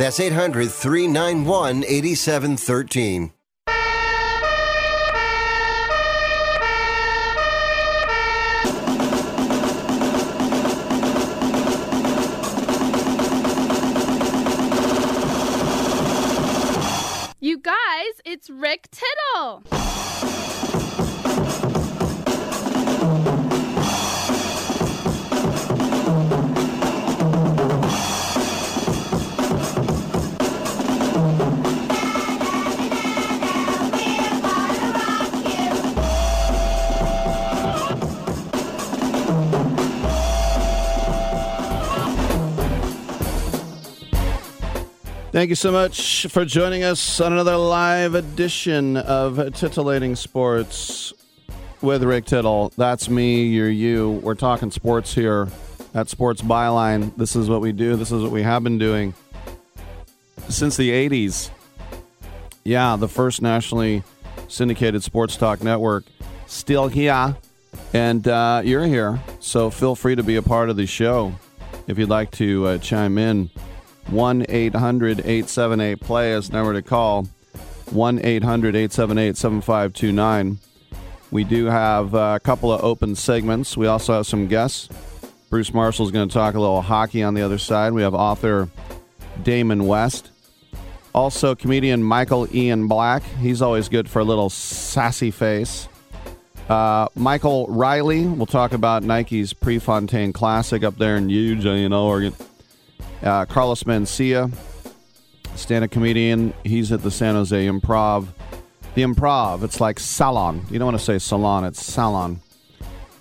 That's 800 391 8713. You guys, it's Rick Tittle. Thank you so much for joining us on another live edition of Titillating Sports with Rick Tittle. That's me, you're you. We're talking sports here at Sports Byline. This is what we do, this is what we have been doing since the 80s. Yeah, the first nationally syndicated sports talk network. Still here. And uh, you're here. So feel free to be a part of the show if you'd like to uh, chime in. 1 800 878 play is number to call. 1 800 878 7529. We do have uh, a couple of open segments. We also have some guests. Bruce Marshall is going to talk a little hockey on the other side. We have author Damon West. Also, comedian Michael Ian Black. He's always good for a little sassy face. Uh, Michael Riley. We'll talk about Nike's Prefontaine Classic up there in Eugene, Oregon. Uh, Carlos Mencia, stand-up comedian. He's at the San Jose Improv. The Improv. It's like salon. You don't want to say salon. It's salon.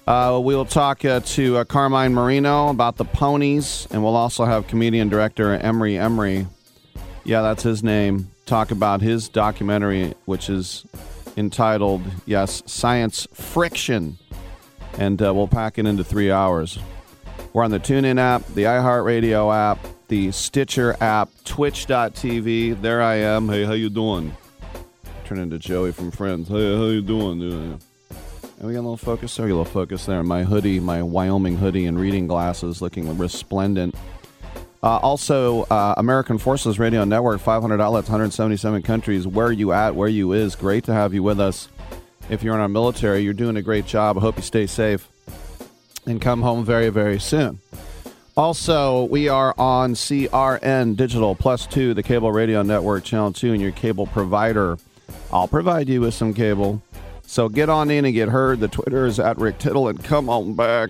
Uh, we will talk uh, to uh, Carmine Marino about the ponies, and we'll also have comedian director Emery Emery. Yeah, that's his name. Talk about his documentary, which is entitled, yes, Science Friction. And uh, we'll pack it into three hours. We're on the TuneIn app, the iHeartRadio app, the Stitcher app, Twitch.tv. There I am. Hey, how you doing? Turn into Joey from Friends. Hey, how you doing? And we got a little focus there. Got a little focus there. My hoodie, my Wyoming hoodie, and reading glasses, looking resplendent. Uh, also, uh, American Forces Radio Network, 500 outlets, 177 countries. Where you at? Where you is? Great to have you with us. If you're in our military, you're doing a great job. I hope you stay safe and come home very, very soon. Also, we are on CRN Digital Plus 2, the cable radio network, channel 2, and your cable provider. I'll provide you with some cable. So get on in and get heard. The Twitter is at Rick Tittle, and come on back.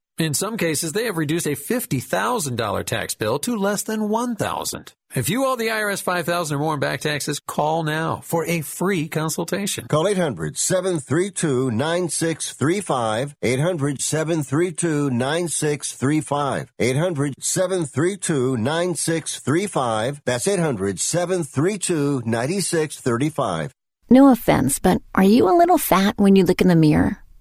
In some cases, they have reduced a $50,000 tax bill to less than 1000 If you owe the IRS 5000 or more in back taxes, call now for a free consultation. Call 800 732 9635. 800 732 9635. 800 732 9635. That's 800 732 9635. No offense, but are you a little fat when you look in the mirror?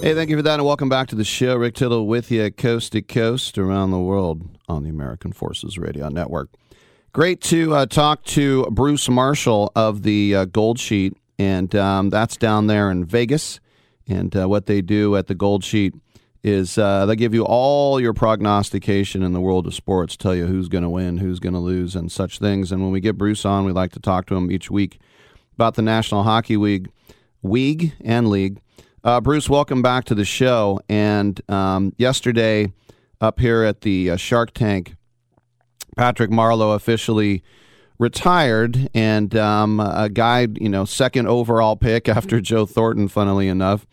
Hey, thank you for that, and welcome back to the show. Rick Tittle with you, coast to coast around the world on the American Forces Radio Network. Great to uh, talk to Bruce Marshall of the uh, Gold Sheet, and um, that's down there in Vegas. And uh, what they do at the Gold Sheet is uh, they give you all your prognostication in the world of sports, tell you who's going to win, who's going to lose, and such things. And when we get Bruce on, we like to talk to him each week about the National Hockey League, League and League. Uh, Bruce, welcome back to the show. And um, yesterday, up here at the uh, Shark Tank, Patrick Marleau officially retired, and um, a guy, you know, second overall pick after Joe Thornton, funnily enough,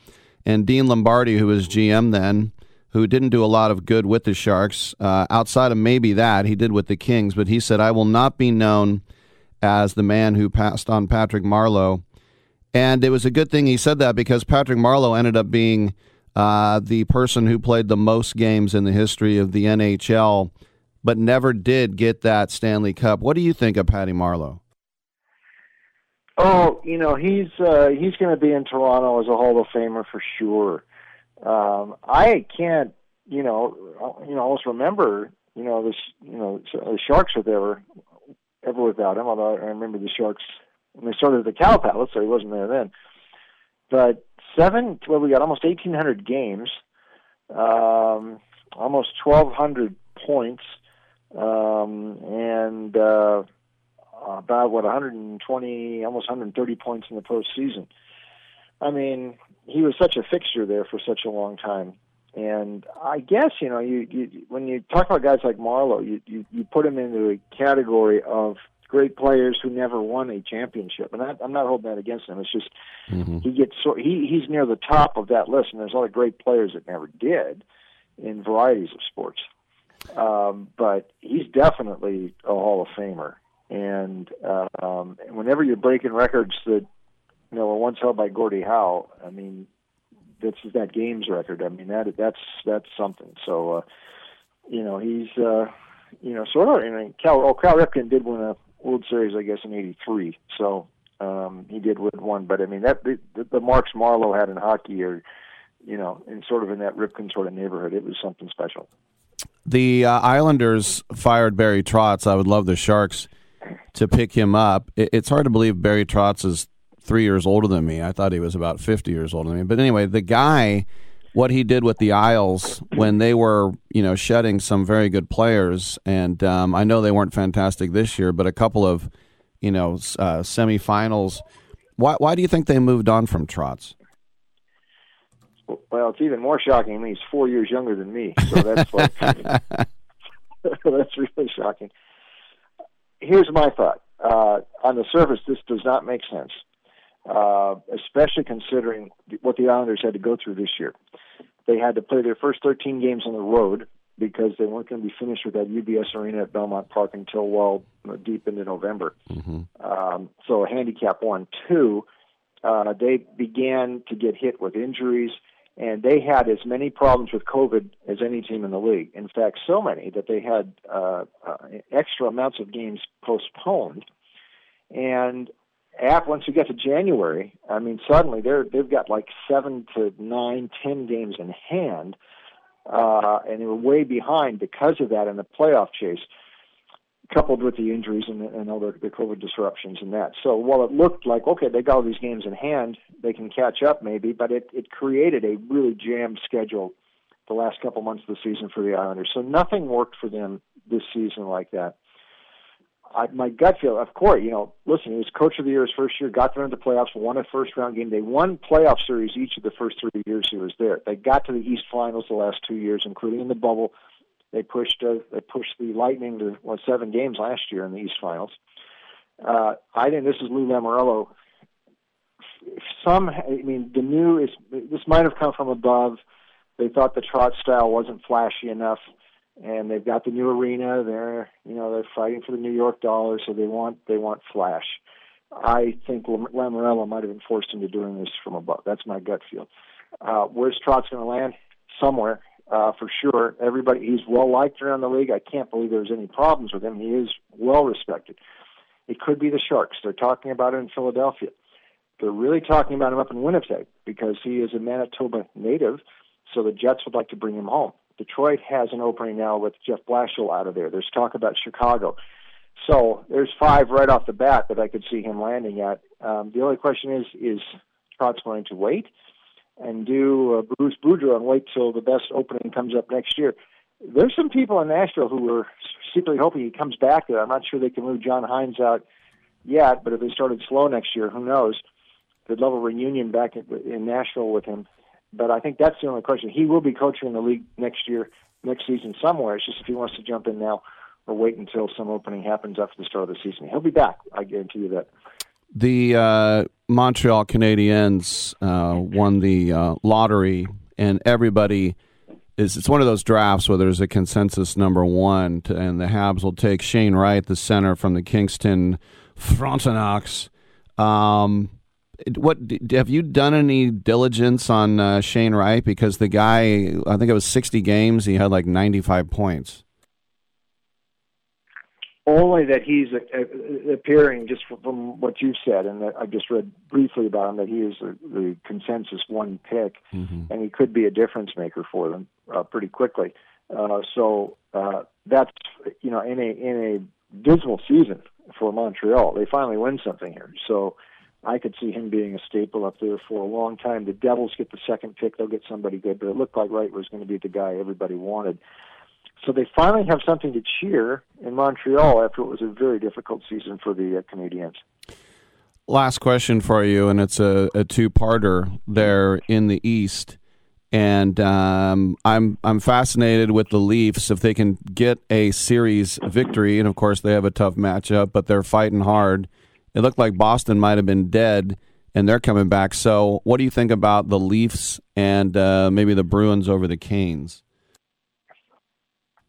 and Dean Lombardi, who was GM then, who didn't do a lot of good with the Sharks. Uh, outside of maybe that, he did with the Kings, but he said, "I will not be known as the man who passed on Patrick Marleau." And it was a good thing he said that because Patrick Marleau ended up being uh, the person who played the most games in the history of the NHL, but never did get that Stanley Cup. What do you think of Patty Marleau? Oh, you know he's uh, he's going to be in Toronto as a Hall of Famer for sure. Um, I can't, you know, you know, almost remember, you know, this, you know, the Sharks were ever ever without him. Although I remember the Sharks and they started at the Cow Palace, so he wasn't there then. But seven, well, we got almost 1,800 games, um, almost 1,200 points, um, and uh, about what 120, almost 130 points in the postseason. I mean, he was such a fixture there for such a long time. And I guess you know, you, you when you talk about guys like Marleau, you, you you put him into a category of great players who never won a championship, and I, I'm not holding that against him. It's just mm-hmm. he gets so he he's near the top of that list, and there's a lot of great players that never did in varieties of sports. Um, but he's definitely a Hall of Famer, and um, whenever you're breaking records that you know were once held by Gordie Howe, I mean that's that games record. I mean that that's that's something. So uh, you know he's. Uh, you know, sort of. I mean, Cal, oh, Cal Ripken did win a World Series, I guess, in '83. So um, he did win one, but I mean that the, the marks Marleau had in hockey are, you know, in sort of in that Ripken sort of neighborhood. It was something special. The uh, Islanders fired Barry Trotz. I would love the Sharks to pick him up. It, it's hard to believe Barry Trotz is three years older than me. I thought he was about 50 years older than me. But anyway, the guy, what he did with the Isles when they were, you know, shedding some very good players, and um, I know they weren't fantastic this year, but a couple of, you know, uh, semifinals. Why, why do you think they moved on from Trotz? Well, it's even more shocking. He's four years younger than me, so that's like that's really shocking. Here's my thought. Uh, on the surface, this does not make sense, uh, especially considering what the Islanders had to go through this year. They had to play their first 13 games on the road because they weren't going to be finished with that UBS Arena at Belmont Park until well deep into November. Mm-hmm. Um, so handicap one, two. Uh, they began to get hit with injuries and they had as many problems with COVID as any team in the league. In fact, so many that they had uh, uh, extra amounts of games postponed. And at once you get to January, I mean, suddenly they're they've got like seven to nine, ten games in hand, uh, and they were way behind because of that in the playoff chase coupled with the injuries and, and all the, the COVID disruptions and that. So while it looked like okay, they got all these games in hand, they can catch up maybe, but it it created a really jammed schedule the last couple months of the season for the Islanders. So nothing worked for them this season like that. I, my gut feel, of course, you know, listen, he was coach of the year his first year, got them into the playoffs, won a first round game. They won playoff series each of the first three years he was there. They got to the East Finals the last two years, including in the bubble they pushed uh, they pushed the Lightning to what seven games last year in the East Finals. Uh, I think this is Lou Lamoriello. Some, I mean, the new is this might have come from above. They thought the Trotz style wasn't flashy enough, and they've got the new arena. They're you know they're fighting for the New York dollar, so they want they want flash. I think Lamoriello might have been forced into doing this from above. That's my gut feel. Uh, where's Trotz going to land? Somewhere uh, for sure. Everybody, he's well liked around the league. I can't believe there's any problems with him. He is well respected. It could be the Sharks. They're talking about it in Philadelphia. They're really talking about him up in Winnipeg because he is a Manitoba native, so the Jets would like to bring him home. Detroit has an opening now with Jeff Blashill out of there. There's talk about Chicago. So there's five right off the bat that I could see him landing at. Um, the only question is, is Trotz going to wait? and do uh, Bruce Boudreau and wait till the best opening comes up next year. There's some people in Nashville who are secretly hoping he comes back there. I'm not sure they can move John Hynes out yet, but if they started slow next year, who knows? They'd love a reunion back in Nashville with him. But I think that's the only question. He will be coaching in the league next year, next season somewhere. It's just if he wants to jump in now or wait until some opening happens after the start of the season. He'll be back. I guarantee you that. The uh, Montreal Canadiens uh, won the uh, lottery, and everybody is. It's one of those drafts where there's a consensus number one, to, and the Habs will take Shane Wright, the center from the Kingston Frontenacs. Um, what have you done any diligence on uh, Shane Wright? Because the guy, I think it was 60 games, he had like 95 points only that he's uh, appearing just from what you've said, and I just read briefly about him that he is the consensus one pick, mm-hmm. and he could be a difference maker for them uh, pretty quickly. Uh, so uh, that's you know in a in a dismal season for Montreal, they finally win something here. So I could see him being a staple up there for a long time. The Devils get the second pick; they'll get somebody good, but it looked like Wright was going to be the guy everybody wanted. So they finally have something to cheer in Montreal after it was a very difficult season for the uh, Canadiens. Last question for you, and it's a, a two-parter there in the East. And um, I'm I'm fascinated with the Leafs if they can get a series victory, and of course they have a tough matchup, but they're fighting hard. It looked like Boston might have been dead, and they're coming back. So, what do you think about the Leafs and uh, maybe the Bruins over the Canes?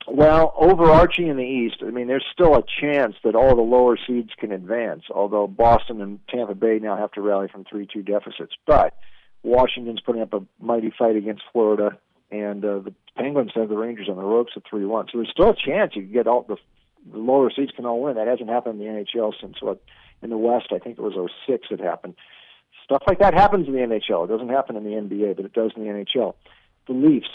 Well, overarching in the East, I mean, there's still a chance that all the lower seeds can advance, although Boston and Tampa Bay now have to rally from 3 2 deficits. But Washington's putting up a mighty fight against Florida, and uh, the Penguins have the Rangers on the ropes at 3 1. So there's still a chance you can get all the, the lower seeds can all win. That hasn't happened in the NHL since what? In the West, I think it was 06 it happened. Stuff like that happens in the NHL. It doesn't happen in the NBA, but it does in the NHL. The Leafs,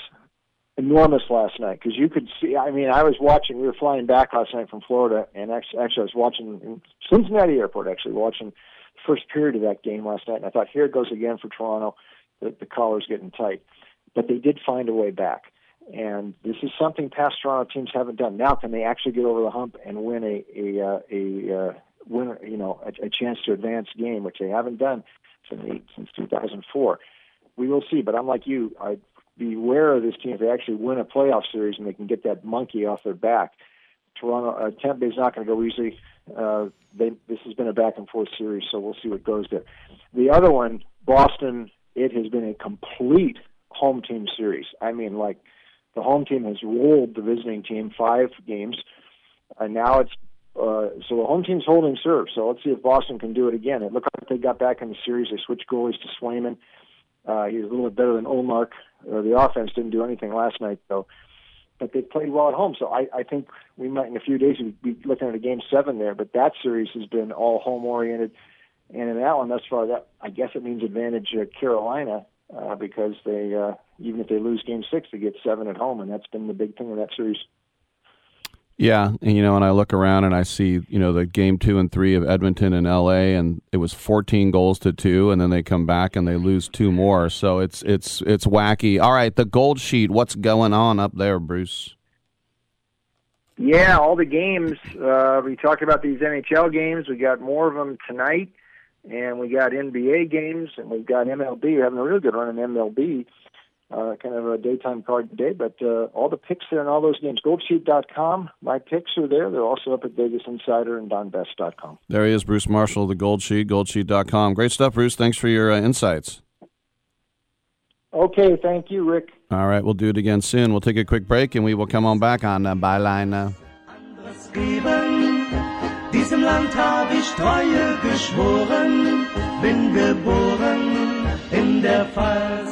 enormous last night because you could see. I mean, I was watching. We were flying back last night from Florida, and actually, actually I was watching in Cincinnati Airport. Actually, watching the first period of that game last night, and I thought, here it goes again for Toronto. The, the collar's getting tight, but they did find a way back. And this is something past Toronto teams haven't done. Now, can they actually get over the hump and win a a uh, a uh, win? You know, a, a chance to advance game, which they haven't done since since 2004. We will see. But I'm like you. I beware of this team if they actually win a playoff series and they can get that monkey off their back. Toronto uh, Tampa Bay is not going to go easy. Uh, they, this has been a back and forth series, so we'll see what goes there. The other one, Boston, it has been a complete home team series. I mean, like the home team has rolled the visiting team five games, and now it's uh, so the home team's holding serve. So let's see if Boston can do it again. It looked like they got back in the series. They switched goalies to Swayman. Uh, he was a little bit better than Ullmark. Uh, the offense didn't do anything last night, though. But they played well at home, so I, I think we might in a few days be looking at a game seven there. But that series has been all home oriented, and in that one thus far, that I guess it means advantage uh, Carolina uh, because they uh, even if they lose game six, they get seven at home, and that's been the big thing in that series. Yeah, and you know, and I look around and I see, you know, the game two and three of Edmonton and L.A. and it was 14 goals to two, and then they come back and they lose two more. So it's it's it's wacky. All right, the gold sheet. What's going on up there, Bruce? Yeah, all the games. Uh, we talked about these NHL games. We got more of them tonight, and we got NBA games, and we've got MLB. We're having a real good run in MLB uh, kind of a daytime card today. But uh, all the picks there and all those games, goldsheet.com. My picks are there. They're also up at Vegas Insider and DonBest.com. There he is, Bruce Marshall, the Gold Sheet, goldsheet.com. Great stuff, Bruce. Thanks for your uh, insights. Okay, thank you, Rick. All right, we'll do it again soon. We'll take a quick break and we will come on back on uh, Byline. Uh. Diesem Land habe ich Treue geschworen, bin geboren in der Pfalz.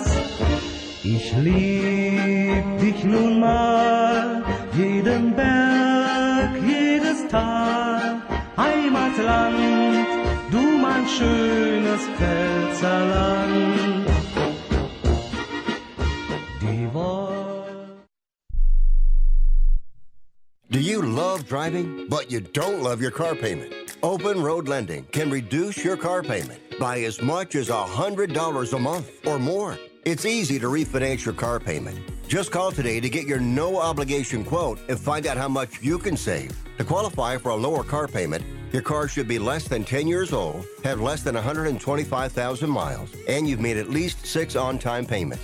Ich lieb dich nun mal, jeden Berg, jedes Tal, Heimatland, du mein schönes Pfälzerland. Do you love driving, but you don't love your car payment? Open Road Lending can reduce your car payment by as much as $100 a month or more. It's easy to refinance your car payment. Just call today to get your no obligation quote and find out how much you can save. To qualify for a lower car payment, your car should be less than 10 years old, have less than 125,000 miles, and you've made at least six on time payments.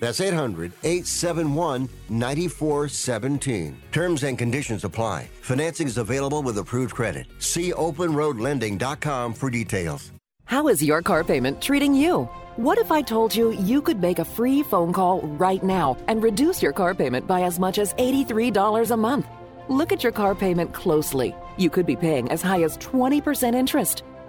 That's 800 871 9417. Terms and conditions apply. Financing is available with approved credit. See openroadlending.com for details. How is your car payment treating you? What if I told you you could make a free phone call right now and reduce your car payment by as much as $83 a month? Look at your car payment closely. You could be paying as high as 20% interest.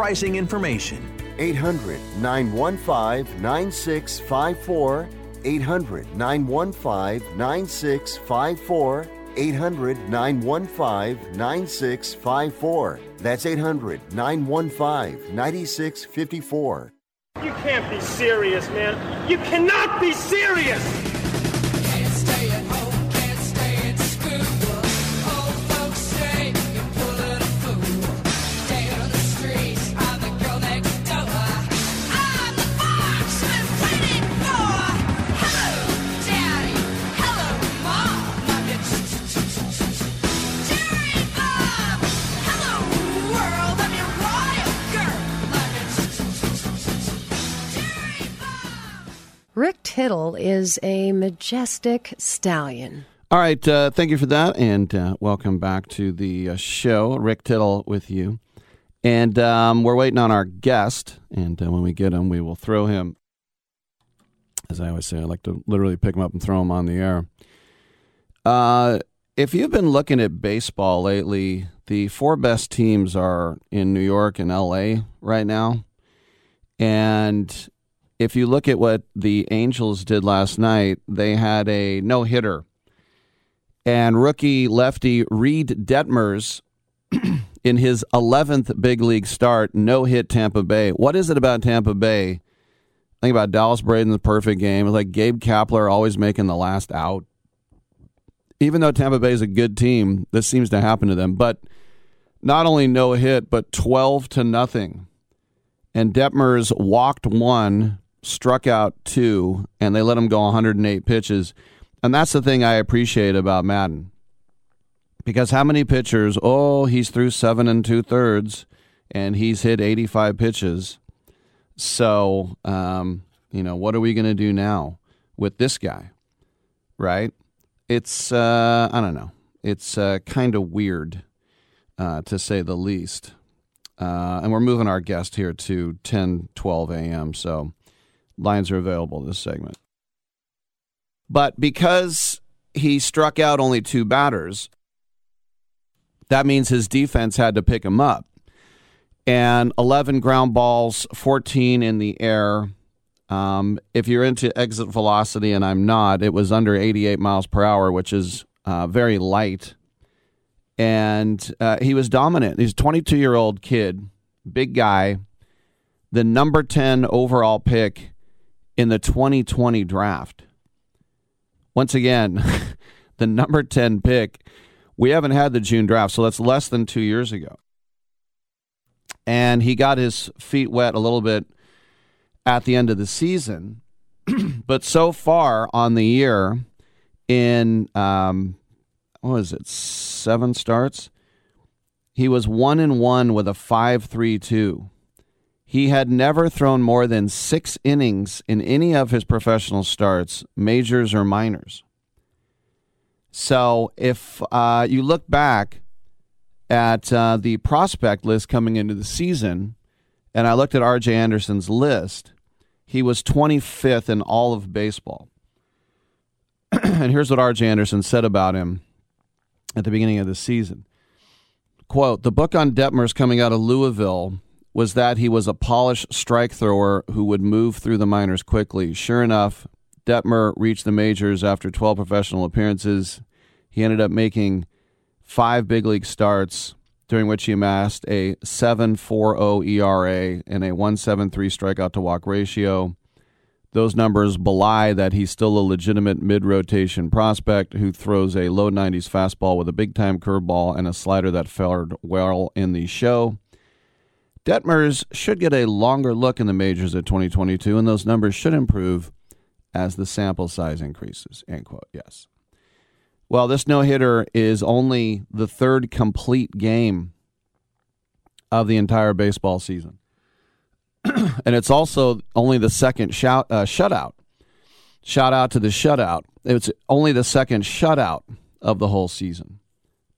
pricing information. 800 915 9654. 800 915 9654. 800 915 9654. That's 800 915 9654. You can't be serious, man. You cannot be serious! Tittle is a majestic stallion. All right, uh, thank you for that, and uh, welcome back to the uh, show. Rick Tittle with you, and um, we're waiting on our guest. And uh, when we get him, we will throw him. As I always say, I like to literally pick him up and throw him on the air. Uh, if you've been looking at baseball lately, the four best teams are in New York and L.A. right now, and if you look at what the Angels did last night, they had a no hitter. And rookie lefty Reid Detmers, in his 11th big league start, no hit Tampa Bay. What is it about Tampa Bay? Think about Dallas Braden's perfect game. It's like Gabe Kapler always making the last out. Even though Tampa Bay is a good team, this seems to happen to them. But not only no hit, but 12 to nothing. And Detmers walked one, struck out two, and they let him go 108 pitches. And that's the thing I appreciate about Maddon. Because how many pitchers, oh, he's through seven and two thirds, and he's hit 85 pitches. So, um, you know, what are we going to do now with this guy? Right? It's, uh, I don't know. It's uh, kind of weird, uh, to say the least. Uh, and we're moving our guest here to 10, 12 a.m. So lines are available this segment. But because he struck out only two batters, that means his defense had to pick him up. And 11 ground balls, 14 in the air. Um, if you're into exit velocity, and I'm not, it was under 88 miles per hour, which is uh, very light. And uh, he was dominant. He's a 22 year old kid, big guy, the number 10 overall pick in the 2020 draft. Once again, the number 10 pick. We haven't had the June draft, so that's less than two years ago. And he got his feet wet a little bit at the end of the season. but so far on the year, in, um, what was it, seven starts? He was one and one with a 5 3 2. He had never thrown more than six innings in any of his professional starts, majors or minors. So if uh, you look back at uh, the prospect list coming into the season, and I looked at RJ Anderson's list, he was 25th in all of baseball. and here's what RJ Anderson said about him at the beginning of the season. Quote, the book on Detmers coming out of Louisville was that he was a polished strike thrower who would move through the minors quickly. Sure enough, Detmer reached the majors after 12 professional appearances. He ended up making five big league starts, during which he amassed a 7.40 ERA and a 1.73 strikeout to walk ratio. Those numbers belie that he's still a legitimate mid rotation prospect who throws a low 90s fastball with a big time curveball and a slider that fared well in the show. Detmers should get a longer look in the majors at 2022, and those numbers should improve as the sample size increases. End quote. Yes. Well, this no hitter is only the third complete game of the entire baseball season. and it's also only the second shout, uh, shutout. Shout out to the shutout. It's only the second shutout of the whole season.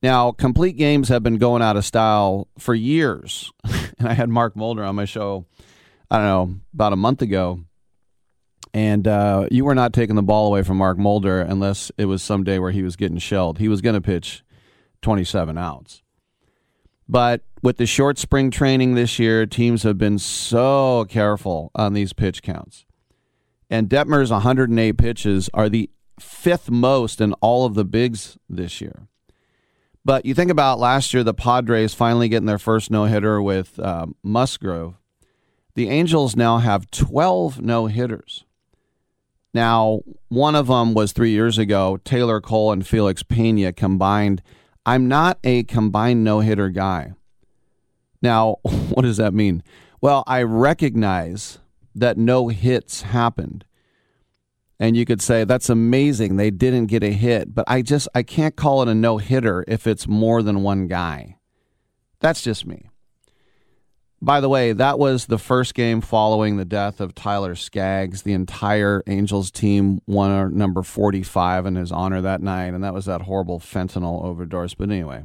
Now, complete games have been going out of style for years. and I had Mark Mulder on my show, I don't know, about a month ago. And uh, you were not taking the ball away from Mark Mulder unless it was some day where he was getting shelled. He was going to pitch 27 outs. But with the short spring training this year, teams have been so careful on these pitch counts. And Detmer's 108 pitches are the fifth most in all of the bigs this year. But you think about last year, the Padres finally getting their first no hitter with uh, Musgrove. The Angels now have 12 no hitters. Now, one of them was three years ago. Taylor Cole and Felix Pena combined. I'm not a combined no hitter guy. Now, what does that mean? Well, I recognize that no hits happened. And you could say that's amazing they didn't get a hit, but I just I can't call it a no hitter if it's more than one guy. That's just me. By the way, that was the first game following the death of Tyler Skaggs. The entire Angels team won number 45 in his honor that night, and that was that horrible fentanyl overdose. But anyway,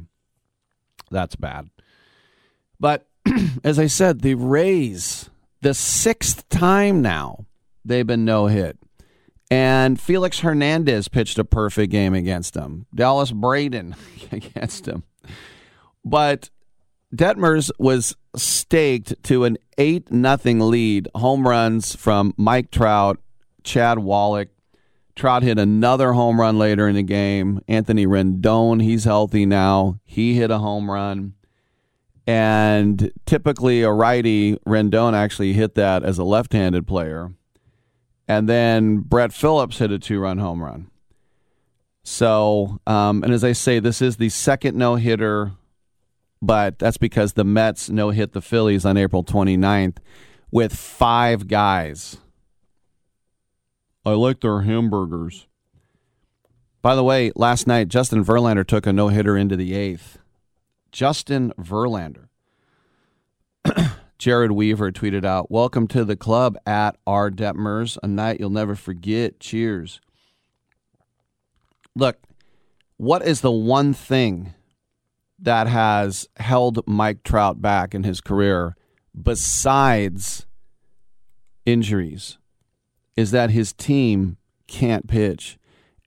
that's bad. But as I said, the Rays, the sixth time now they've been no hit. And Felix Hernandez pitched a perfect game against them. Dallas Braden against him. But Detmers was staked to an 8 nothing lead. Home runs from Mike Trout, Chad Wallach. Trout hit another home run later in the game. Anthony Rendon, he's healthy now. He hit a home run. And typically a righty, Rendon actually hit that as a left handed player. And then Brett Phillips hit a two run home run. So, um, and as I say, this is the second no hitter but that's because the Mets no hit the Phillies on April 29th with five guys. I like their hamburgers. By the way, last night Justin Verlander took a no hitter into the eighth. Justin Verlander. Jered Weaver tweeted out, Welcome to the club at R. Detmers, a night you'll never forget. Cheers. Look, what is the one thing that has held Mike Trout back in his career, besides injuries, is that his team can't pitch.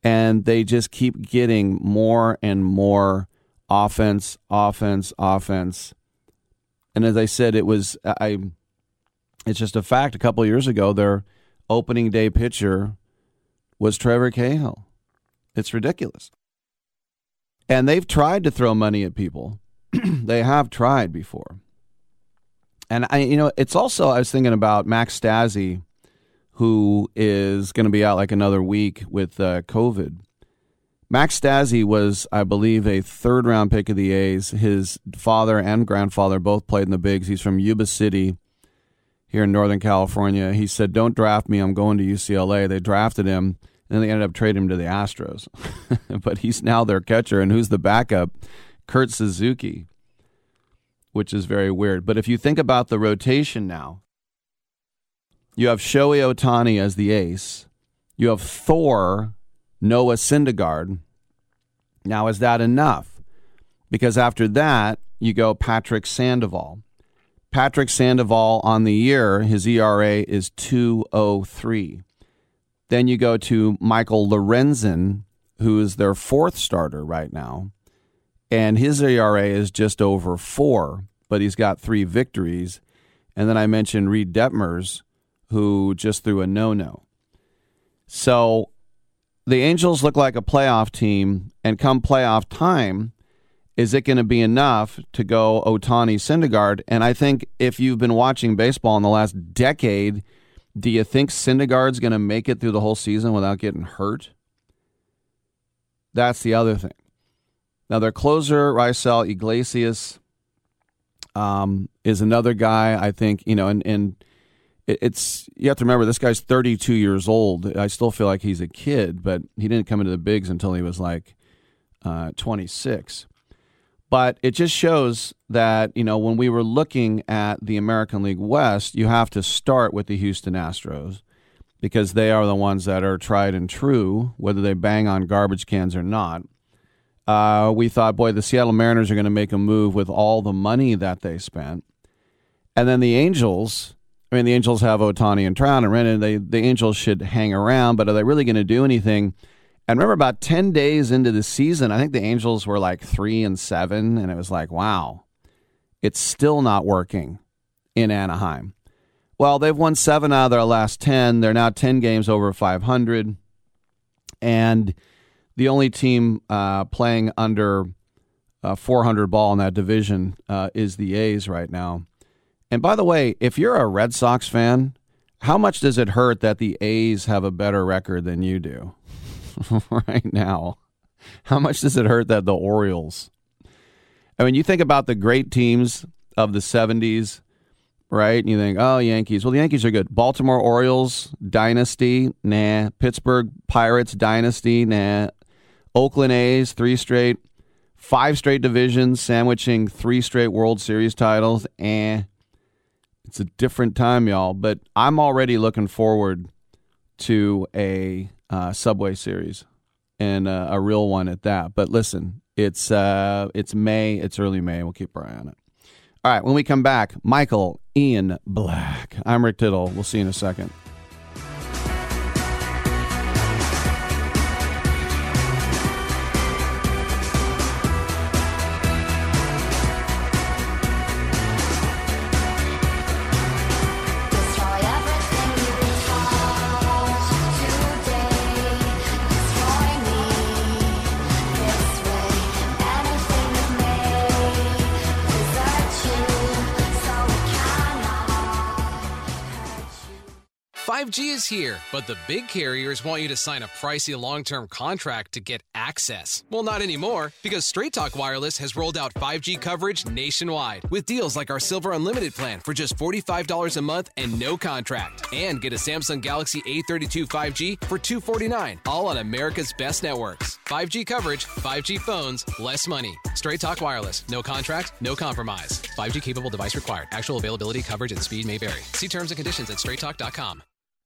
And they just keep getting more and more offense, offense, offense. And as I said, it was I. It's just a fact. A couple years ago, their opening day pitcher was Trevor Cahill. It's ridiculous. And they've tried to throw money at people. they have tried before. And I, you know, it's also I was thinking about Max Stassi, who is going to be out like another week with uh, COVID. Max Stassi was, I believe, a third round pick of the A's. His father and grandfather both played in the bigs. He's from Yuba City here in Northern California. He said, Don't draft me. I'm going to UCLA. They drafted him. And then they ended up trading him to the Astros. but he's now their catcher. And who's the backup? Kurt Suzuki, which is very weird. But if you think about the rotation now, you have Shohei Ohtani as the ace. You have Thor, Noah Syndergaard. Now, is that enough? Because after that, you go Patrick Sandoval. Patrick Sandoval on the year, his ERA is 203. Then you go to Michael Lorenzen, who is their fourth starter right now, and his ERA is just over four, but he's got three victories. And then I mentioned Reid Detmers, who just threw a no no. So the Angels look like a playoff team, and come playoff time, is it going to be enough to go Ohtani Syndergaard? And I think if you've been watching baseball in the last decade, do you think Syndergaard's going to make it through the whole season without getting hurt? That's the other thing. Now, their closer, Raisel Iglesias, um, is another guy I think, you know, and, and it's, you have to remember, this guy's 32 years old. I still feel like he's a kid, but he didn't come into the bigs until he was like uh, 26. But it just shows that, you know, when we were looking at the American League West, you have to start with the Houston Astros because they are the ones that are tried and true, whether they bang on garbage cans or not. Uh, we thought, boy, the Seattle Mariners are going to make a move with all the money that they spent. And then the Angels, I mean, the Angels have Ohtani and Trout and Rendon. They, the Angels should hang around, but are they really going to do anything? And remember, about 10 days into the season, I think the Angels were like three and seven, and it was like, wow, it's still not working in Anaheim. Well, they've won seven out of their last 10. They're now 10 games over 500. And the only team uh, playing under uh, 400 ball in that division uh, is the A's right now. And by the way, if you're a Red Sox fan, how much does it hurt that the A's have a better record than you do right now? How much does it hurt that the Orioles? I mean, you think about the great teams of the 70s, right? And you think, oh, Yankees. Well, the Yankees are good. Baltimore Orioles, dynasty, nah. Pittsburgh Pirates, dynasty, nah. Oakland A's, three straight. Five straight divisions, sandwiching three straight World Series titles, eh. It's a different time, y'all. But I'm already looking forward to a uh, Subway series and uh, a real one at that. But listen, it's uh, it's May. It's early May. We'll keep our eye on it. All right. When we come back, Michael Ian Black. I'm Rick Tittle. We'll see you in a second. G is here, but the big carriers want you to sign a pricey long term contract to get access. Well, not anymore, because Straight Talk Wireless has rolled out 5G coverage nationwide with deals like our Silver Unlimited plan for just $45 a month and no contract. And get a Samsung Galaxy A32 5G for 249, all on America's best networks. 5G coverage, 5G phones, less money. Straight Talk Wireless, no contract, no compromise. 5G capable device required. Actual availability, coverage, and speed may vary. See terms and conditions at straighttalk.com.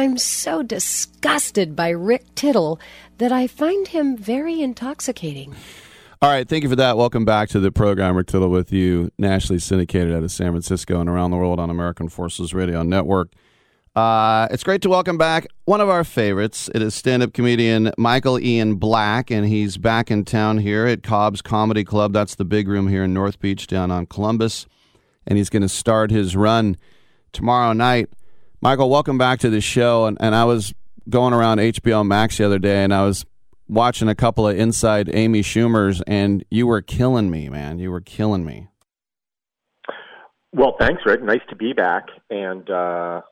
I'm so disgusted by Rick Tittle that I find him very intoxicating. All right, thank you for that. Welcome back to the program. Rick Tittle with you, nationally syndicated out of San Francisco and around the world on American Forces Radio Network. Uh, it's great to welcome back one of our favorites. It is stand-up comedian Michael Ian Black, and he's back in town here at Cobb's Comedy Club. That's the big room here in North Beach, down on Columbus, and he's going to start his run tomorrow night. Michael, welcome back to the show. And, and I was going around HBO Max the other day, and I was watching a couple of Inside Amy Schumer's, and you were killing me, man. You were killing me. Well, thanks, Rick. Nice to be back. And uh,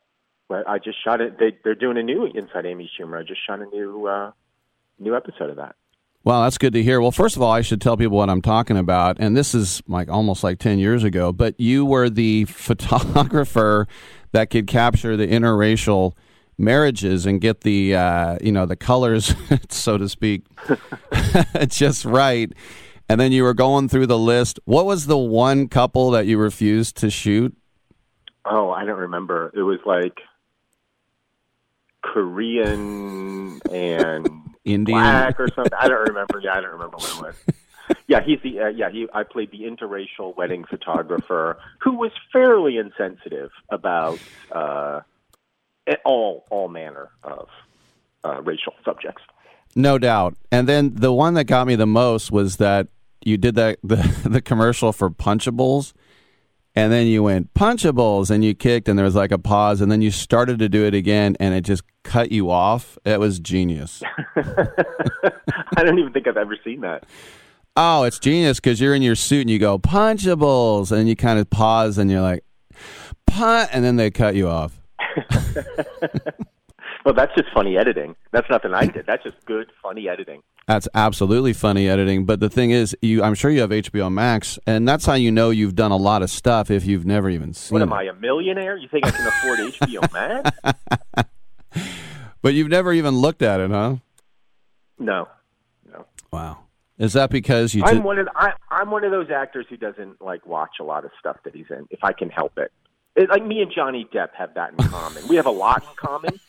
I just shot it. They, they're doing a new Inside Amy Schumer. I just shot a new uh, new episode of that. Well, that's good to hear. Well, first of all, I should tell people what I'm talking about, and this is like almost like 10 years ago, but you were the photographer that could capture the interracial marriages and get the uh, you know the colors, so to speak, just right. And then you were going through the list. What was the one couple that you refused to shoot? Oh, I don't remember. It was like Korean and Indian. black or something. I don't remember. Yeah, I don't remember what it was. Yeah, he's the uh, yeah. He I played the interracial wedding photographer who was fairly insensitive about uh, all all manner of uh, racial subjects. No doubt. And then the one that got me the most was that you did that the, the commercial for Punchables, and then you went Punchables, and you kicked, and there was like a pause, and then you started to do it again, and it just cut you off. It was genius. I don't even think I've ever seen that. Oh, it's genius because you're in your suit and you go Punchables, and you kind of pause, and you're like Punt, and then they cut you off. Well, that's just funny editing. That's nothing I did. That's just good, funny editing. That's absolutely funny editing. But the thing is, you I'm sure you have HBO Max, and that's how you know you've done a lot of stuff if you've never even seen What it. am I, a millionaire? You think I can afford HBO Max? But you've never even looked at it, huh? No. No. Wow. Is that because you? I'm did- one of I, I'm one of those actors who doesn't like watch a lot of stuff that he's in if I can help it. it. Like me and Johnny Depp have that in common. We have a lot in common,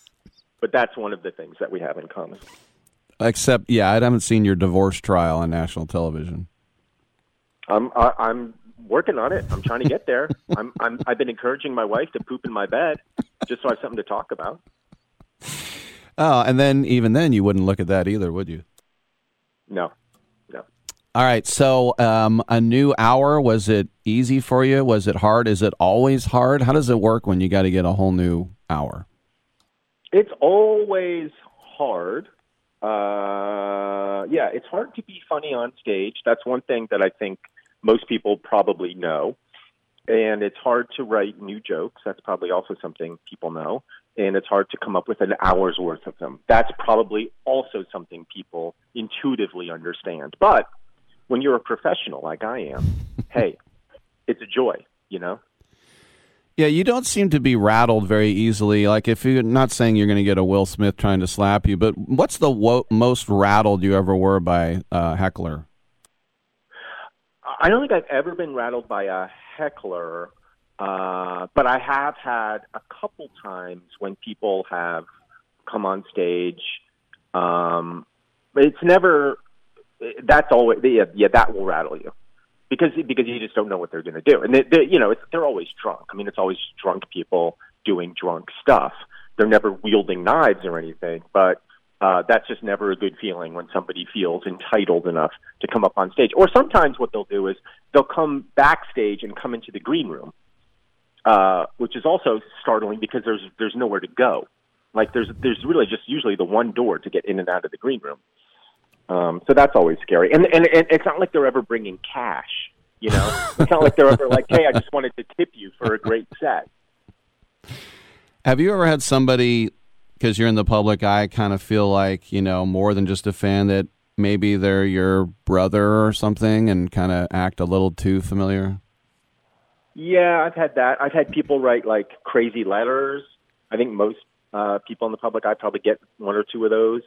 but that's one of the things that we have in common. Except, yeah, I haven't seen your divorce trial on national television. I'm I, I'm working on it. I'm trying to get there. I'm I'm I've been encouraging my wife to poop in my bed just so I have something to talk about. Oh, and then even then, you wouldn't look at that either, would you? No, no. All right. So, um, a new hour was it easy for you? Was it hard? Is it always hard? How does it work when you got to get a whole new hour? It's always hard. Uh, yeah, it's hard to be funny on stage. That's one thing that I think most people probably know. And it's hard to write new jokes. That's probably also something people know. And it's hard to come up with an hour's worth of them. That's probably also something people intuitively understand. But when you're a professional like I am, hey, it's a joy, you know? Yeah, you don't seem to be rattled very easily. Like, if you're not saying you're going to get a Will Smith trying to slap you, but what's the wo- most rattled you ever were by a heckler? I don't think I've ever been rattled by a heckler, uh, but I have had a couple times when people have come on stage um, it's never. That's always yeah, yeah that will rattle you because because you just don't know what they're going to do, and they, they, you know it's, they're always drunk. I mean, it's always drunk people doing drunk stuff. They're never wielding knives or anything, but uh, that's just never a good feeling when somebody feels entitled enough to come up on stage. Or sometimes what they'll do is they'll come backstage and come into the green room, uh, which is also startling because there's there's nowhere to go. Like there's there's really just usually the one door to get in and out of the green room. Um, so that's always scary. And, and and it's not like they're ever bringing cash. You know, it's not like they're ever like, "Hey, I just wanted to tip you for a great set." Have you ever had somebody, because you're in the public eye, kind of feel like, you know, more than just a fan, that maybe they're your brother or something and kind of act a little too familiar? Yeah, I've had that. I've had people write like crazy letters. I think most uh, people in the public eye probably get one or two of those.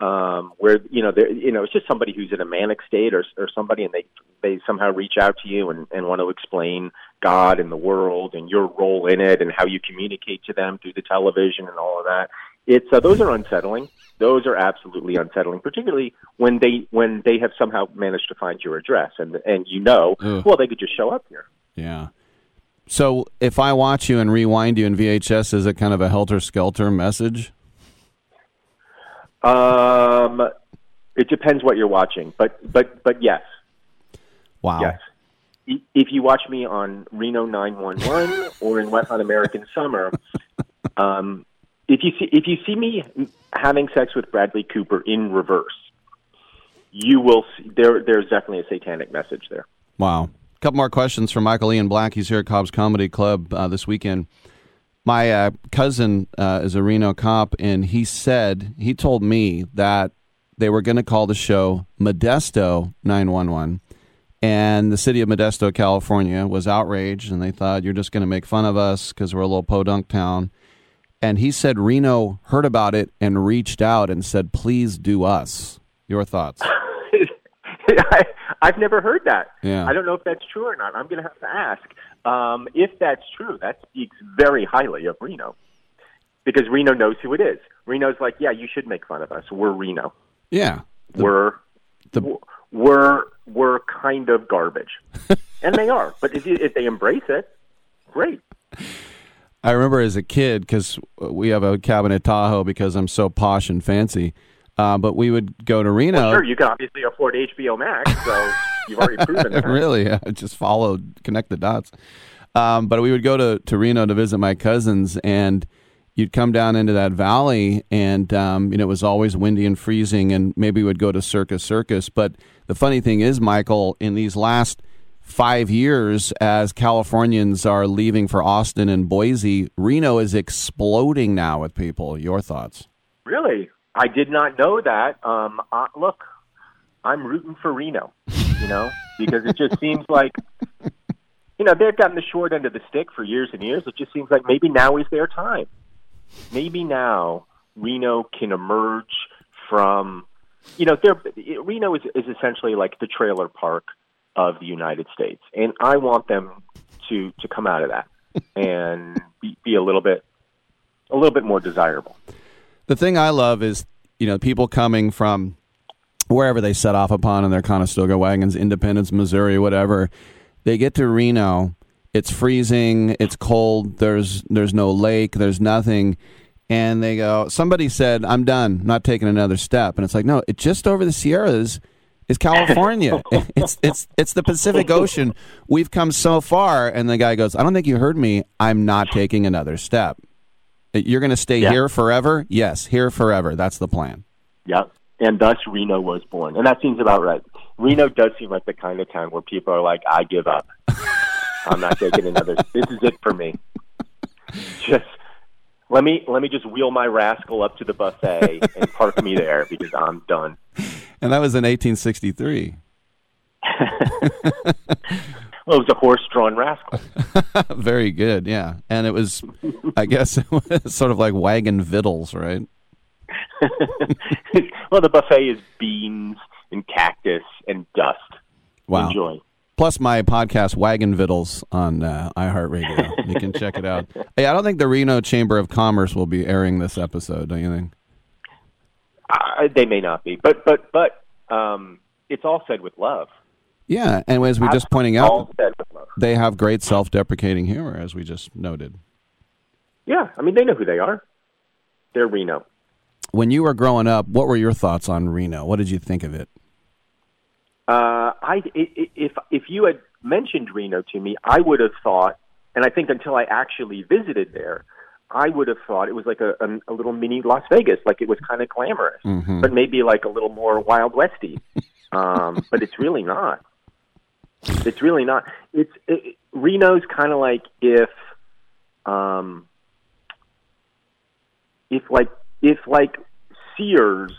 Um, where you know, they're, you know, it's just somebody who's in a manic state, or or somebody, and they they somehow reach out to you and, and want to explain God and the world and your role in it and how you communicate to them through the television and all of that. It's uh, those are unsettling. Those are absolutely unsettling, particularly when they when they have somehow managed to find your address and and you know, Ugh. well, they could just show up here. Yeah. So if I watch you and rewind you in VHS, is it kind of a helter skelter message? Um, it depends what you're watching, but but but yes, Wow. yes. If you watch me on Reno 911 or in Wet Hot American Summer, um, if you see if you see me having sex with Bradley Cooper in reverse, you will see there. There's definitely a satanic message there. Wow. Couple more questions from Michael Ian Black. He's here at Cobb's Comedy Club uh, this weekend. My uh, cousin uh, is a Reno cop, and he said, he told me that they were going to call the show Modesto 911. And the city of Modesto, California was outraged, and they thought, you're just going to make fun of us because we're a little podunk town. And he said Reno heard about it and reached out and said, please do us. Your thoughts? I, I've never heard that. Yeah. I don't know if that's true or not. I'm going to have to ask. Um, if that's true, that speaks very highly of Reno because Reno knows who it is. Reno's like, yeah, you should make fun of us. We're Reno. Yeah. we're the... we're we're kind of garbage, and they are. But if you, if they embrace it, great. I remember as a kid because we have a cabin at Tahoe because I'm so posh and fancy. Uh, but we would go to Reno. Well, sure, you can obviously afford HBO Max, so you've already proven that. really, I just followed, connect the dots. Um, but we would go to, to Reno to visit my cousins, and you'd come down into that valley, and um, you know it was always windy and freezing, and maybe we would go to Circus Circus. But the funny thing is, Michael, in these last five years, as Californians are leaving for Austin and Boise, Reno is exploding now with people. Your thoughts? Really, I did not know that. Um, uh, look, I'm rooting for Reno, you know, because it just seems like, you know, they've gotten the short end of the stick for years and years. It just seems like maybe now is their time. Maybe now Reno can emerge from, you know, they're, Reno is, is essentially like the trailer park of the United States, and I want them to to come out of that and be, be a little bit a little bit more desirable. The thing I love is, you know, people coming from wherever they set off upon in their Conestoga wagons, Independence, Missouri, whatever. They get to Reno. It's freezing. It's cold. There's there's no lake. There's nothing. And they go. Somebody said, "I'm done. I'm not taking another step." And it's like, no, it's just over the Sierras is California. it's it's it's the Pacific Ocean. We've come so far. And the guy goes, "I don't think you heard me. I'm not taking another step." You're going to stay Yeah. here forever? Yes, here forever. That's the plan. Yeah, and thus Reno was born, and that seems about right. Reno does seem like the kind of town where people are like, "I give up. I'm not taking another. This is it for me. Just let me let me just wheel my rascal up to the buffet and park me there because I'm done." And that was in 1863. Well, it was a horse-drawn rascal. Very good, yeah. And it was, I guess, it was sort of like wagon victuals, right? well, the buffet is beans and cactus and dust. Wow. Enjoy. Plus my podcast, Wagon Vittles, on uh, iHeartRadio. You can check it out. Hey, I don't think the Reno Chamber of Commerce will be airing this episode, don't you think? I, they may not be, but but but um, it's all said with love. Yeah, and as we just pointing out, said with love. they have great self-deprecating humor, as we just noted. Yeah, I mean they know who they are. They're Reno. When you were growing up, what were your thoughts on Reno? What did you think of it? Uh, I if if you had mentioned Reno to me, I would have thought, and I think until I actually visited there, I would have thought it was like a, a, a little mini Las Vegas, like it was kind of glamorous, Mhm. but maybe like a little more Wild Westy. um, but it's really not. It's really not. It's it, Reno's kind of like if, um, if like if like Sears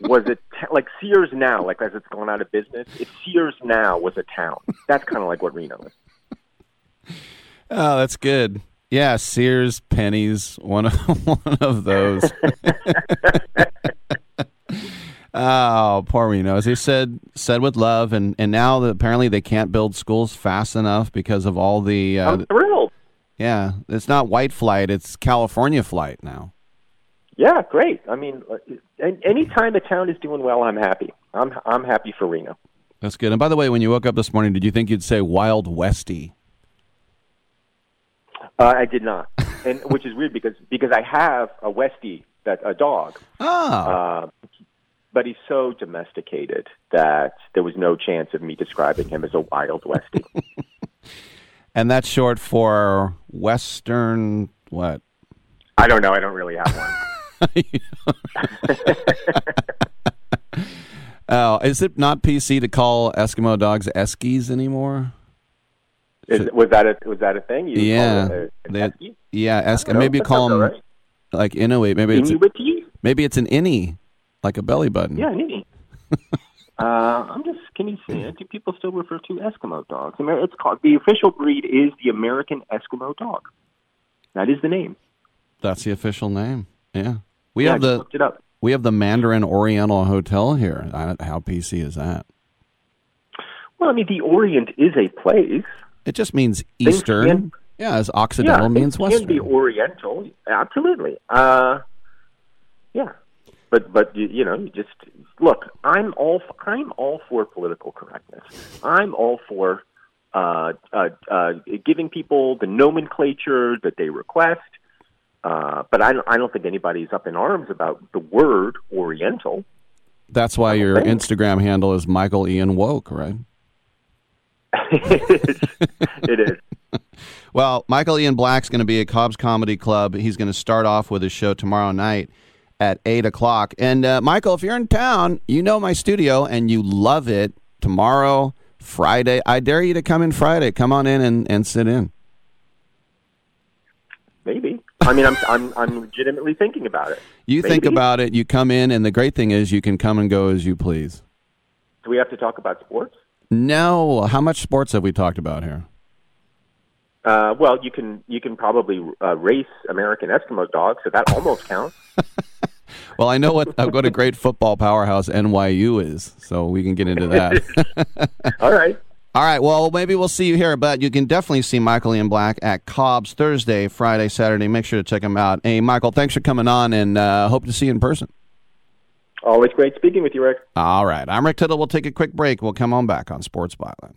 was a t- like Sears now, like as it's going out of business. If Sears now was a town, that's kind of like what Reno is. Oh, that's good. Yeah, Sears, Penney's, one of one of those. oh, poor Reno. As they said, said with love, and and now that apparently they can't build schools fast enough because of all the. Uh, I'm thrilled. yeah, it's not white flight; it's California flight now. Yeah, great. I mean, uh, an- anytime a town is doing well, I'm happy. I'm I'm happy for Reno. That's good. And by the way, when you woke up this morning, did you think you'd say Wild Westy? Uh, I did not, and which is weird because because I have a Westie that a dog. Ah. Uh, but he's so domesticated that there was no chance of me describing him as a wild Westie. And that's short for Western what? I don't know. I don't really have one. Oh, is it not PC to call Eskimo dogs Eskies anymore? Is, was that a was that a thing? You yeah, a- They- Esky? yeah. Esk- I don't know. maybe That call them right. like Inuit. Maybe it's a, Inuit? maybe it's an innie, like a belly button. Yeah, Nini. uh, I'm just. Can you see it? Do people still refer to Eskimo dogs? It's called the official breed is the American Eskimo dog. That is the name. That's the official name. Yeah, we Yeah, I have the looked it up. we have the Mandarin Oriental Hotel here. I- How PC is that? Well, I mean, the Orient is a place. It just means Eastern. can- yeah, as Occidental yeah, means it Western. can be Oriental. Absolutely. Uh, yeah, but but you, you know, you just look. I'm all I'm all for political correctness. I'm all for uh, uh, uh, giving people the nomenclature that they request. Uh, but I don't, I don't think anybody's up in arms about the word Oriental. That's why your thing. Instagram handle is Michael Ian Woke, right? it is. Well, Michael Ian Black's going to be at Cobb's Comedy Club. He's going to start off with his show tomorrow night at 8 o'clock. And, uh, Michael, if you're in town, you know my studio and you love it tomorrow, Friday. I dare you to come in Friday. Come on in and, and sit in. Maybe. I mean, I'm I'm I'm legitimately thinking about it. You think about it, you come in, and the great thing is you can come and go as you please. Do we have to talk about sports? No. How much sports have we talked about here? Uh, well, you can you can probably uh, race American Eskimo dogs, so that almost counts. Well, I know what uh, what a great football powerhouse NYU is, so we can get into that. All right. All right. Well, maybe we'll see you here, but you can definitely see Michael Ian Black at Cobb's Thursday, Friday, Saturday. Make sure to check him out. Hey, Michael, thanks for coming on, and uh, hope to see you in person. Always great speaking with you, Rick. All right. I'm Rick Tittle. We'll take a quick break. We'll come on back on Sports Byline.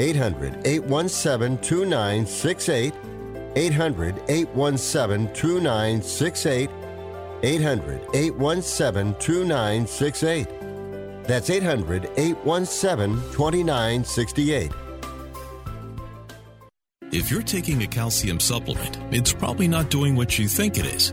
800 817 2968. 800 817 2968. 800 817 2968. That's 800 817 2968. If you're taking a calcium supplement, it's probably not doing what you think it is.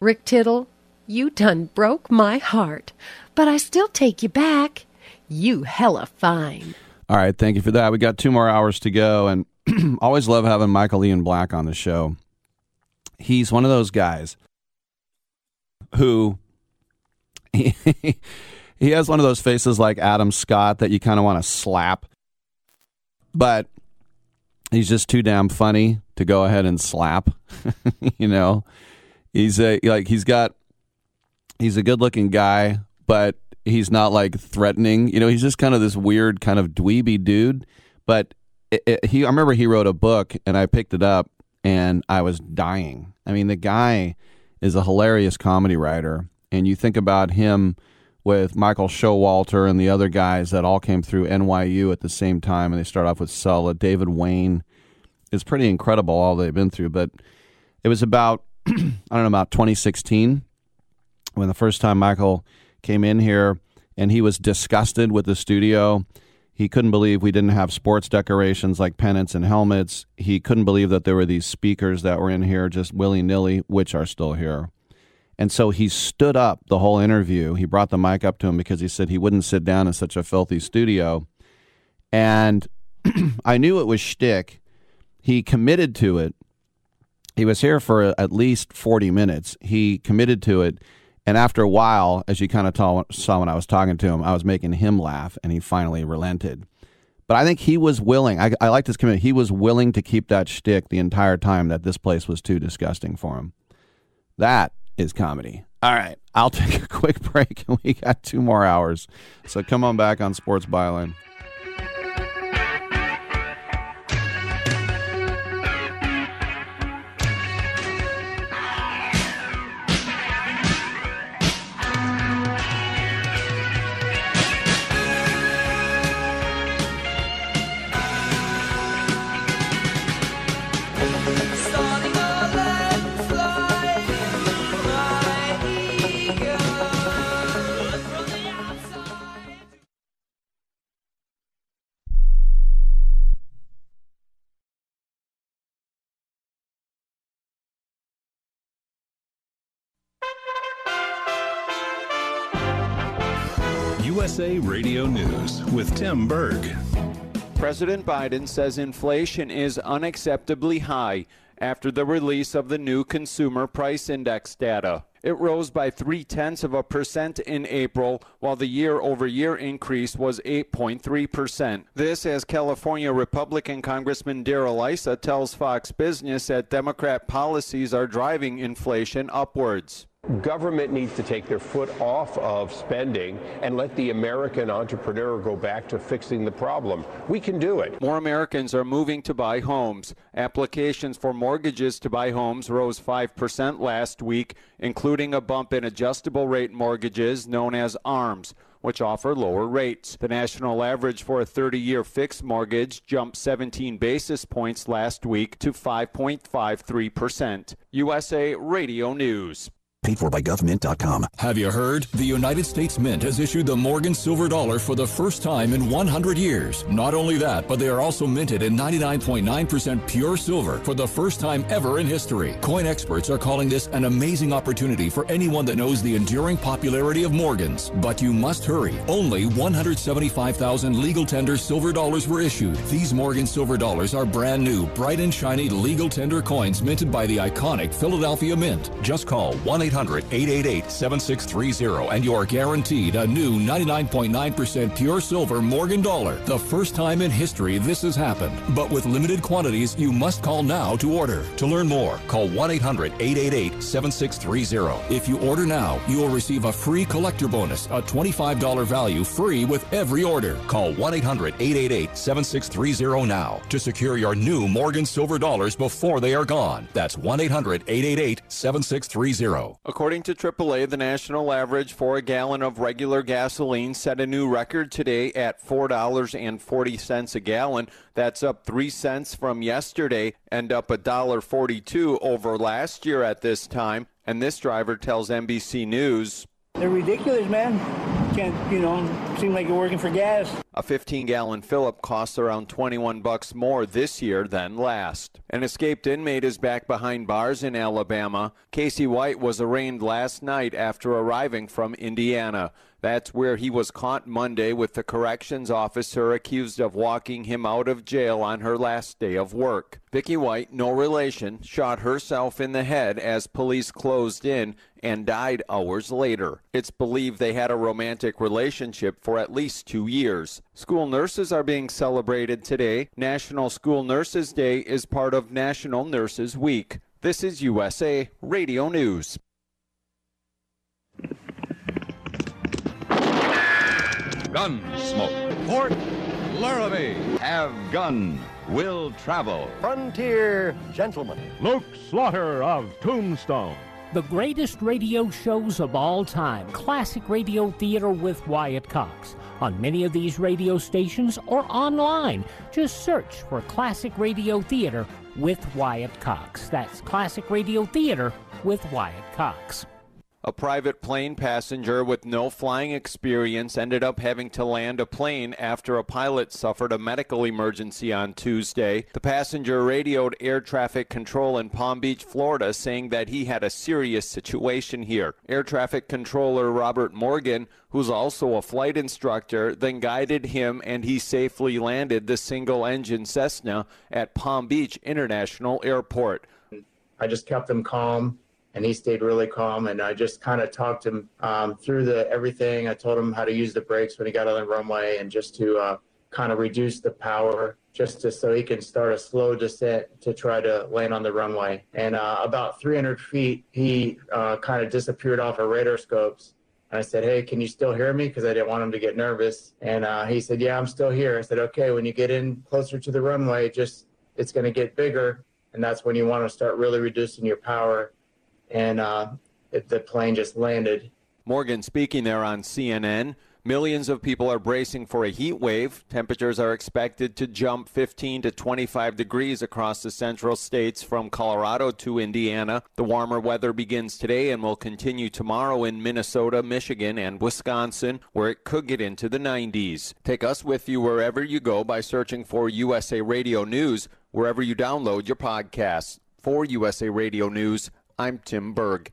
Rick Tittle, you done broke my heart, but I still take you back. You hella fine. All right, thank you for that. We got two more hours to go, and always love having Michael Ian Black on the show. He's one of those guys who he, he has one of those faces like Adam Scott that you kind of want to slap, but he's just too damn funny to go ahead and slap. you know, he's a like he's got he's a good looking guy, but he's not like threatening. You know, he's just kind of this weird kind of dweeby dude. But it, it, he, I remember he wrote a book, and I picked it up, and I was dying. I mean, the guy is a hilarious comedy writer, and you think about him with Michael Showalter and the other guys that all came through NYU at the same time, and they start off with Stella, David Wain. It's pretty incredible all they've been through, but it was about I don't know about 2016 when the first time Michael came in here and he was disgusted with the studio. He couldn't believe we didn't have sports decorations like pennants and helmets. He couldn't believe that there were these speakers that were in here just willy nilly, which are still here. And so he stood up the whole interview. He brought the mic up to him because he said he wouldn't sit down in such a filthy studio. And I knew it was shtick. He committed to it. He was here for at least 40 minutes. He committed to it And after a while, as you kind of saw, when I was talking to him, I was making him laugh, and he finally relented. But I think he was willing. I, I like this commitment. He was willing to keep that shtick the entire time that this place was too disgusting for him. That is comedy. All right, I'll take a quick break, and we got two more hours. So come on back on Sports Byline. USA Radio News with Tim Berg. President Biden says inflation is unacceptably high after the release of the new Consumer Price Index data. It rose by three tenths of a percent in April, while the year over year increase was 8.3%. This, as California Republican Congressman Darrell Issa tells Fox Business that Democrat policies are driving inflation upwards. Government needs to take their foot off of spending and let the American entrepreneur go back to fixing the problem. We can do it. More Americans are moving to buy homes. Applications for mortgages to buy homes rose 5% last week, including a bump in adjustable rate mortgages known as ARMs, which offer lower rates. The national average for a 30 year fixed mortgage jumped 17 basis points last week to 5.53%. USA Radio News. Paid for by government.com. Have you heard? The United States Mint has issued the Morgan Silver Dollar for the first time in 100 years. Not only that, but they are also minted in 99.9% pure silver for the first time ever in history. Coin experts are calling this an amazing opportunity for anyone that knows the enduring popularity of Morgans. But you must hurry. Only 175,000 legal tender silver dollars were issued. These Morgan Silver Dollars are brand new, bright and shiny legal tender coins minted by the iconic Philadelphia Mint. Just call 1 800 888 7630 and you're guaranteed a new 99.9% pure silver Morgan dollar. The first time in history this has happened. But with limited quantities, you must call now to order. To learn more, call 1 800 888 7630. If you order now, you will receive a free collector bonus, a $25 value free with every order. Call 1 800 888 7630 now to secure your new Morgan silver dollars before they are gone. That's 1 800 888 7630. According to AAA, the national average for a gallon of regular gasoline set a new record today at $4.40 a gallon. That's up 3 cents from yesterday and up $1.42 over last year at this time. And this driver tells NBC News They're ridiculous, man. Can't, you know, seem like you're working for gas. A 15 gallon fill up costs around 21 bucks more this year than last. An escaped inmate is back behind bars in Alabama. Casey White was arraigned last night after arriving from Indiana. That's where he was caught Monday with the corrections officer accused of walking him out of jail on her last day of work. Vicky White, no relation, shot herself in the head as police closed in and died hours later. It's believed they had a romantic relationship for at least two years. School nurses are being celebrated today. National School Nurses Day is part of National Nurses Week. This is USA Radio News. Gunsmoke. Fort Laramie. Have gun. Will travel. Frontier gentlemen. Luke Slaughter of Tombstone. The greatest radio shows of all time. Classic Radio Theater with Wyatt Cox. On many of these radio stations or online. Just search for Classic Radio Theater with Wyatt Cox. That's Classic Radio Theater with Wyatt Cox. A private plane passenger with no flying experience ended up having to land a plane after a pilot suffered a medical emergency on Tuesday. The passenger radioed air traffic control in Palm Beach, Florida, saying that he had a serious situation here. Air traffic controller Robert Morgan, who's also a flight instructor, then guided him and he safely landed the single engine Cessna at Palm Beach International Airport. I just kept them calm and he stayed really calm. And I just kind of talked him um, through the everything. I told him how to use the brakes when he got on the runway, and just to uh, kind of reduce the power, just to, so he can start a slow descent to try to land on the runway. And uh, about 300 feet, he uh, kind of disappeared off our radar scopes. And I said, "Hey, can you still hear me?" Because I didn't want him to get nervous. And uh, he said, "Yeah, I'm still here." I said, "Okay, when you get in closer to the runway, just it's going to get bigger, and that's when you want to start really reducing your power." And uh, it, the plane just landed. Morgan speaking there on CNN. Millions of people are bracing for a heat wave. Temperatures are expected to jump 15 to 25 degrees across the central states from Colorado to Indiana. The warmer weather begins today and will continue tomorrow in Minnesota, Michigan, and Wisconsin, where it could get into the 90s. Take us with you wherever you go by searching for USA Radio News, wherever you download your podcasts. For USA Radio News, I'm Tim Berg.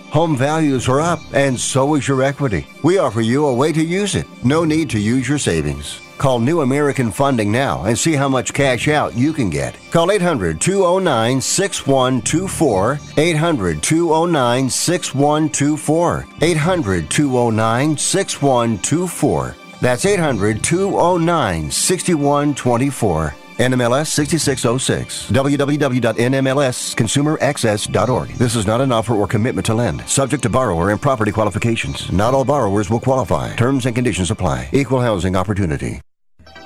Home values are up and so is your equity. We offer you a way to use it. No need to use your savings. Call New American Funding now and see how much cash out you can get. Call 800 209 6124. 800 209 6124. 800 209 6124. That's 800 209 6124. NMLS 6606. www.nmlsconsumeraccess.org. This is not an offer or commitment to lend. Subject to borrower and property qualifications. Not all borrowers will qualify. Terms and conditions apply. Equal housing opportunity.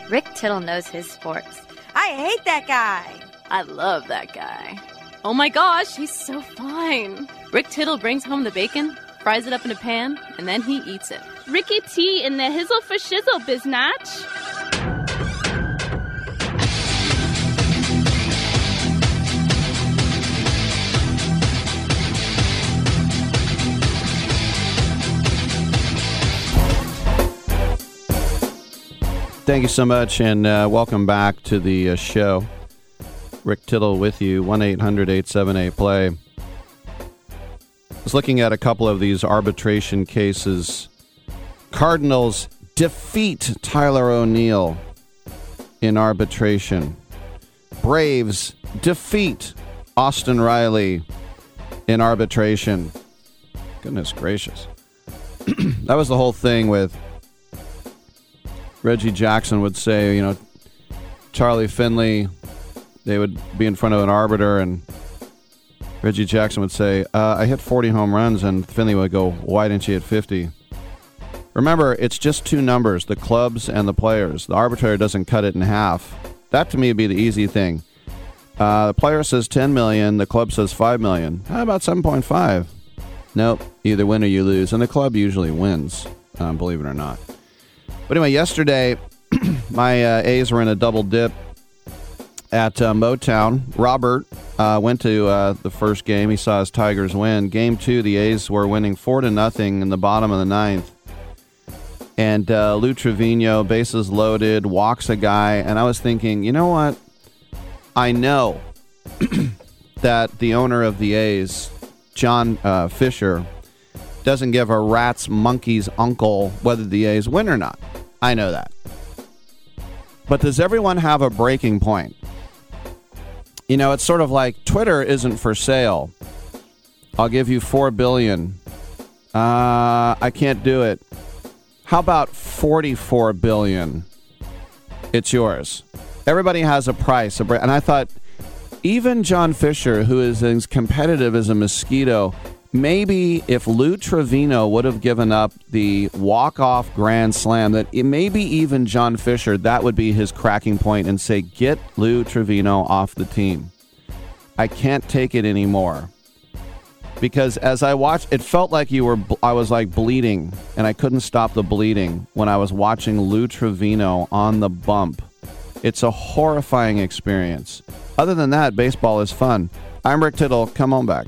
Rick Tittle knows his sports. I hate that guy. I love that guy. Oh my gosh, he's so fine. Rick Tittle brings home the bacon, fries it up in a pan, and then he eats it. Ricky T in the hizzle for shizzle, biznatch. Thank you so much, and uh, welcome back to the uh, show. Rick Tittle with you, 1 800 878 play. I was looking at a couple of these arbitration cases. Cardinals defeat Tyler O'Neill in arbitration. Braves defeat Austin Riley in arbitration. Goodness gracious. that was the whole thing with Reggie Jackson would say, you know, Charlie Finley, they would be in front of an arbiter, and Reggie Jackson would say, uh, I hit 40 home runs, and Finley would go, Why didn't you hit 50? Remember, it's just two numbers the clubs and the players. The arbitrator doesn't cut it in half. That to me would be the easy thing. Uh, the player says 10 million, the club says 5 million. How about 7.5? Nope, either win or you lose, and the club usually wins, um, believe it or not. But anyway, yesterday my uh, A's were in a double dip at uh, Motown. Robert uh, went to uh, the first game. He saw his Tigers win. Game two, the A's were winning four to nothing in the bottom of the ninth. And uh, Lou Trivino, bases loaded, walks a guy, and I was thinking, you know what? I know that the owner of the A's, John uh, Fisher, doesn't give a rat's monkey's uncle whether the A's win or not. I know that. But does everyone have a breaking point? You know, it's sort of like Twitter isn't for sale. I'll give you four billion. Uh, I can't do it. How about forty-four billion? It's yours. Everybody has a price, and I thought even John Fisher, who is as competitive as a mosquito, maybe if Lou Trivino would have given up the walk-off grand slam, that it, maybe even John Fisher, that would be his cracking point and say, get Lou Trivino off the team. I can't take it anymore. Because as I watched, it felt like you were, I was like bleeding, and I couldn't stop the bleeding when I was watching Lou Trivino on the bump. It's a horrifying experience. Other than that, baseball is fun. I'm Rick Tittle. Come on back.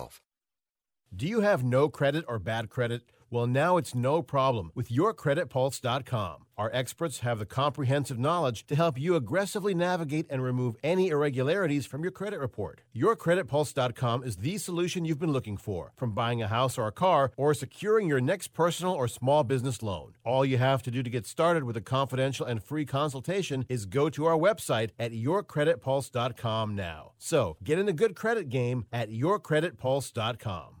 Do you have no credit or bad credit? Well, now it's no problem with yourcreditpulse.com. Our experts have the comprehensive knowledge to help you aggressively navigate and remove any irregularities from your credit report. Yourcreditpulse.com is the solution you've been looking for, from buying a house or a car or securing your next personal or small business loan. All you have to do to get started with a confidential and free consultation is go to our website at yourcreditpulse.com now. So, get in the good credit game at yourcreditpulse.com.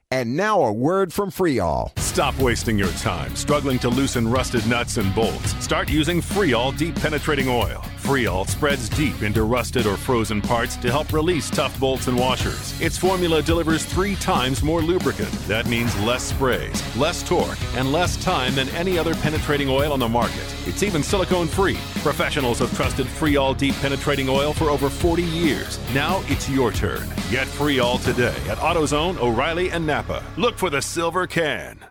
And now a word from Freeall. Stop wasting your time struggling to loosen rusted nuts and bolts. Start using Freeall Deep Penetrating Oil. Freeall spreads deep into rusted or frozen parts to help release tough bolts and washers. Its formula delivers three times more lubricant. That means less sprays, less torque, and less time than any other penetrating oil on the market. It's even silicone free. Professionals have trusted Freeall Deep Penetrating Oil for over 40 years. Now it's your turn. Get Freeall today at AutoZone, O'Reilly, and Napa. Look for the silver can.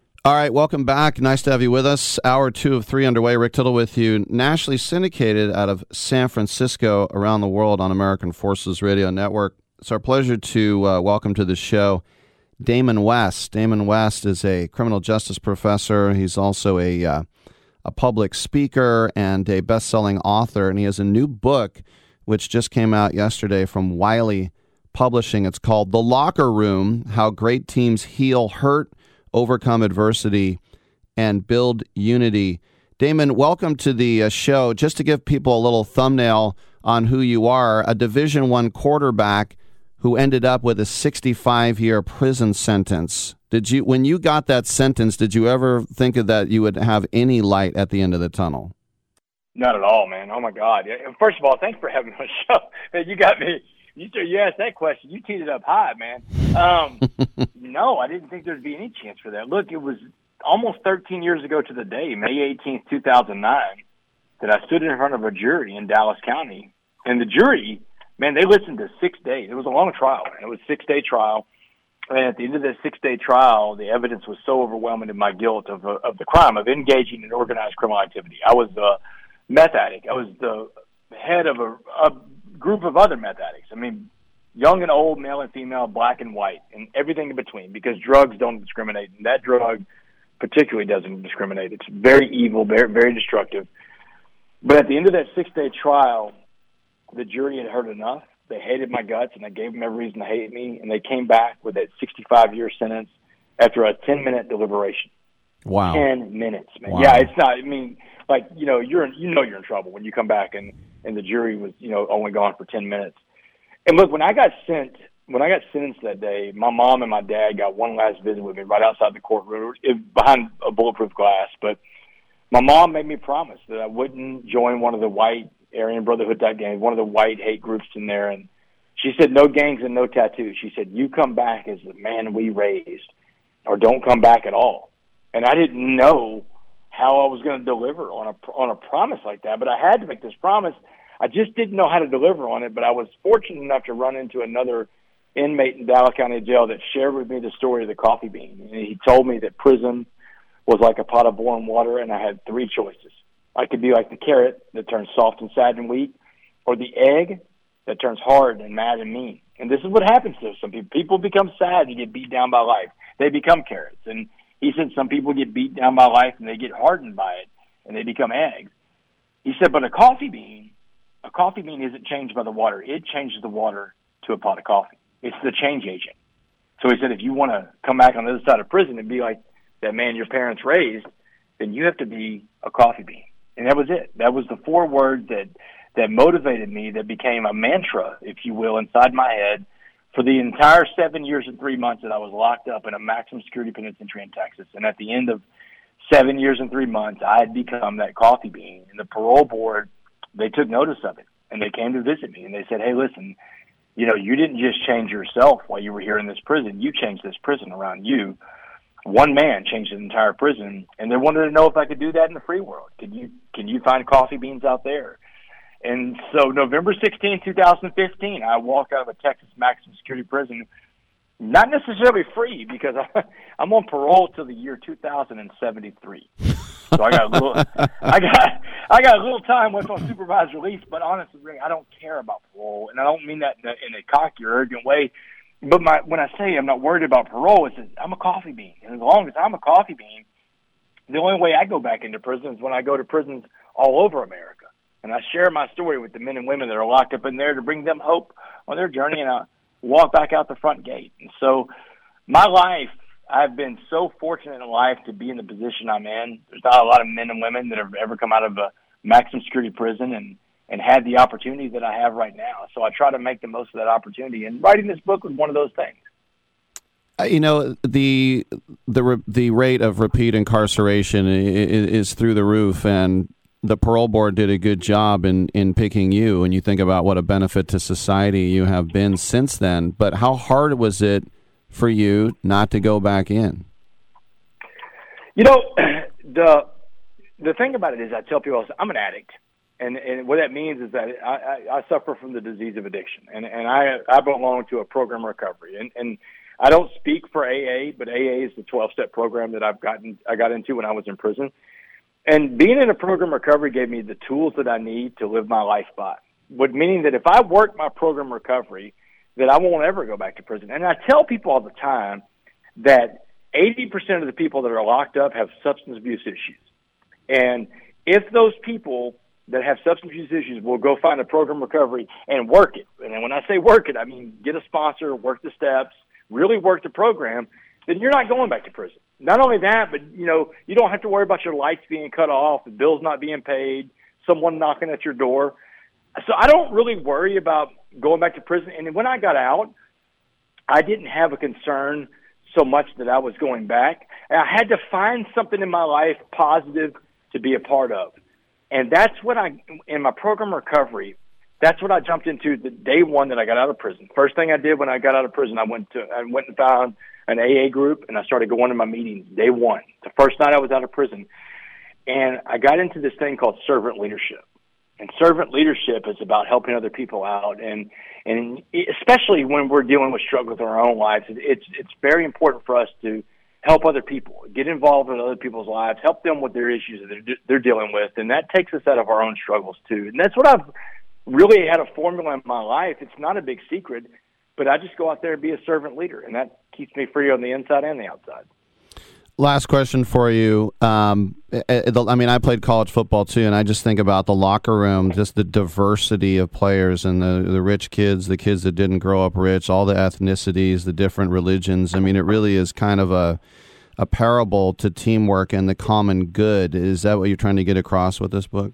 All right, welcome back. Nice to have you with us. Hour two of three underway. Rick Tittle with you, nationally syndicated out of San Francisco, around the world on American Forces Radio Network. It's our pleasure to uh, welcome to the show Damon West. Damon West is a criminal justice professor. He's also a uh, a public speaker and a best-selling author, and he has a new book which just came out yesterday from Wiley Publishing. It's called The Locker Room: How Great Teams Heal Hurt overcome adversity, and build unity. Damon, welcome to the uh, show. Just to give people a little thumbnail on who you are, a Division One quarterback who ended up with a 65-year prison sentence. Did you, when you got that sentence, did you ever think of that you would have any light at the end of the tunnel? Not at all, man. Oh my God! First of all, thanks for having me on the show. You got me you said you asked that question. You teed it up high, man. Um, no, I didn't think there'd be any chance for that. Look, it was almost 13 years ago to the day, May 18th, 2009, that I stood in front of a jury in Dallas County, and the jury, man, they listened to six days. It was a long trial. Man. It was a six day trial. And at the end of that six day trial, the evidence was so overwhelming in my guilt of, uh, of the crime of engaging in organized criminal activity. I was a meth addict. I was the head of a, a group of other meth addicts. I mean, young and old, male and female, black and white, and everything in between. Because drugs don't discriminate, and that drug particularly doesn't discriminate. It's very evil, very very destructive. But at the end of that six day trial, the jury had heard enough. They hated my guts, and they gave them every reason to hate me. And they came back with that 65 year sentence after a 10 minute deliberation. Wow. 10 minutes, man. Wow. Yeah, it's not. I mean, like you know, you're in, you know you're in trouble when you come back and and the jury was you know only gone for 10 minutes. And look, when I got sent, when I got sentenced that day, my mom and my dad got one last visit with me right outside the courtroom, it, behind a bulletproof glass. But my mom made me promise that I wouldn't join one of the white Aryan Brotherhood type gangs, one of the white hate groups in there. And she said, no gangs and no tattoos. She said, you come back as the man we raised, or don't come back at all. And I didn't know how I was going to deliver on a on a promise like that, but I had to make this promise. I just didn't know how to deliver on it, but I was fortunate enough to run into another inmate in Dallas County Jail that shared with me the story of the coffee bean. And he told me that prison was like a pot of boiling water, and I had three choices. I could be like the carrot that turns soft and sad and weak, or the egg that turns hard and mad and mean. And this is what happens to some people. People become sad and get beat down by life. They become carrots. And he said some people get beat down by life and they get hardened by it and they become eggs. He said, but a coffee bean, a coffee bean isn't changed by the water. It changes the water to a pot of coffee. It's the change agent. So he said, if you want to come back on the other side of prison and be like that man your parents raised, then you have to be a coffee bean. And that was it. That was the four words that that motivated me, that became a mantra, if you will, inside my head for the entire seven years and three months that I was locked up in a maximum security penitentiary in Texas. And at the end of seven years and three months, I had become that coffee bean. And the parole board, they took notice of it and they came to visit me and they said, Hey, listen, you know, you didn't just change yourself while you were here in this prison. You changed this prison around you. One man changed the entire prison, and they wanted to know if I could do that in the free world. Can you can you find coffee beans out there? And so November 16, 2015, I walked out of a Texas maximum security prison, not necessarily free because I, I'm on parole till the year 2073. So I got a little, I got, I got a little time left on supervised release. But honestly, I don't care about parole, and I don't mean that in a, in a cocky or arrogant way. But my, when I say I'm not worried about parole, it's that I'm a coffee bean, and as long as I'm a coffee bean, the only way I go back into prison is when I go to prisons all over America and I share my story with the men and women that are locked up in there to bring them hope on their journey, and I walk back out the front gate. And so, my life, I've been so fortunate in life to be in the position I'm in. There's not a lot of men and women that have ever come out of a maximum security prison and and had the opportunity that I have right now. So I try to make the most of that opportunity, and writing this book was one of those things. Uh, you know the the the rate of repeat incarceration is, is through the roof, and the parole board did a good job in, in picking you, and you think about what a benefit to society you have been since then. But how hard was it for you not to go back in? You know, the the thing about it is, I tell people I'm an addict, and and what that means is that I, I, I suffer from the disease of addiction, and and I I belong to a program recovery, and and I don't speak for AA, but AA is the 12 step program that I've gotten I got into when I was in prison and being in a program recovery gave me the tools that I need to live my life by. What meaning that if I work my program recovery, that I won't ever go back to prison. And I tell people all the time that 80% of the people that are locked up have substance abuse issues. And if those people that have substance abuse issues will go find a program recovery and work it, and when I say work it, I mean get a sponsor, work the steps, really work the program, then you're not going back to prison not only that, but you know, you don't have to worry about your lights being cut off, the bills not being paid, someone knocking at your door. So I don't really worry about going back to prison. And when I got out, I didn't have a concern so much that I was going back. I had to find something in my life positive to be a part of. And that's what I, in my program recovery, that's what I jumped into the day one that I got out of prison. First thing I did when I got out of prison, I went to, I went and found an AA group, and I started going to my meetings day one. The first night I was out of prison, and I got into this thing called servant leadership. And servant leadership is about helping other people out, and and especially when we're dealing with struggles in our own lives, it's it's very important for us to help other people, get involved in other people's lives, help them with their issues that they're, they're dealing with, and that takes us out of our own struggles too. And that's what I've really had a formula in my life. It's not a big secret but I just go out there and be a servant leader, and that keeps me free on the inside and the outside. Last question for you. Um, I mean, I played college football too, and I just think about the locker room, just the diversity of players and the, the rich kids, the kids that didn't grow up rich, all the ethnicities, the different religions. I mean, it really is kind of a a parable to teamwork and the common good. Is that what you're trying to get across with this book?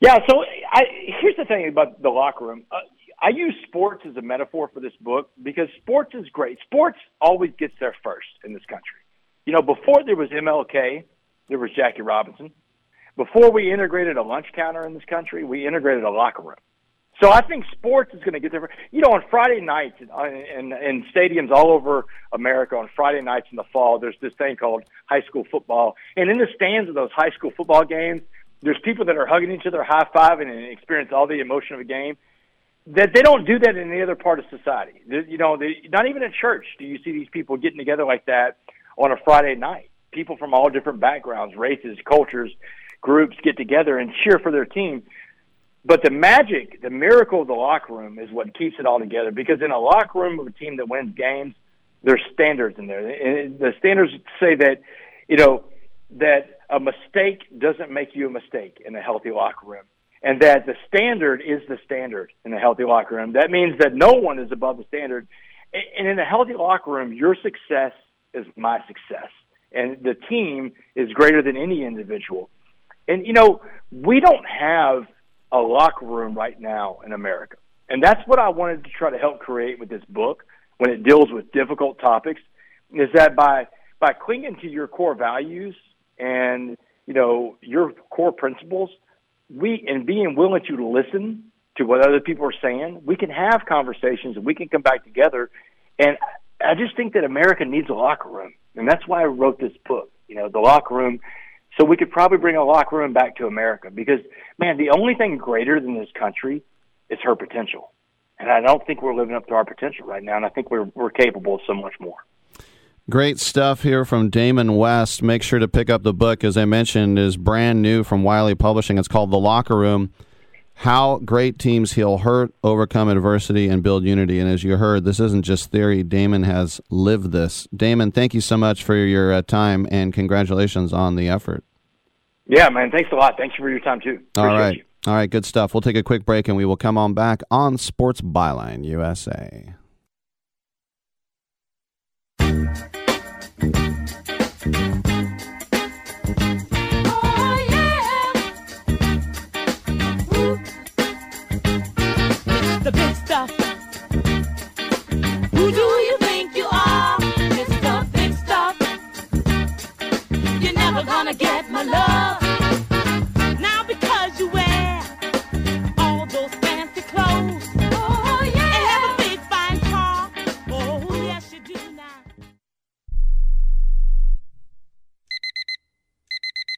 Yeah. So I, here's the thing about the locker room. Uh, I use sports as a metaphor for this book because sports is great. Sports always gets there first in this country. You know, before there was MLK, there was Jackie Robinson. Before we integrated a lunch counter in this country, we integrated a locker room. So I think sports is going to get there. You know, on Friday nights in, in, in stadiums all over America, on Friday nights in the fall, there's this thing called high school football. And in the stands of those high school football games, there's people that are hugging each other, high fiving, and experience all the emotion of a game. That they don't do that in any other part of society. You know, they, not even in church do you see these people getting together like that on a Friday night. People from all different backgrounds, races, cultures, groups get together and cheer for their team. But the magic, the miracle of the locker room is what keeps it all together. Because in a locker room of a team that wins games, there's standards in there. And the standards say that, you know, that a mistake doesn't make you a mistake in a healthy locker room. And that the standard is the standard in a healthy locker room. That means that no one is above the standard. And in a healthy locker room, your success is my success. And the team is greater than any individual. And, you know, we don't have a locker room right now in America. And that's what I wanted to try to help create with this book when it deals with difficult topics is that by by clinging to your core values and you know your core principles, we and being willing to listen to what other people are saying, we can have conversations and we can come back together. And I just think that America needs a locker room, and that's why I wrote this book. You know, the locker room, so we could probably bring a locker room back to America because, man, the only thing greater than this country is her potential, and I don't think we're living up to our potential right now, and I think we're we're capable of so much more. Great stuff here from Damon West. Make sure to pick up the book, as I mentioned, is brand new from Wiley Publishing. It's called The Locker Room how great teams heal hurt, overcome adversity, and build unity. And as you heard, this isn't just theory. Damon has lived this. Damon, thank you so much for your uh, time and congratulations on the effort. Yeah, man. Thanks a lot. Thanks for your time, too. Appreciate All right. You. All right. Good stuff. We'll take a quick break and we will come on back on Sports Byline USA. Gonna get my love.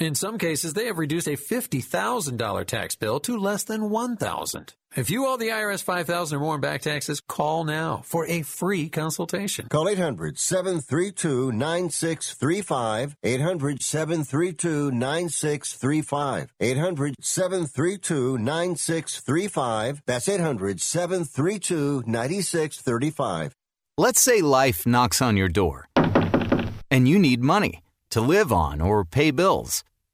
In some cases, they have reduced a $50,000 tax bill to less than 1,000. If you owe the IRS $5,000 or more in back taxes, call now for a free consultation. Call 800 732 9635. 800 732 9635. 800 732 9635. That's 800 732 9635. Let's say life knocks on your door and you need money to live on or pay bills.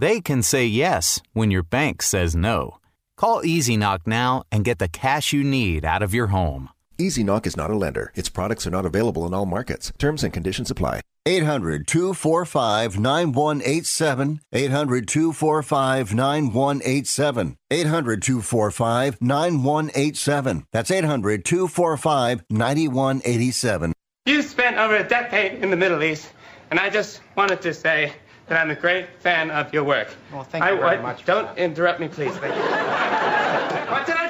they can say yes when your bank says no. Call EasyKnock now and get the cash you need out of your home. EasyKnock is not a lender. Its products are not available in all markets. Terms and conditions apply. 800 245 9187. 800 245 9187. 800 245 9187. That's 800 245 9187. You spent over a decade in the Middle East, and I just wanted to say that I'm a great fan of your work. Well, thank you I, very I- much. Don't interrupt me, please. Thank you. what did I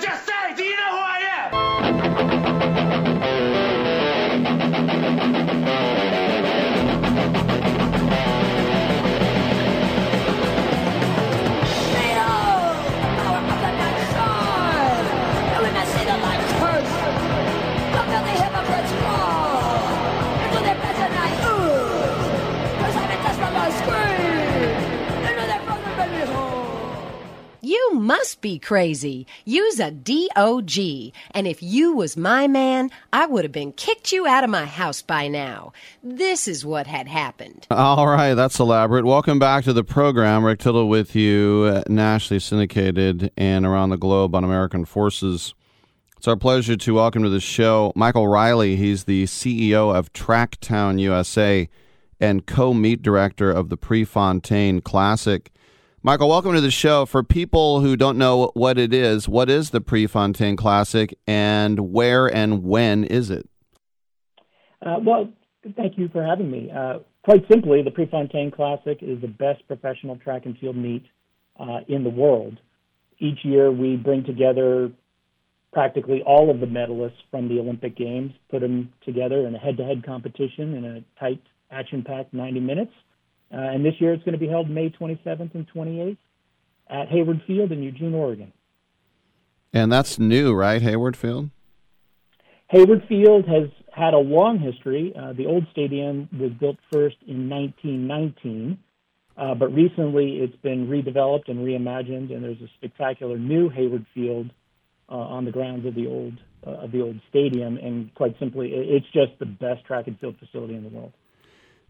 You must be crazy. Use a DOG. And if you was my man, I would have been kicked you out of my house by now. This is what had happened. All right, that's elaborate. Welcome back to the program. Rick Tittle with you, nationally syndicated and around the globe on American Forces. It's our pleasure to welcome to the show Michael Riley. He's the CEO of Tracktown USA and co-meet director of the Prefontaine Classic. Michael, welcome to the show. For people who don't know what it is, what is the Prefontaine Classic and where and when is it? Uh, well, thank you for having me. Uh, quite simply, the Prefontaine Classic is the best professional track and field meet uh, in the world. Each year, we bring together practically all of the medalists from the Olympic Games, put them together in a head-to-head competition in a tight, action-packed 90 minutes. Uh, and this year, it's going to be held May 27th and 28th at Hayward Field in Eugene, Oregon. And that's new, right? Hayward Field? Hayward Field has had a long history. Uh, the old stadium was built first in 1919, uh, but recently it's been redeveloped and reimagined, and there's a spectacular new Hayward Field uh, on the grounds of the old uh, of the old stadium. And quite simply, it's just the best track and field facility in the world.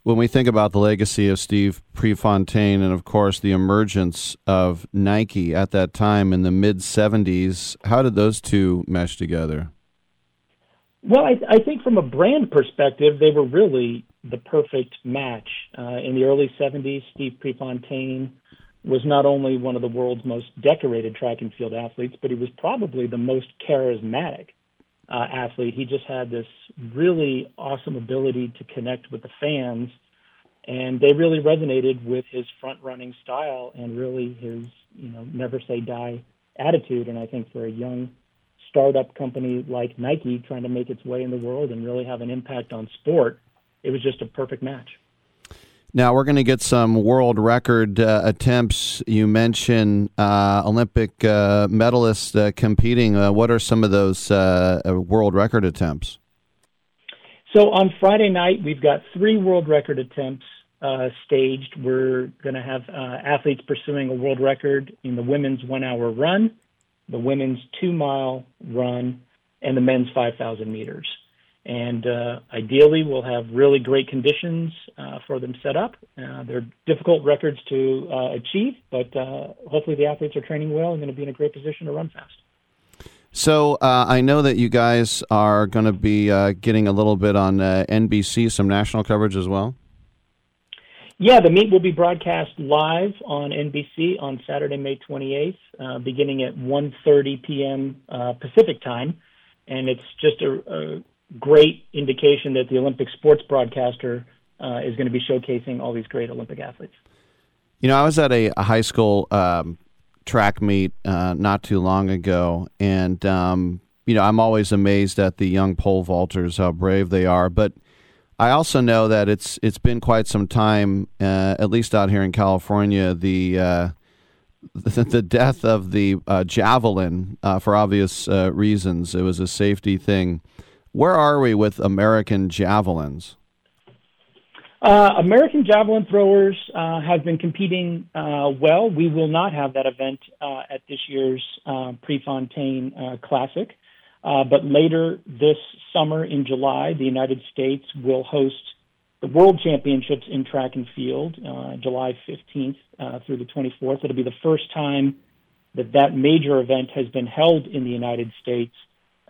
When we think about the legacy of Steve Prefontaine and, of course, the emergence of Nike at that time in the mid 70s, how did those two mesh together? Well, I, I think from a brand perspective, they were really the perfect match. Uh, in the early 70s, Steve Prefontaine was not only one of the world's most decorated track and field athletes, but he was probably the most charismatic uh, athlete. He just had this really awesome ability to connect with the fans, and they really resonated with his front running style and really his you know never say die attitude. And I think for a young startup company like Nike trying to make its way in the world and really have an impact on sport, it was just a perfect match. Now, we're going to get some world record uh, attempts. You mentioned uh, Olympic uh, medalists uh, competing. Uh, what are some of those uh, world record attempts? So on Friday night, we've got three world record attempts staged. We're going to have athletes pursuing a world record in the women's one hour run, the women's two mile run, and the men's 5,000 meters. And uh, ideally, we'll have really great conditions uh, for them set up. Uh, they're difficult records to uh, achieve, but uh, hopefully the athletes are training well and going to be in a great position to run fast. So uh, I know that you guys are going to be uh, getting a little bit on uh, NBC, some national coverage as well. Yeah, the meet will be broadcast live on NBC on Saturday, May 28th, uh, beginning at 1:30 p.m. Uh, Pacific time, and it's just a, a, great indication that the Olympic sports broadcaster uh, is going to be showcasing all these great Olympic athletes. You know, I was at a, a high school um, track meet uh, not too long ago, and um, you know, I'm always amazed at the young pole vaulters, how brave they are, but I also know that it's it's been quite some time, uh, at least out here in California, the uh, the, the, death of the uh, javelin uh, for obvious uh, reasons. It was a safety thing. Where are we with American javelins? Uh, American javelin throwers have been competing well. We will not have that event at this year's Prefontaine Classic. Uh, but later this summer in July, the United States will host the World Championships in track and field, uh, July 15th uh, through the 24th. It'll be the first time that that major event has been held in the United States,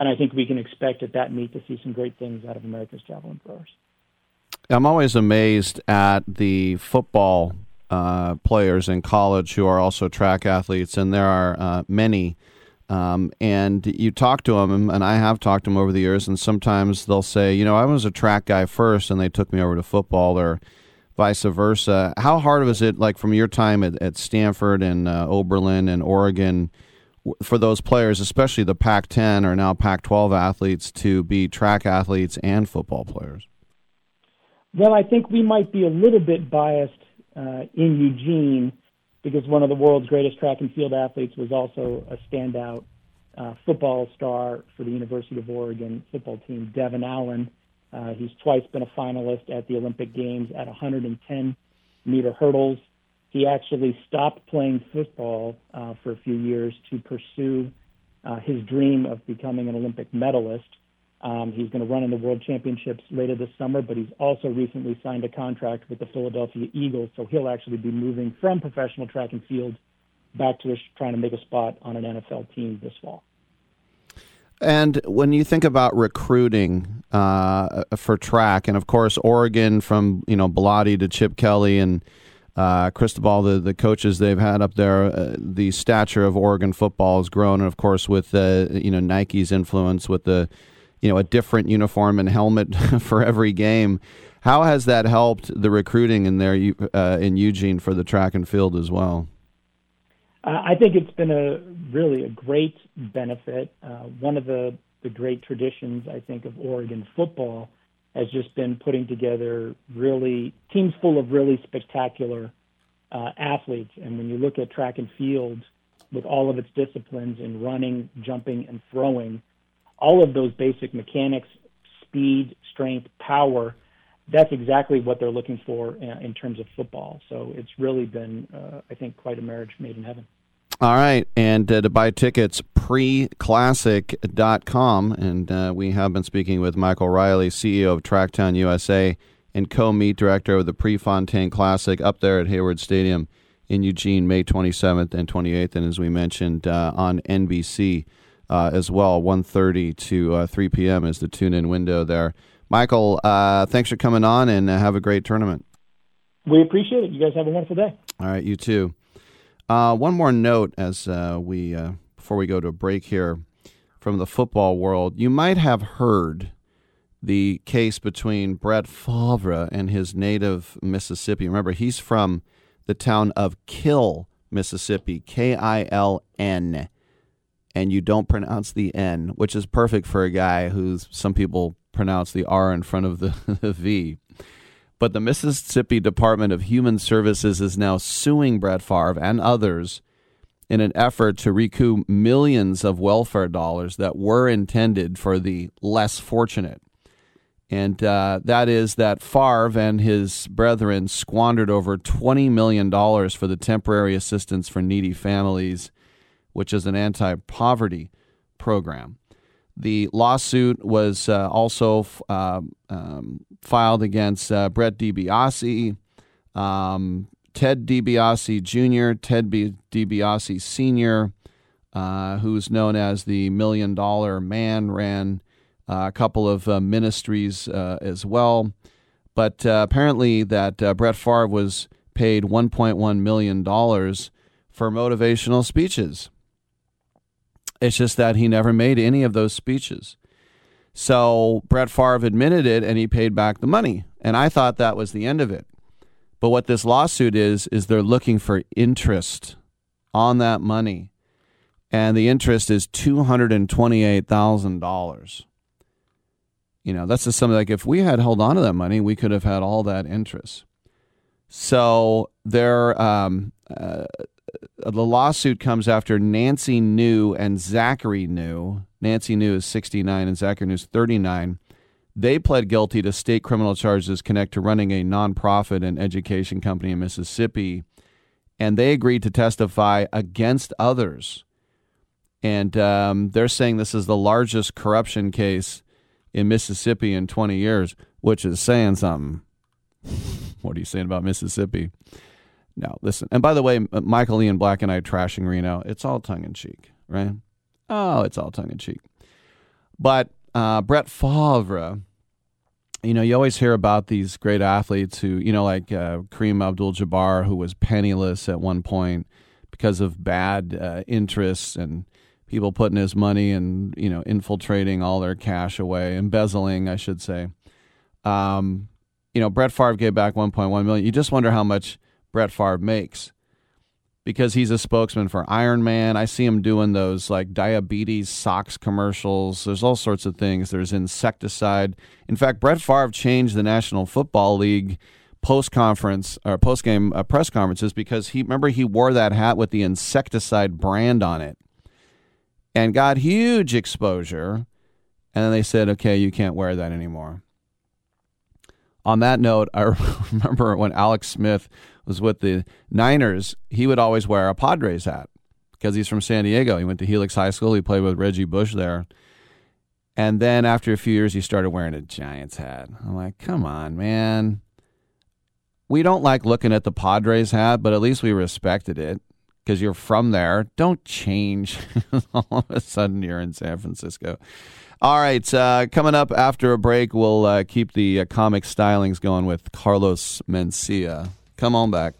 and I think we can expect at that meet to see some great things out of America's javelin throwers. I'm always amazed at the football uh, players in college who are also track athletes, and there are uh, many um, and you talk to them, and I have talked to them over the years, and sometimes they'll say, you know, I was a track guy first, and they took me over to football, or vice versa. How hard was it, like from your time at, at Stanford and uh, Oberlin and Oregon, for those players, especially the Pac 10 or now Pac 12 athletes, to be track athletes and football players? Well, I think we might be a little bit biased uh, in Eugene because one of the world's greatest track and field athletes was also a standout uh, football star for the University of Oregon football team, Devin Allen. Uh, he's twice been a finalist at the Olympic Games at 110 meter hurdles. He actually stopped playing football uh, for a few years to pursue uh, his dream of becoming an Olympic medalist. Um, he's going to run in the World Championships later this summer, but he's also recently signed a contract with the Philadelphia Eagles, so he'll actually be moving from professional track and field back to trying to make a spot on an NFL team this fall. And when you think about recruiting uh, for track, and of course Oregon from you know Bellotti to Chip Kelly and uh, Cristobal, the, the coaches they've had up there, uh, the stature of Oregon football has grown, and of course with uh, you know Nike's influence with the you know a different uniform and helmet for every game. How has that helped the recruiting in there uh, in Eugene for the track and field as well? Uh, I think it's been a really a great benefit. Uh, one of the the great traditions I think of Oregon football has just been putting together really teams full of really spectacular uh, athletes. And when you look at track and field with all of its disciplines in running, jumping, and throwing, all of those basic mechanics, speed, strength, power, that's exactly what they're looking for in terms of football. So it's really been, uh, I think, quite a marriage made in heaven. All right. And uh, to buy tickets, preclassic.com. And uh, we have been speaking with Michael Riley, CEO of Tracktown USA and co meet director of the Prefontaine Classic up there at Hayward Stadium in Eugene, May 27th and 28th. And as we mentioned uh, on NBC uh, as well. 1.30 to uh, 3 p.m. is the tune-in window there. Michael, uh, thanks for coming on and uh, have a great tournament. We appreciate it. You guys have a wonderful day. All right, you too. Uh, one more note as uh, we before we go to a break here from the football world. You might have heard the case between Brett Favre and his native Mississippi. Remember, he's from the town of Kill, Mississippi, K I L N and you don't pronounce the N, which is perfect for a guy who's some people pronounce the R in front of the, the V. But the Mississippi Department of Human Services is now suing Brett Favre and others in an effort to recoup millions of welfare dollars that were intended for the less fortunate. And uh, that is that Favre and his brethren squandered over $20 million for the temporary assistance for needy families which is an anti poverty program. The lawsuit was uh, also uh, um, filed against uh, Brett DiBiase, um, Ted DiBiase Jr., Ted B- DiBiase Sr., uh, who's known as the Million Dollar Man, ran uh, a couple of uh, ministries as well. But uh, apparently, that uh, Brett Favre was paid 1.1 million dollars for motivational speeches. It's just that he never made any of those speeches. So Brett Favre admitted it and he paid back the money. And I thought that was the end of it. But what this lawsuit is, is they're looking for interest on that money. And the interest is $228,000. You know, that's just something like if we had held on to that money, we could have had all that interest. So there, um, uh, the lawsuit comes after Nancy New and Zachary New. Nancy New is 69 and Zachary New is 39. They pled guilty to state criminal charges connected to running a nonprofit and education company in Mississippi, and they agreed to testify against others. And um, they're saying this is the largest corruption case in Mississippi in 20 years, which is saying something. what are you saying about Mississippi? No, listen. And by the way, Michael Ian Black and I trashing Reno. It's all tongue in cheek, right? Oh, it's all tongue in cheek. But uh, Brett Favre, you know, you always hear about these great athletes who, you know, like uh, Kareem Abdul Jabbar, who was penniless at one point because of bad uh, interests and people putting his money and, you know, infiltrating all their cash away, embezzling, I should say. Um, you know, Brett Favre gave back 1.1 million. You just wonder how much Brett Favre makes because he's a spokesman for Iron Man. I see him doing those like diabetes socks commercials. There's all sorts of things. There's insecticide. In fact, Brett Favre changed the National Football League post conference or post game uh, press conferences because he remember he wore that hat with the insecticide brand on it and got huge exposure. And then they said, okay, you can't wear that anymore. On that note, I remember when Alex Smith was with the Niners, he would always wear a Padres hat because he's from San Diego. He went to Helix High School. He played with Reggie Bush there. And then after a few years, he started wearing a Giants hat. I'm like, come on, man. We don't like looking at the Padres hat, but at least we respected it because you're from there. Don't change. All of a sudden, you're in San Francisco. All right, uh, coming up after a break, we'll uh, keep the uh, comic stylings going with Carlos Mencia. Come on back.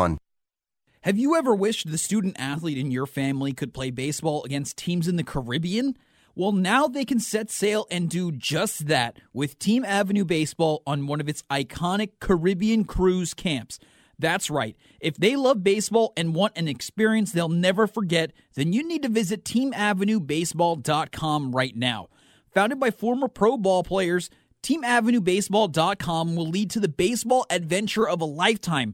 Have you ever wished the student athlete in your family could play baseball against teams in the Caribbean? Well, now they can set sail and do just that with Team Avenue Baseball on one of its iconic Caribbean cruise camps. That's right. If they love baseball and want an experience they'll never forget, then you need to visit teamavenuebaseball.com right now. Founded by former pro ball players, teamavenuebaseball.com will lead to the baseball adventure of a lifetime.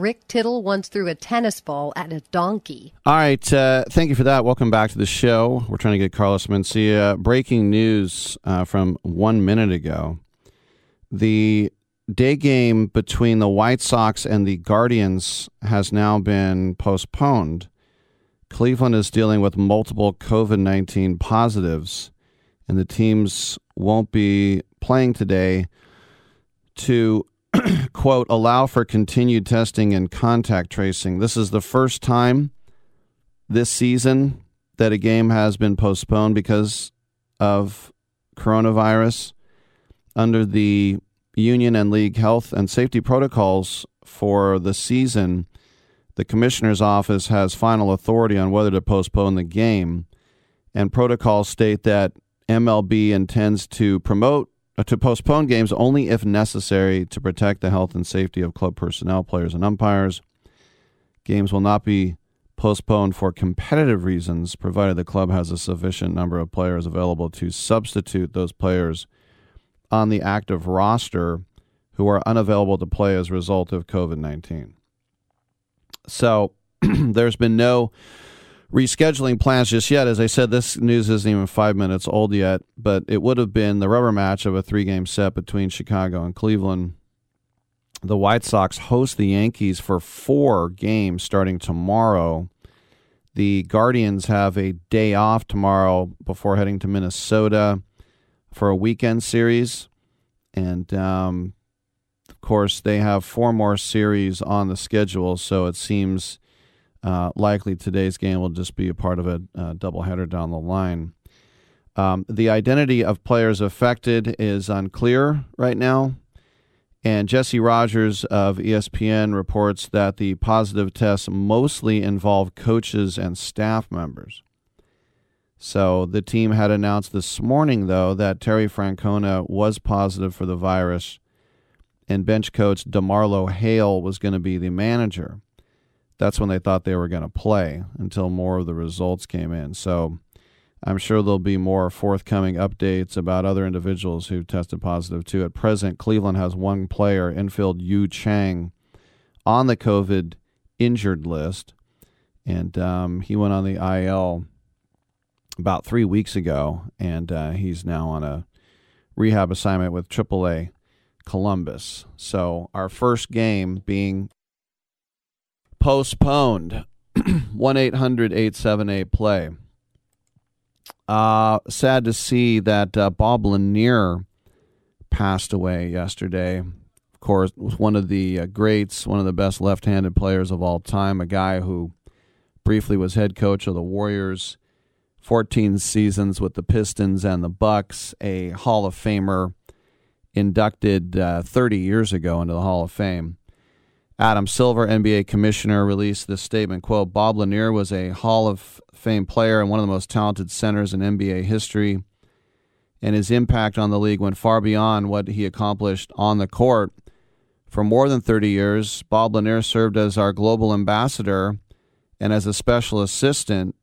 Rick Tittle once threw a tennis ball at a donkey. All right. Uh, thank you for that. Welcome back to the show. We're trying to get Carlos Mencia. Breaking news uh, from one minute ago. The day game between the White Sox and the Guardians has now been postponed. Cleveland is dealing with multiple COVID 19 positives, and the teams won't be playing today to, quote, allow for continued testing and contact tracing. This is the first time this season that a game has been postponed because of coronavirus under the union and league health and safety protocols for the season the commissioner's office has final authority on whether to postpone the game and protocols state that MLB intends to promote Uh, to postpone games only if necessary to protect the health and safety of club personnel, players and umpires. Games will not be postponed for competitive reasons provided the club has a sufficient number of players available to substitute those players on the active roster who are unavailable to play as a result of COVID 19. So there's been no rescheduling plans just yet. As I said, this news isn't even five minutes old yet, but it would have been the rubber match of a three game set between Chicago and Cleveland. The White Sox host the Yankees for four games starting tomorrow. The Guardians have a day off tomorrow before heading to Minnesota for a weekend series. And um, of course, they have four more series on the schedule, so it seems uh, likely today's game will just be a part of a uh, doubleheader down the line. Um, the identity of players affected is unclear right now. And Jesse Rogers of ESPN reports that the positive tests mostly involve coaches and staff members. So the team had announced this morning, though, that Terry Francona was positive for the virus, and bench coach DeMarlo Hale was going to be the manager. That's when they thought they were going to play until more of the results came in. So I'm sure there'll be more forthcoming updates about other individuals who tested positive too. At present, Cleveland has one player, infield Yu Chang, on the COVID injured list, and um, he went on the IL about three weeks ago, and uh, he's now on a rehab assignment with AAA Columbus. So our first game being postponed. 1 800 878 play. Uh, sad to see that uh, Bob Lanier passed away yesterday. Of course, was one of the uh, greats, one of the best left-handed players of all time. A guy who briefly was head coach of the Warriors, 14 seasons with the Pistons and the Bucks. A Hall of Famer, inducted uh, 30 years ago into the Hall of Fame. Adam Silver, NBA commissioner, released this statement, quote, Bob Lanier was a Hall of Fame player and one of the most talented centers in NBA history, and his impact on the league went far beyond what he accomplished on the court. For more than 30 years, Bob Lanier served as our global ambassador and as a special assistant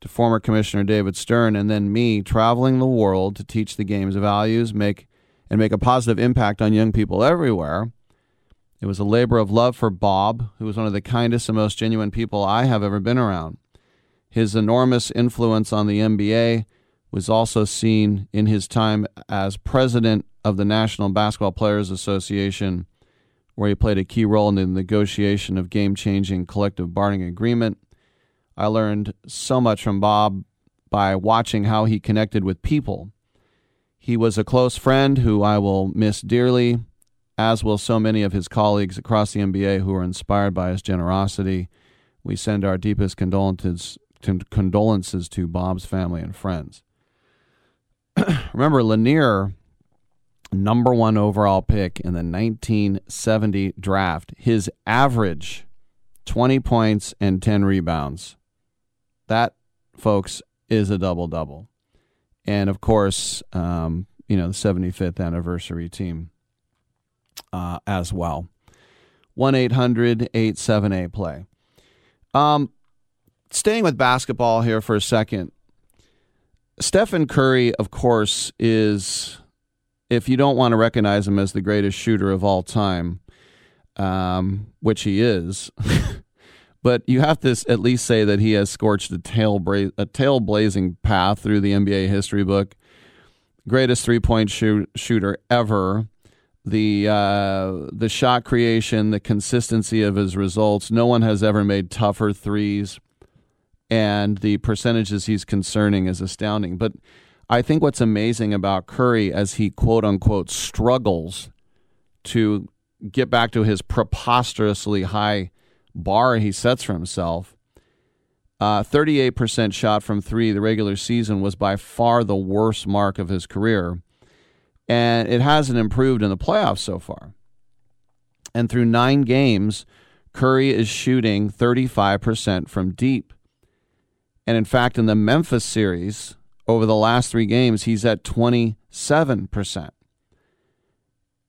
to former Commissioner David Stern, and then me traveling the world to teach the game's values, make and make a positive impact on young people everywhere. It was a labor of love for Bob, who was one of the kindest and most genuine people I have ever been around. His enormous influence on the NBA was also seen in his time as president of the National Basketball Players Association, where he played a key role in the negotiation of game changing collective bargaining agreement. I learned so much from Bob by watching how he connected with people. He was a close friend who I will miss dearly as will so many of his colleagues across the NBA who are inspired by his generosity. We send our deepest condolences to, condolences to Bob's family and friends. Remember, Lanier, number one overall pick in the 1970 draft, his average 20 points and 10 rebounds. That, folks, is a double double. And of course, um, you know, the 75th anniversary team uh, as well. 1 800 878 play. Um, staying with basketball here for a second. Stephen Curry, of course, is, if you don't want to recognize him as the greatest shooter of all time, um, which he is, but you have to at least say that he has scorched a tail bra- a tail-blazing path through the NBA history book. Greatest three-point shoot- shooter ever the uh, the shot creation, the consistency of his results. No one has ever made tougher threes, and the percentages he's concerning is astounding. But I think what's amazing about Curry as he quote unquote struggles to get back to his preposterously high bar he sets for himself. Uh, 38% shot from three the regular season was by far the worst mark of his career and it hasn't improved in the playoffs so far. And through nine games, Curry is shooting 35% from deep. And in fact, in the Memphis series, over the last three games, he's at 27%.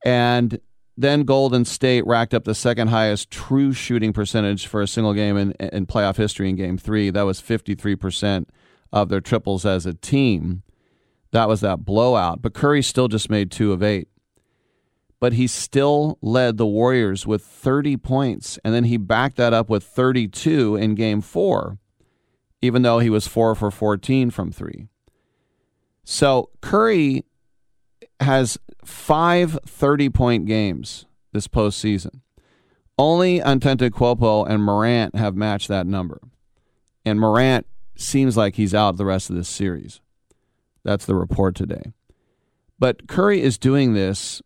And then Golden State racked up the second highest true shooting percentage for a single game in, in playoff history in game three. That was 53% of their triples as a team. That was that blowout. But Curry still just made two of eight. But he still led the Warriors with 30 points. And then he backed that up with 32 in game four, even though he was four for 14 from three. So Curry has five 30 point games this postseason. Only Antetokounmpo and Morant have matched that number. And Morant seems like he's out the rest of this series. That's the report today. But Curry is doing this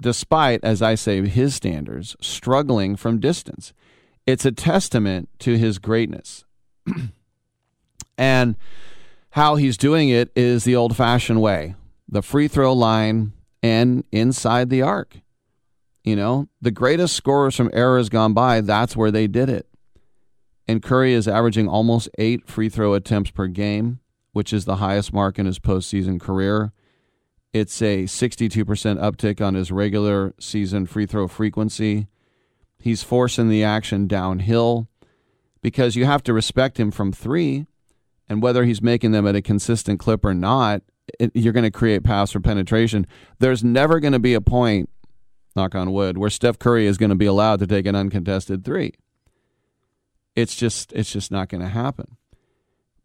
despite, as I say, his standards, struggling from distance. It's a testament to his greatness. and how he's doing it is the old fashioned way the free throw line and inside the arc. You know, the greatest scorers from eras gone by, that's where they did it. And Curry is averaging almost eight free throw attempts per game which is the highest mark in his postseason career. It's a 62% uptick on his regular season free throw frequency. He's forcing the action downhill because you have to respect him from three. And whether he's making them at a consistent clip or not, it, you're going to create paths for penetration. There's never going to be a point, knock on wood, where Steph Curry is going to be allowed to take an uncontested three. It's just it's just not going to happen.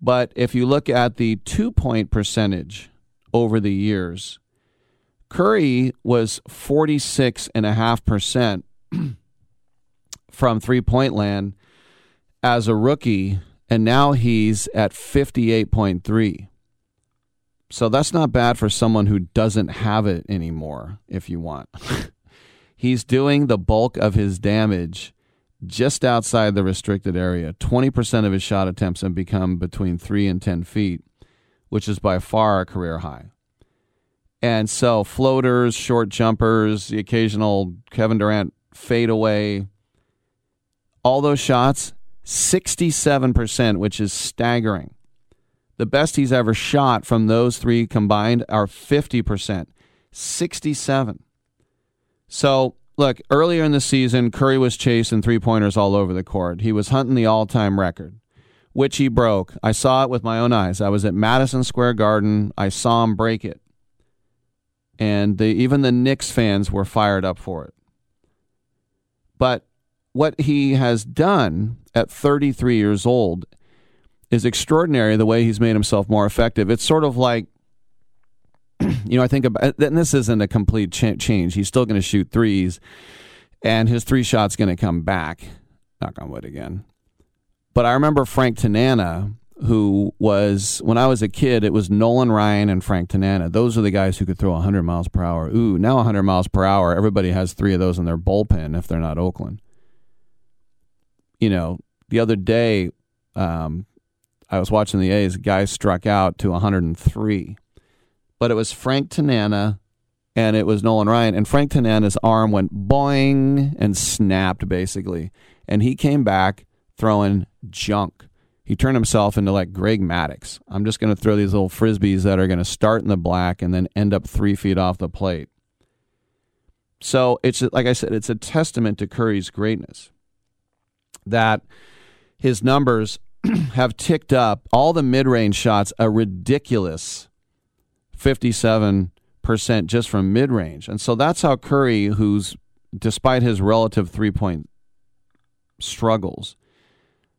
But if you look at the two point percentage over the years, Curry was 46.5% from three point land as a rookie, and now he's at 58.3. So that's not bad for someone who doesn't have it anymore, if you want. He's doing the bulk of his damage just outside the restricted area. 20% of his shot attempts have become between 3 and 10 feet, which is by far a career high. And so floaters, short jumpers, the occasional Kevin Durant fadeaway, all those shots, 67%, which is staggering. The best he's ever shot from those three combined are 50%, 67. So, look, earlier in the season, Curry was chasing three pointers all over the court. He was hunting the all time record, which he broke. I saw it with my own eyes. I was at Madison Square Garden. I saw him break it. And the, even the Knicks fans were fired up for it. But what he has done at 33 years old is extraordinary the way he's made himself more effective. It's sort of like, you know, I think about, and this isn't a complete ch- change. He's still going to shoot threes, and his three shot's going to come back. Knock on wood again. But I remember Frank Tanana, who was, when I was a kid, it was Nolan Ryan and Frank Tanana. Those are the guys who could throw 100 miles per hour. Ooh, now 100 miles per hour. Everybody has three of those in their bullpen if they're not Oakland. You know, the other day, um, I was watching the A's. Guy struck out to 103, but it was Frank Tanana and it was Nolan Ryan. And Frank Tanana's arm went boing and snapped basically, and he came back throwing junk. He turned himself into like Greg Maddux. I'm just going to throw these little frisbees that are going to start in the black and then end up three feet off the plate. So it's like I said, it's a testament to Curry's greatness that his numbers have ticked up all the mid-range shots a ridiculous 57% just from mid-range. And so that's how Curry who's despite his relative three-point struggles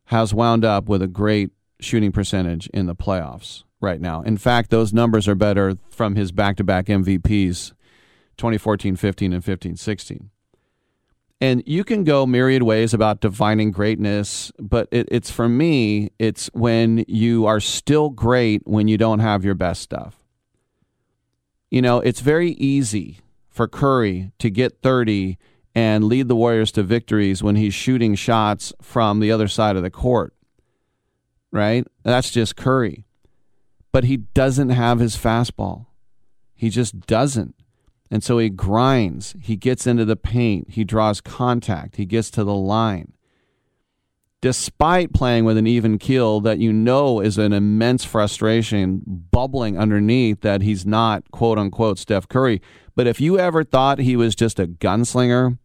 has wound up with a great shooting percentage in the playoffs right now. In fact, those numbers are better from his back-to-back MVPs 2014, 15 and 15, 16. And you can go myriad ways about defining greatness, but it, it's for me, it's when you are still great when you don't have your best stuff. You know, it's very easy for Curry to get 30 and lead the Warriors to victories when he's shooting shots from the other side of the court, right? That's just Curry. But he doesn't have his fastball. He just doesn't. And so he grinds, he gets into the paint, he draws contact, he gets to the line. Despite playing with an even keel that you know is an immense frustration bubbling underneath that he's not quote unquote Steph Curry. But if you ever thought he was just a gunslinger,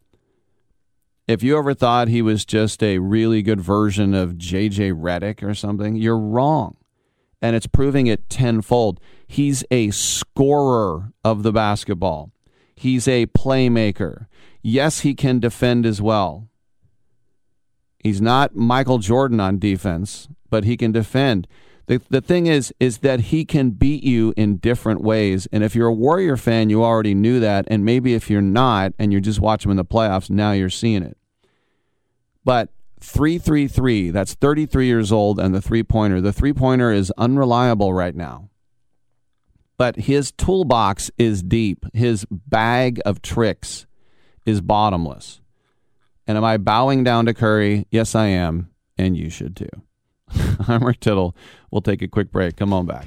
if you ever thought he was just a really good version of JJ Redick or something, you're wrong. And it's proving it tenfold. He's a scorer of the basketball. He's a playmaker. Yes, he can defend as well. He's not Michael Jordan on defense, but he can defend. The, the thing is is that he can beat you in different ways. And if you're a Warrior fan, you already knew that. And maybe if you're not and you're just watching him in the playoffs, now you're seeing it. But 333, that's 33 years old, and the three pointer. The three pointer is unreliable right now but his toolbox is deep. His bag of tricks is bottomless. And am I bowing down to Curry? Yes, I am. And you should too. I'm Rick Tittle. We'll take a quick break. Come on back.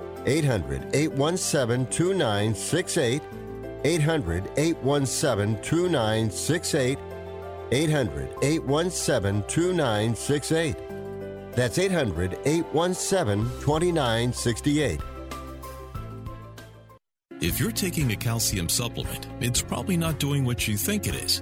800 817 2968. 800 817 2968. 800 817 2968. That's 800 817 2968. If you're taking a calcium supplement, it's probably not doing what you think it is.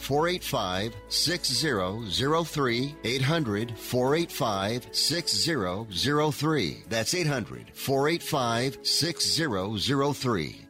485 6003. 800 485 6003. That's 800 485 6003.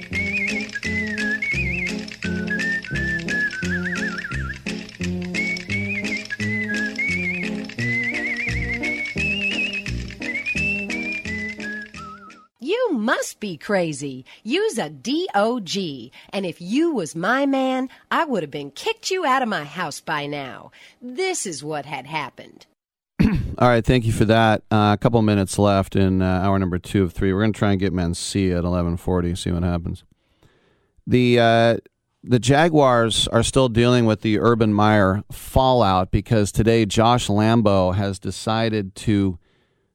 You must be crazy. Use a DOG. And if you was my man, I would have been kicked you out of my house by now. This is what had happened. All right, thank you for that. Uh, a couple minutes left in uh, hour number two of three. We're going to try and get Mencia at eleven forty. See what happens. The uh, the Jaguars are still dealing with the Urban Meyer fallout because today Josh Lambo has decided to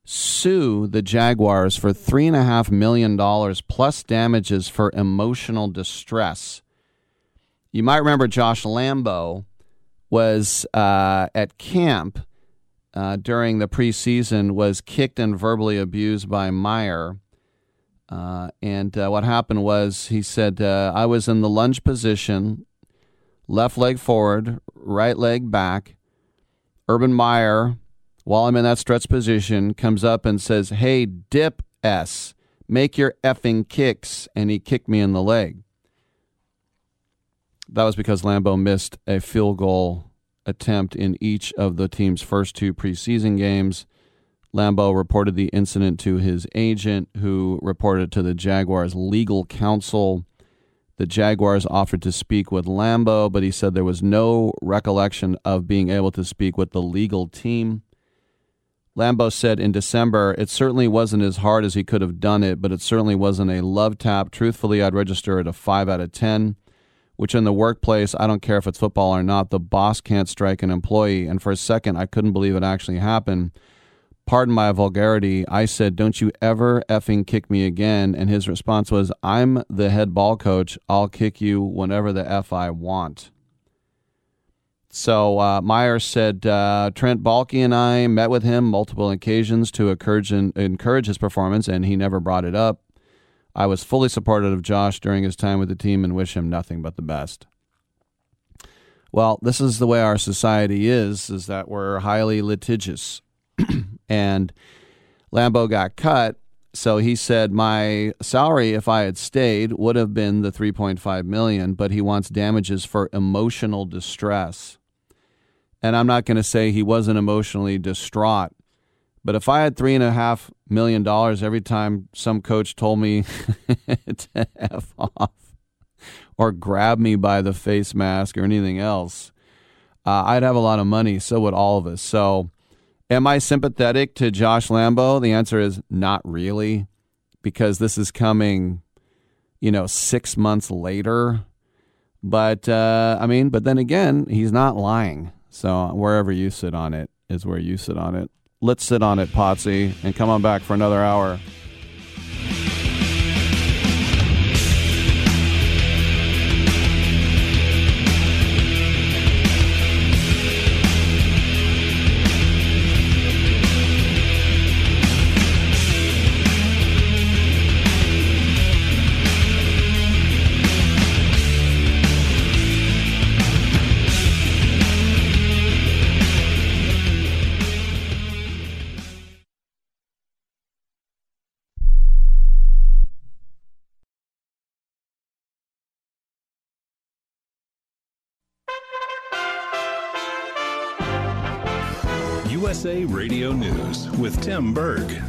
sue the Jaguars for three and a half million dollars plus damages for emotional distress. You might remember Josh Lambo was uh, at camp uh, during the preseason was kicked and verbally abused by Meyer. Uh, and uh, what happened was he said, uh, I was in the lunge position, left leg forward, right leg back. Urban Meyer, while I'm in that stretch position, comes up and says, Hey, dip S, make your effing kicks. And he kicked me in the leg. That was because Lambo missed a field goal attempt in each of the team's first two preseason games. Lambo reported the incident to his agent, who reported to the Jaguars' legal counsel. The Jaguars offered to speak with Lambo, but he said there was no recollection of being able to speak with the legal team. Lambo said in December, it certainly wasn't as hard as he could have done it, but it certainly wasn't a love tap. Truthfully, I'd register it a 5 out of 10. which in the workplace, I don't care if it's football or not, the boss can't strike an employee. And for a second, I couldn't believe it actually happened. Pardon my vulgarity. I said, Don't you ever effing kick me again. And his response was, I'm the head ball coach. I'll kick you whenever the F I want. So uh, said uh, Trent Baalke and I met with him multiple occasions to encourage, encourage his performance, and he never brought it up. I was fully supportive of Josh during his time with the team and wish him nothing but the best. Well, this is the way our society is, is that we're highly litigious. and Lambo got cut, so he said my salary if I had stayed would have been the 3.5 million, but he wants damages for emotional distress. And I'm not going to say he wasn't emotionally distraught but if I had three and a half million dollars every time some coach told me to F off or grab me by the face mask or anything else, uh, I'd have a lot of money. So would all of us. So, am I sympathetic to Josh Lambo? The answer is not really, because this is coming, you know, six months later. But, uh, I mean, but then again, he's not lying. So, wherever you sit on it is where you sit on it. Let's sit on it, Potsy, and come on back for another hour. USA Radio News with Tim Berg.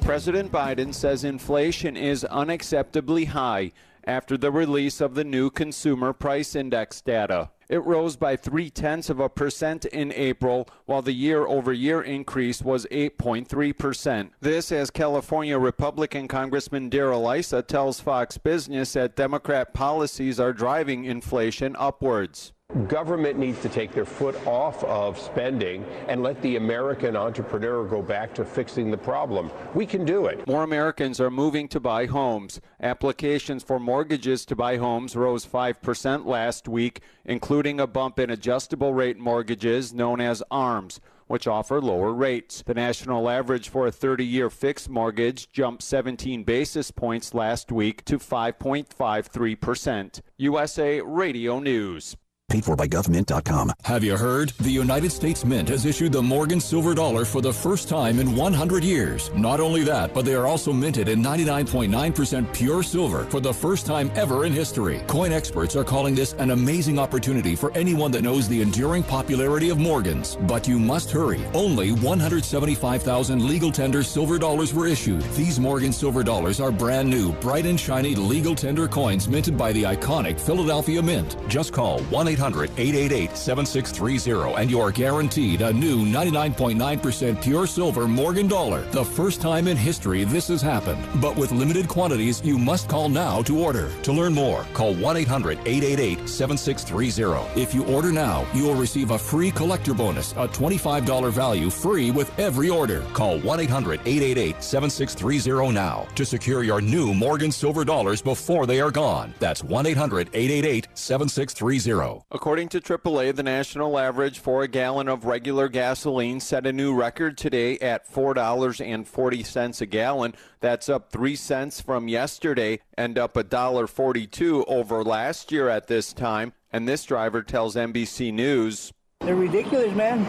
President Biden says inflation is unacceptably high after the release of the new Consumer Price Index data. It rose by three tenths of a percent in April, while the year over year increase was 8.3%. This, as California Republican Congressman Darrell Issa tells Fox Business that Democrat policies are driving inflation upwards. Government needs to take their foot off of spending and let the American entrepreneur go back to fixing the problem. We can do it. More Americans are moving to buy homes. Applications for mortgages to buy homes rose 5% last week, including a bump in adjustable rate mortgages known as ARMs which offer lower rates. The national average for a 30 year fixed mortgage jumped 17 basis points last week to 5.53%. USA Radio News. Paid for by GovMint.com. Have you heard? The United States Mint has issued the Morgan Silver Dollar for the first time in 100 years. Not only that, but they are also minted in 99.9% pure silver for the first time ever in history. Coin experts are calling this an amazing opportunity for anyone that knows the enduring popularity of Morgans. But you must hurry. Only 175,000 legal tender silver dollars were issued. These Morgan Silver Dollars are brand new, bright and shiny legal tender coins minted by the iconic Philadelphia Mint. Just call 1 800 888 7630 and you're guaranteed a new 99.9% pure silver Morgan dollar. The first time in history this has happened. But with limited quantities, you must call now to order. To learn more, call 1 800 888 7630. If you order now, you will receive a free collector bonus, a $25 value free with every order. Call 1 800 888 7630 now to secure your new Morgan silver dollars before they are gone. That's 1 800 888 7630. According to AAA, the national average for a gallon of regular gasoline set a new record today at $4.40 a gallon. That's up 3 cents from yesterday and up $1.42 over last year at this time. And this driver tells NBC News they're ridiculous, man.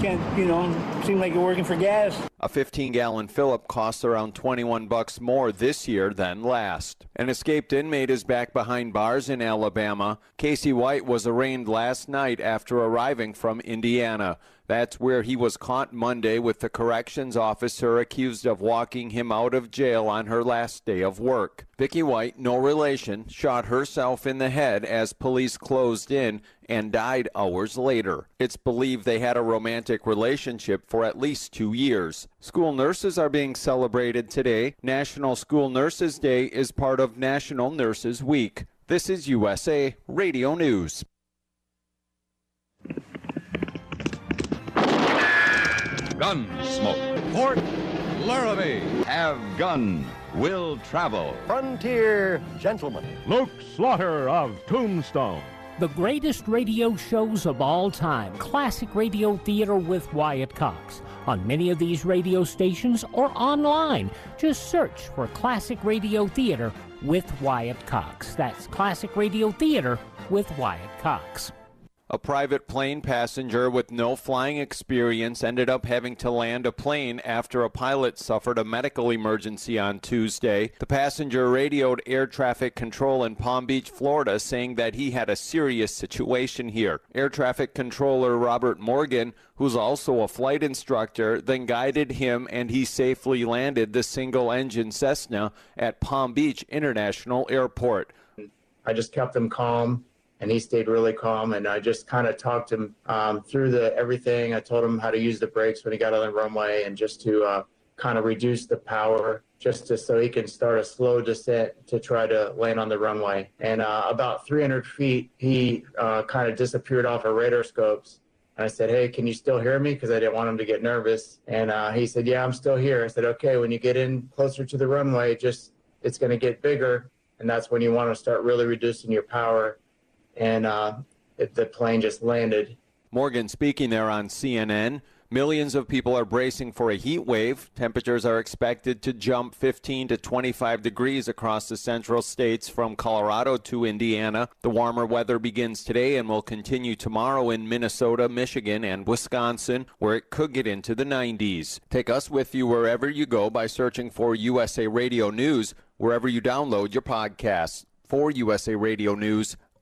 Can't, you know, seem like you're working for gas. A 15 gallon fill up costs around 21 bucks more this year than last. An escaped inmate is back behind bars in Alabama. Casey White was arraigned last night after arriving from Indiana. That's where he was caught Monday with the corrections officer accused of walking him out of jail on her last day of work. Vicky White, no relation, shot herself in the head as police closed in and died hours later. It's believed they had a romantic relationship for at least two years. School nurses are being celebrated today. National School Nurses Day is part of National Nurses Week. This is USA Radio News. Gunsmoke. Fort Laramie. Have gun. Will travel. Frontier gentlemen. Luke Slaughter of Tombstone. The greatest radio shows of all time. Classic Radio Theater with Wyatt Cox. On many of these radio stations or online. Just search for Classic Radio Theater with Wyatt Cox. That's Classic Radio Theater with Wyatt Cox. A private plane passenger with no flying experience ended up having to land a plane after a pilot suffered a medical emergency on Tuesday. The passenger radioed air traffic control in Palm Beach, Florida, saying that he had a serious situation here. Air traffic controller Robert Morgan, who's also a flight instructor, then guided him and he safely landed the single engine Cessna at Palm Beach International Airport. I just kept him calm and he stayed really calm. And I just kind of talked him um, through the everything. I told him how to use the brakes when he got on the runway, and just to uh, kind of reduce the power, just to so he can start a slow descent to try to land on the runway. And uh, about 300 feet, he uh, kind of disappeared off our radar scopes. I said, "Hey, can you still hear me?" Because I didn't want him to get nervous. And uh, he said, "Yeah, I'm still here." I said, "Okay, when you get in closer to the runway, just it's going to get bigger, and that's when you want to start really reducing your power." And uh, it, the plane just landed. Morgan speaking there on CNN. Millions of people are bracing for a heat wave. Temperatures are expected to jump 15 to 25 degrees across the central states from Colorado to Indiana. The warmer weather begins today and will continue tomorrow in Minnesota, Michigan, and Wisconsin, where it could get into the 90s. Take us with you wherever you go by searching for USA Radio News, wherever you download your podcasts. For USA Radio News,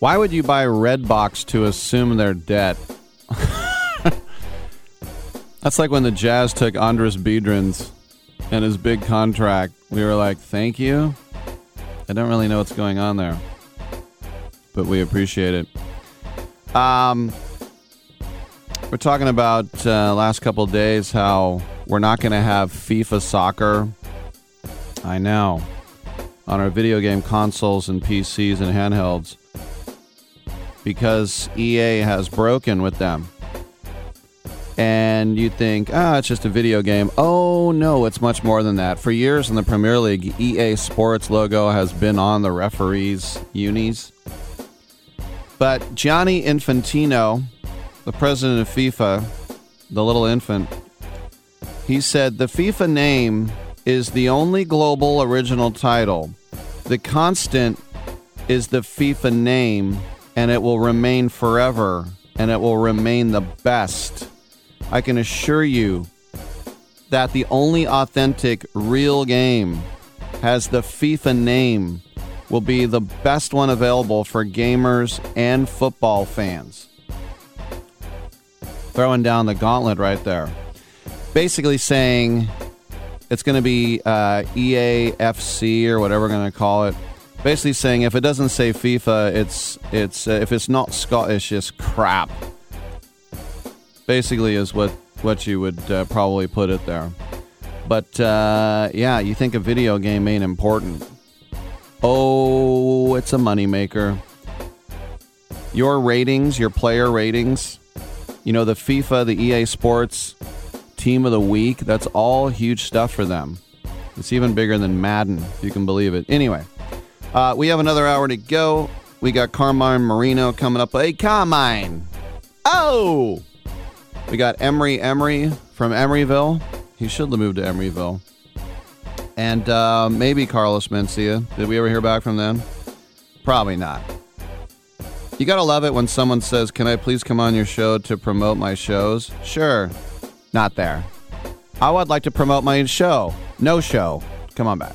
Why would you buy Redbox to assume their debt? That's like when the Jazz took Andris Biedrins and his big contract. We were like, thank you. I don't really know what's going on there, but we appreciate it. Um, we're talking about uh, last couple days how we're not going to have FIFA soccer. I know on our video game consoles and PCs and handhelds because EA has broken with them. And you think, ah, it's just a video game. Oh, no, it's much more than that. For years in the Premier League, EA Sports logo has been on the referees' unis. But Gianni Infantino, the president of FIFA, the little infant, he said the FIFA name is the only global original title. The constant is the FIFA name and it will remain forever and it will remain the best. I can assure you that the only authentic real game has the FIFA name will be the best one available for gamers and football fans. Throwing down the gauntlet right there. Basically saying It's going to be uh, EAFC or whatever we're going to call it. Basically, saying if it doesn't say FIFA, it's it's uh, if it's not Scottish, it's crap. Basically, is what what you would uh, probably put it there. But uh, yeah, you think a video game ain't important. Oh, it's a moneymaker. Your ratings, your player ratings, you know, the FIFA, the EA Sports team of the week, that's all huge stuff for them. It's even bigger than Madden, if you can believe it. Anyway, uh, we have another hour to go. We got Carmine Marino coming up. Hey, Carmine! Oh! We got Emery Emery from Emeryville. He should have moved to Emeryville. And uh, maybe Carlos Mencia. Did we ever hear back from them? Probably not. You gotta love it when someone says, Can I please come on your show to promote my shows? Sure. Not there. I would like to promote my show. No show. Come on back.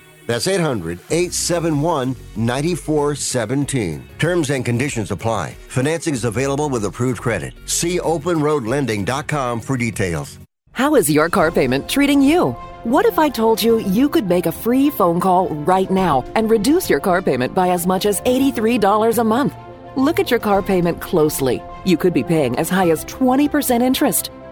That's 800 871 9417. Terms and conditions apply. Financing is available with approved credit. See openroadlending.com for details. How is your car payment treating you? What if I told you you could make a free phone call right now and reduce your car payment by as much as $83 a month? Look at your car payment closely. You could be paying as high as 20% interest.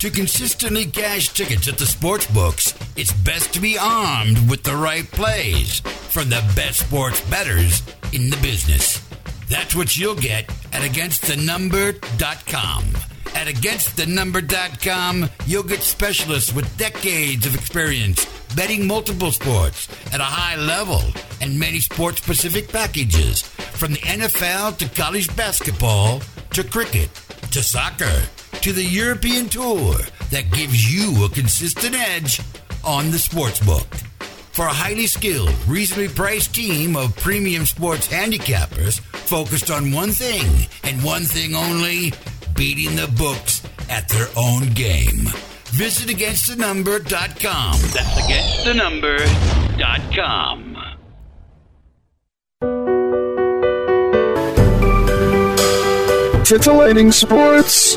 To consistently cash tickets at the sports books, it's best to be armed with the right plays from the best sports bettors in the business. That's what you'll get at againstthenumber.com. At againstthenumber.com, you'll get specialists with decades of experience betting multiple sports at a high level and many sports specific packages from the NFL to college basketball to cricket to soccer to the European Tour that gives you a consistent edge on the sports book. For a highly skilled, reasonably priced team of premium sports handicappers focused on one thing and one thing only beating the books at their own game. Visit againstthenumber.com. That's againstthenumber.com. Titillating Sports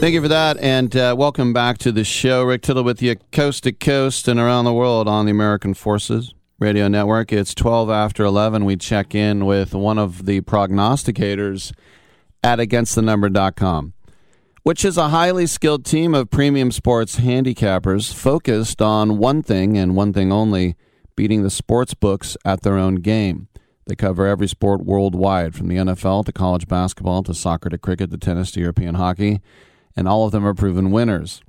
Thank you for that, and uh, welcome back to the show. Rick Tittle with you, coast to coast and around the world on the American Forces Radio Network. It's 12 after 11. We check in with one of the prognosticators at againstthenumber.com, which is a highly skilled team of premium sports handicappers focused on one thing and one thing only beating the sports books at their own game. They cover every sport worldwide, from the NFL to college basketball to soccer to cricket to tennis to European hockey, and all of them are proven winners.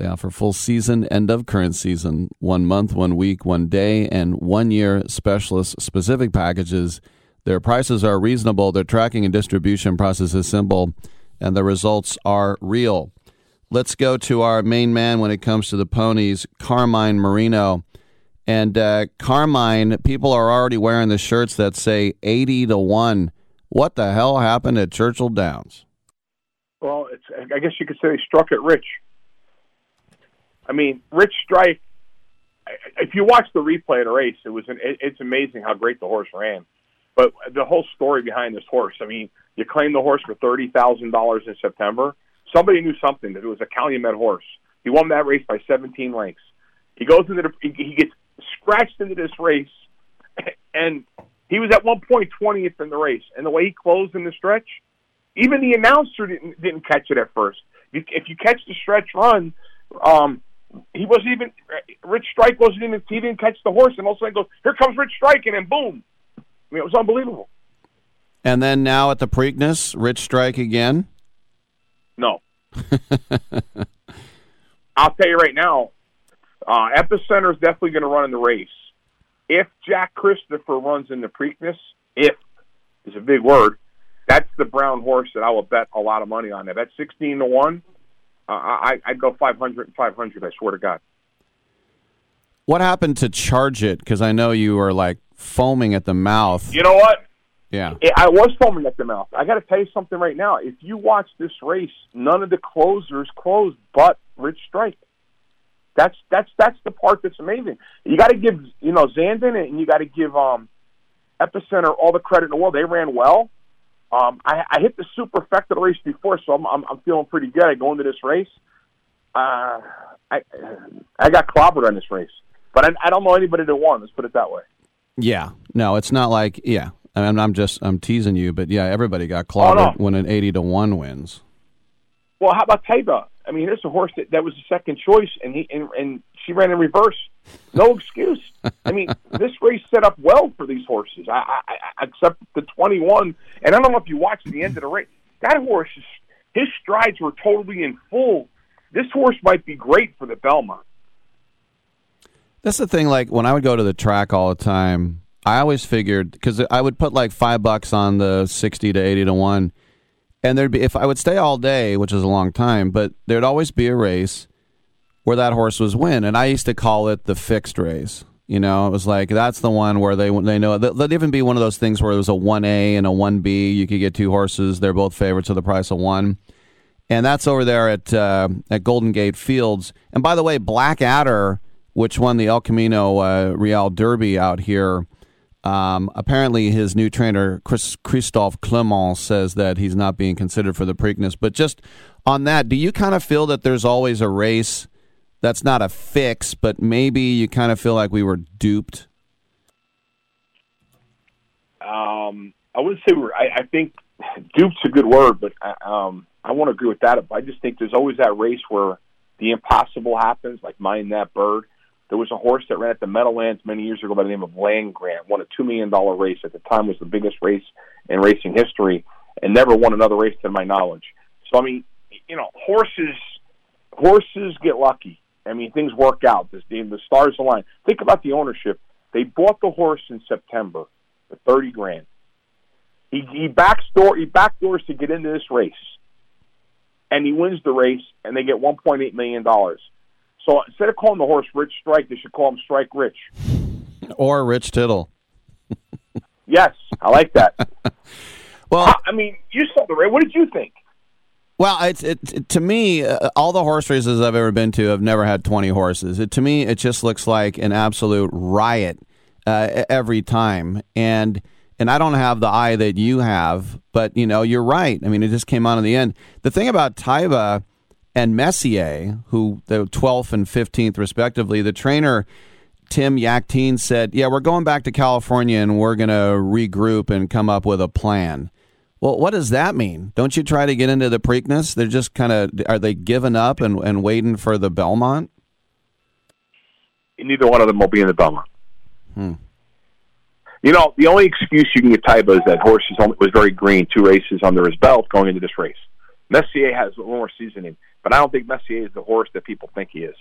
They offer full season, end of current season, one month, one week, one day, and one year specialist specific packages. Their prices are reasonable, their tracking and distribution process is simple, and the results are real. Let's go to our main man when it comes to the ponies, Carmine Marino. And uh, Carmine, people are already wearing the shirts that say 80 to 1. What the hell happened at Churchill Downs? Well, it's, I guess you could say they struck it rich. I mean, Rich Strike. If you watch the replay of the race, it was an, it, it's amazing how great the horse ran. But the whole story behind this horse. I mean, you claimed the horse for thirty thousand dollars in September. Somebody knew something that it was a Calumet horse. He won that race by seventeen lengths. He goes into the he, he gets scratched into this race, and he was at one point twentieth in the race. And the way he closed in the stretch, even the announcer didn't didn't catch it at first. If, you catch the stretch run, um, he wasn't even Rich Strike wasn't even he didn't catch the horse, and all of a sudden goes, "Here comes Rich Strike," and then boom. I mean, it was unbelievable. And then now at the Preakness, Rich Strike again. No, I'll tell you right now, uh, Epicenter is definitely going to run in the race. If Jack Christopher runs in the Preakness, if is a big word, that's the brown horse that I will bet a lot of money on. That that's sixteen to one. Uh, I I'd go 500 and 500, I swear to God. What happened to Charge It? Because I know you were like foaming at the mouth. You know what? Yeah. I was foaming at the mouth. I got to tell you something right now. If you watch this race, none of the closers closed but Rich Strike. That's that's that's the part that's amazing. You got to give you know Zandon and you got to give um, Epicenter all the credit in the world. They ran well. Um, I, I hit the superfecta race before, so I'm, I'm I'm feeling pretty good. I go into this race. Uh, I I got clobbered on this race, but I, I don't know anybody that won. Let's put it that way. Yeah. No, it's not like yeah. I mean, I'm just I'm teasing you, but yeah, everybody got clobbered Oh, no. when an eighty to one wins. Well, how about Taiba? I mean, here's a horse that, that was the second choice, and he and, and she ran in reverse. No excuse. I mean, this race set up well for these horses. I, I, I except the 21, and I don't know if you watched the end of the race. That horse, his strides were totally in full. This horse might be great for the Belmont. That's the thing. Like when I would go to the track all the time, I always figured because I would put like five bucks on the sixty to eighty to one, and there'd be if I would stay all day, which is a long time, but there'd always be a race where that horse was win, and I used to call it the fixed race. You know, it was like that's the one where they they know there'd even be one of those things where it was a one A and a one B. You could get two horses; they're both favorites of the price of one and that's over there at uh, at Golden Gate Fields. And by the way, Black Adder, which won the El Camino uh, Real Derby out here, um, apparently his new trainer Chris Christophe Clement says that he's not being considered for the Preakness. But just on that, do you kind of feel that there's always a race that's not a fix, but maybe you kind of feel like we were duped? Um, I wouldn't say we're. I, I think dupe's a good word, but I, um, I won't agree with that. I just think there's always that race where the impossible happens, like Mine That Bird. There was a horse that ran at the Meadowlands many years ago by the name of Land Grant, won a two million dollar race at the time was the biggest race in racing history, and never won another race to my knowledge. So I mean, you know, horses horses get lucky. I mean, things work out. This the stars align. Think about the ownership. They bought the horse in September for thirty grand. He he backdoor he backdoors to get into this race, and he wins the race, and they get one point eight million dollars. So instead of calling the horse Rich Strike, they should call him Strike Rich. Or Rich Tittle? Yes, I like that. well, I, I mean, you saw the race. What did you think? Well, it's it, it- to me uh, all the horse races I've ever been to have never had 20 horses. It, to me, it just looks like an absolute riot uh, every time. And and I don't have the eye that you have, but you know you're right. I mean, it just came on in the end. The thing about Taiba and Messier, who the 12th and 15th respectively, the trainer. Tim Yakteen said, "Yeah, we're going back to California and we're going to regroup and come up with a plan." Well, what does that mean? Don't you try to get into the Preakness? They're just kind of are they giving up and, and waiting for the Belmont? Neither one of them will be in the Belmont. Hmm. You know, the only excuse you can give Taiba is that horse is only, was very green, two races under his belt going into this race. Messier has more seasoning, but I don't think Messier is the horse that people think he is.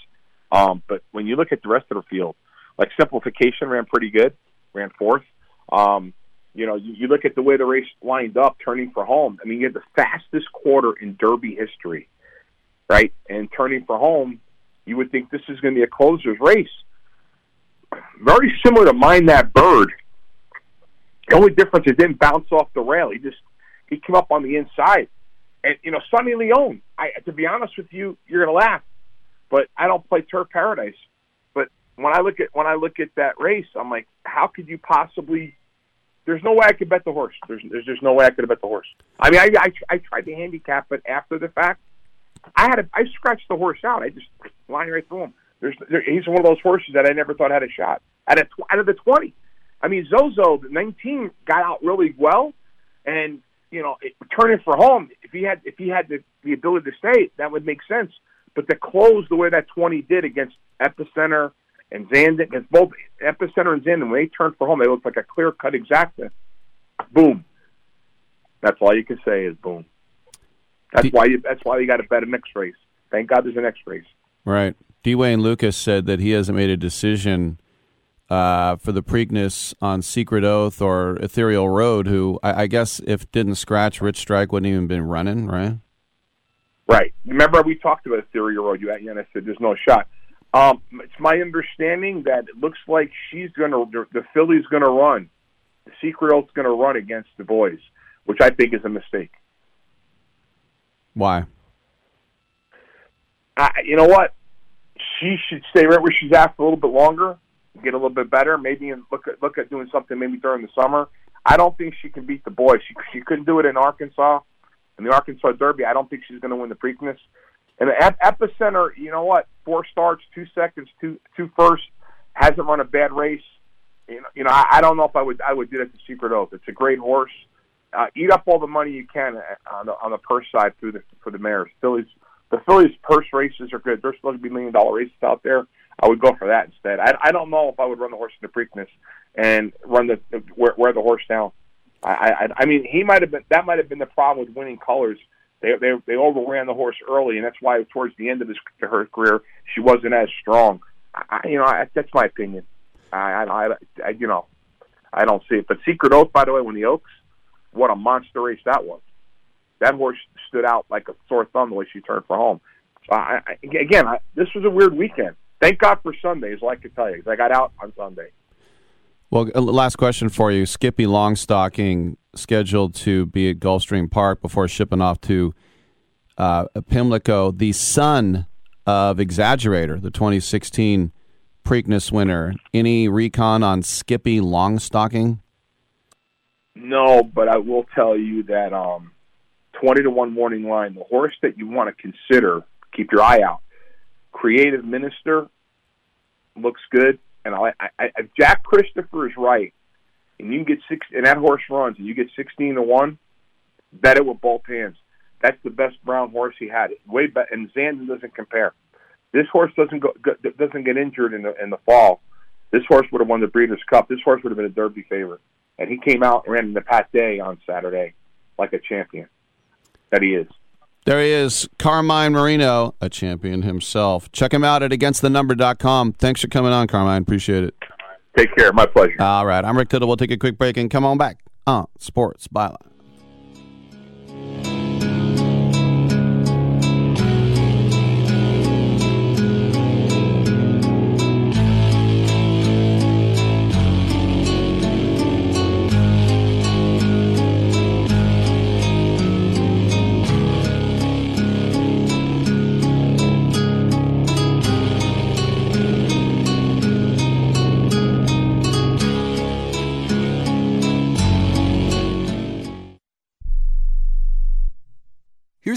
Um, but when you look at the rest of the field, like Simplification ran pretty good, ran fourth. Um, you know, you, you look at the way the race lined up, turning for home. I mean, you had the fastest quarter in Derby history, right? And turning for home, you would think this is going to be a closer's race. Very similar to Mine That Bird. The only difference is it didn't bounce off the rail. He just he came up on the inside. And you know, Sonny Leon. I to be honest with you, you're gonna laugh, but I don't play Turf Paradise. But when I look at when I look at that race, I'm like, how could you possibly? There's no way I could bet the horse. There's there's just no way I could have bet the horse. I mean, I I, I tried to handicap it after the fact. I had a, I scratched the horse out. I just lined right through him. There's there, he's one of those horses that I never thought had a shot. Out of out of the twenty, I mean Zozo the 19 got out really well, and you know it, turning for home. If he had if he had the, the ability to stay, that would make sense. But to close the way that 20 did against Epicenter and Zandon, against both Epicenter and Zandon, when they turned for home, they looked like a clear cut exacta. Boom. That's all you can say is boom. That's why you. That's why you got to bet a next race. Thank God there's a next race. Right. D. Wayne Lukas said that he hasn't made a decision uh, for the Preakness on Secret Oath or Ethereal Road, who I, I, guess if didn't scratch, Rich Strike wouldn't even been running, right? Right. Remember we talked about Ethereal Road. You, and I said there's no shot. Um, it's my understanding that it looks like she's going to the filly's going to run. The Secret Oath's going to run against the boys, which I think is a mistake. Why? Uh, you know what? She should stay right where she's at for a little bit longer, get a little bit better, maybe look at look at doing something maybe during the summer. I don't think she can beat the boys. She she couldn't do it in Arkansas, in the Arkansas Derby. I don't think she's going to win the Preakness. And the epicenter, you know what? Four starts, two seconds, two two first. Hasn't run a bad race. You know. I, I don't know if I would I would do that to Secret Oath. It's a great horse. Uh, eat up all the money you can on the on the purse side through the for the mares. Fillies the fillies purse races are good. There's supposed to be million dollar races out there. I would go for that instead. I, I don't know if I would run the horse in the Preakness and run the, the wear, wear the horse down. I, I I mean he might have been that might have been the problem with Winning Colors. They they they overran the horse early, and that's why towards the end of his her career she wasn't as strong. I, you know I, that's my opinion. I, I I you know I don't see it. But Secret Oath, by the way, when the Oaks, what a monster race that was. That horse stood out like a sore thumb the way she turned for home. So I, I, again, I, this was a weird weekend. Thank God for Sundays, like I tell you, because I got out on Sunday. Well, last question for you. Skippy Longstocking scheduled to be at Gulfstream Park before shipping off to uh, Pimlico. The son of Exaggerator, the 2016 Preakness winner. Any recon on Skippy Longstocking? No, but I will tell you that um, 20 to 1 morning line, the horse that you want to consider, keep your eye out. Creative Minister looks good. And I, I, if Jack Christopher is right, and you get six, and that horse runs, and you get 16 to 1, bet it with both hands. That's the best brown horse he had. Way better, and Zandon doesn't compare. This horse doesn't go, doesn't get injured in the in the fall. This horse would have won the Breeders' Cup. This horse would have been a Derby favorite, and he came out and ran in the Pat Day on Saturday like a champion that he is. There he is, Carmine Marino, a champion himself. Check him out at againstthenumber.com. Thanks for coming on, Carmine. Appreciate it. Take care. My pleasure. All right. I'm Rick Tittle. We'll take a quick break and come on back on Sports Byline.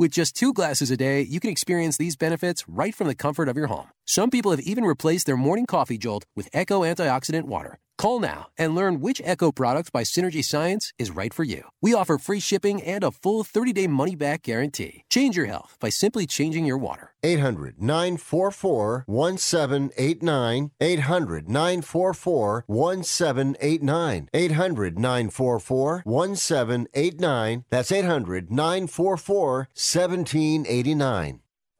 With just two glasses a day, you can experience these benefits right from the comfort of your home. Some people have even replaced their morning coffee jolt with Echo Antioxidant Water. Call now and learn which Echo product by Synergy Science is right for you. We offer free shipping and a full 30 day money back guarantee. Change your health by simply changing your water. 800 944 1789. 800 944 1789. 800 944 1789. That's 800 944 1789. 1789.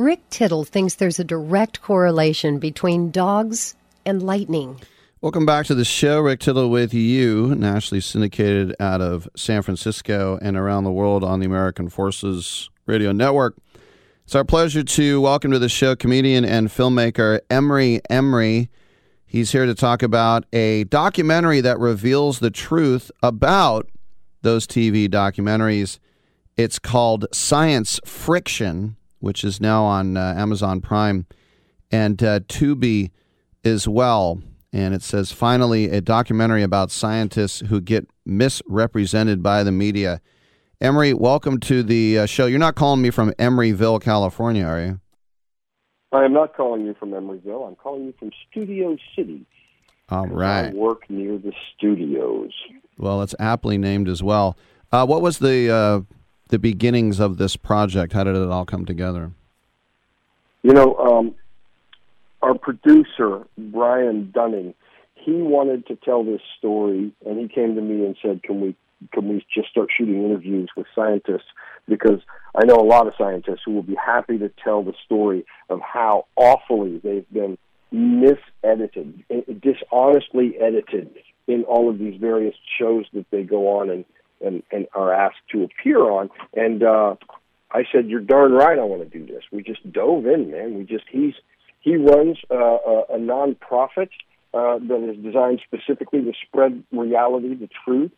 Rick Tittle thinks there's a direct correlation between dogs and lightning. Welcome back to the show. Rick Tittle with you, nationally syndicated out of San Francisco and around the world on the American Forces Radio Network. It's our pleasure to welcome to the show comedian and filmmaker Emory Emery. He's here to talk about a documentary that reveals the truth about those TV documentaries. It's called Science Friction, which is now on uh, Amazon Prime and uh, Tubi as well. And it says, finally, a documentary about scientists who get misrepresented by the media. Emery, welcome to the uh, show. You're not calling me from Emeryville, California, are you? I am not calling you from Emeryville. I'm calling you from Studio City. All right. I work near the studios. Well, it's aptly named as well. Uh, what was the uh, the beginnings of this project? How did it all come together? You know, um, our producer Brian Dunning, he wanted to tell this story, and he came to me and said, "Can we can we just start shooting interviews with scientists? Because I know a lot of scientists who will be happy to tell the story of how awfully they've been misedited, eh, dishonestly edited in all of these various shows that they go on and and, and are asked to appear on. And uh, I said, "You're darn right. I want to do this." We just dove in, man. We just he's he runs uh, a, a nonprofit uh, that is designed specifically to spread reality, the truth.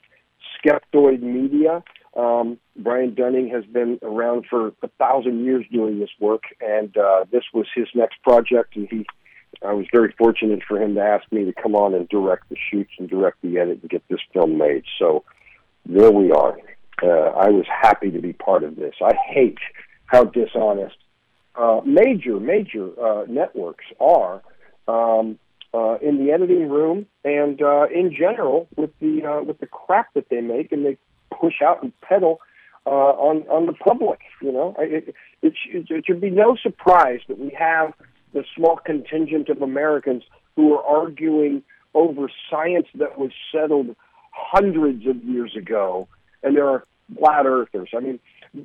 Skeptoid Media. Um, Brian Dunning has been around for a thousand years doing this work, and uh, this was his next project. And he, I was very fortunate for him to ask me to come on and direct the shoots and direct the edit and get this film made. So there we are. Uh, I was happy to be part of this. I hate how dishonest uh, major, major uh, networks are um, uh, in the editing room and uh, in general with the uh, with the crap that they make and they push out and peddle on on the public. You know, it, it, it, it should be no surprise that we have the small contingent of Americans who are arguing over science that was settled hundreds of years ago, and there are flat earthers. I mean,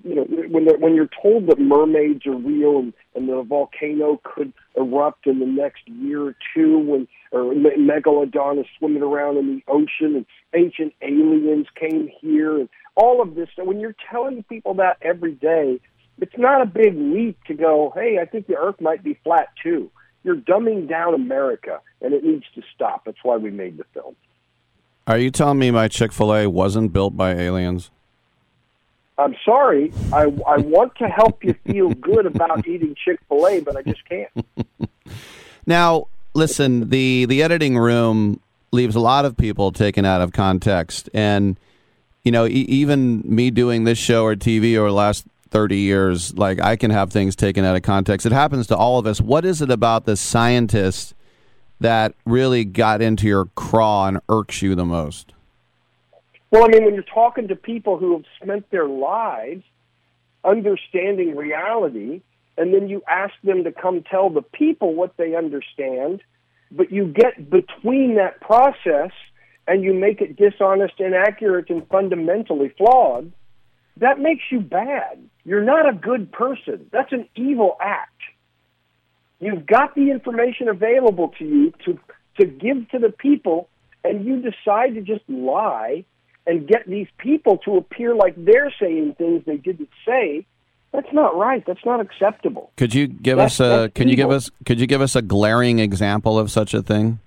you know, when when you're told that mermaids are real and, and the volcano could erupt in the next year or two, when or megalodon is swimming around in the ocean, and ancient aliens came here, and all of this. So when you're telling people that every day, it's not a big leap to go, hey, I think the Earth might be flat too. You're dumbing down America, and it needs to stop. That's why we made the film. Are you telling me my Chick Fil A wasn't built by aliens? I'm sorry. I, I want to help you feel good about eating Chick Fil A, but I just can't. now, listen. the The editing room leaves a lot of people taken out of context, and you know, e- even me doing this show or TV over the last 30 years, like I can have things taken out of context. It happens to all of us. What is it about the scientist that really got into your craw and irks you the most? Well, I mean, when you're talking to people who have spent their lives understanding reality, and then you ask them to come tell the people what they understand, but you get between that process and you make it dishonest, inaccurate, and fundamentally flawed, that makes you bad. You're not a good person. That's an evil act. You've got the information available to you to, to give to the people, and you decide to just lie and get these people to appear like they're saying things they didn't say, that's not right. That's not acceptable. Could you give That's- us a that's could you give us could you give us a glaring example of such a thing?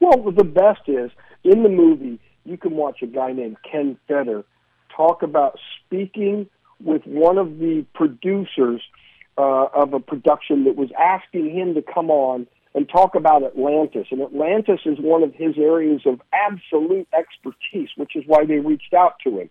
Well, the best is in the movie, you can watch a guy named Ken Feder talk about speaking with one of the producers uh, of a production that was asking him to come on and talk about Atlantis. And Atlantis is one of his areas of absolute expertise, which is why they reached out to him.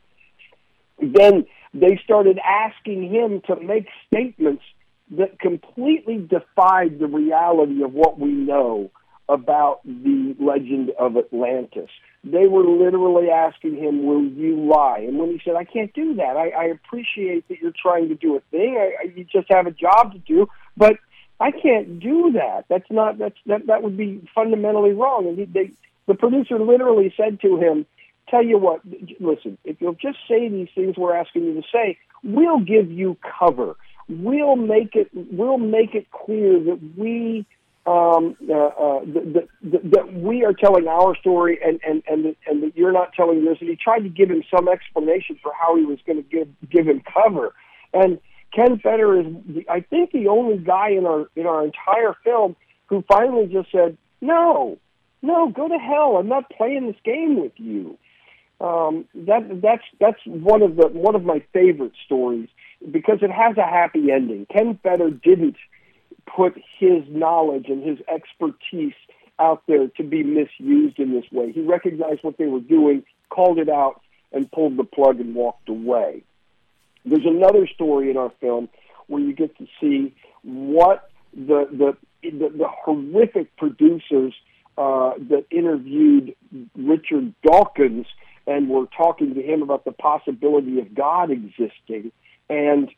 Then they started asking him to make statements that completely defied the reality of what we know about the legend of Atlantis. They were literally asking him, Will you lie? And when he said, I can't do that, I, I appreciate that you're trying to do a thing. I, I, you just have a job to do, but I can't do that. That's not, that's, that, that would be fundamentally wrong. And he, they, the producer literally said to him, Tell you what, listen, if you'll just say these things we're asking you to say, we'll give you cover. We'll make it, we'll make it clear that we um, uh, uh, that, that, that we are telling our story and, and, and, that- and that you're not telling yours. And he tried to give him some explanation for how he was going to give, give him cover. And Ken Feder is, the, I think, the only guy in our, in our entire film who finally just said, no, no, go to hell. I'm not playing this game with you. Um, that that's that's one of the one of my favorite stories because it has a happy ending. Ken Feder didn't put his knowledge and his expertise out there to be misused in this way. He recognized what they were doing, called it out, and pulled the plug and walked away. There's another story in our film where you get to see what the the the, the horrific producers uh, that interviewed Richard Dawkins and were talking to him about the possibility of God existing and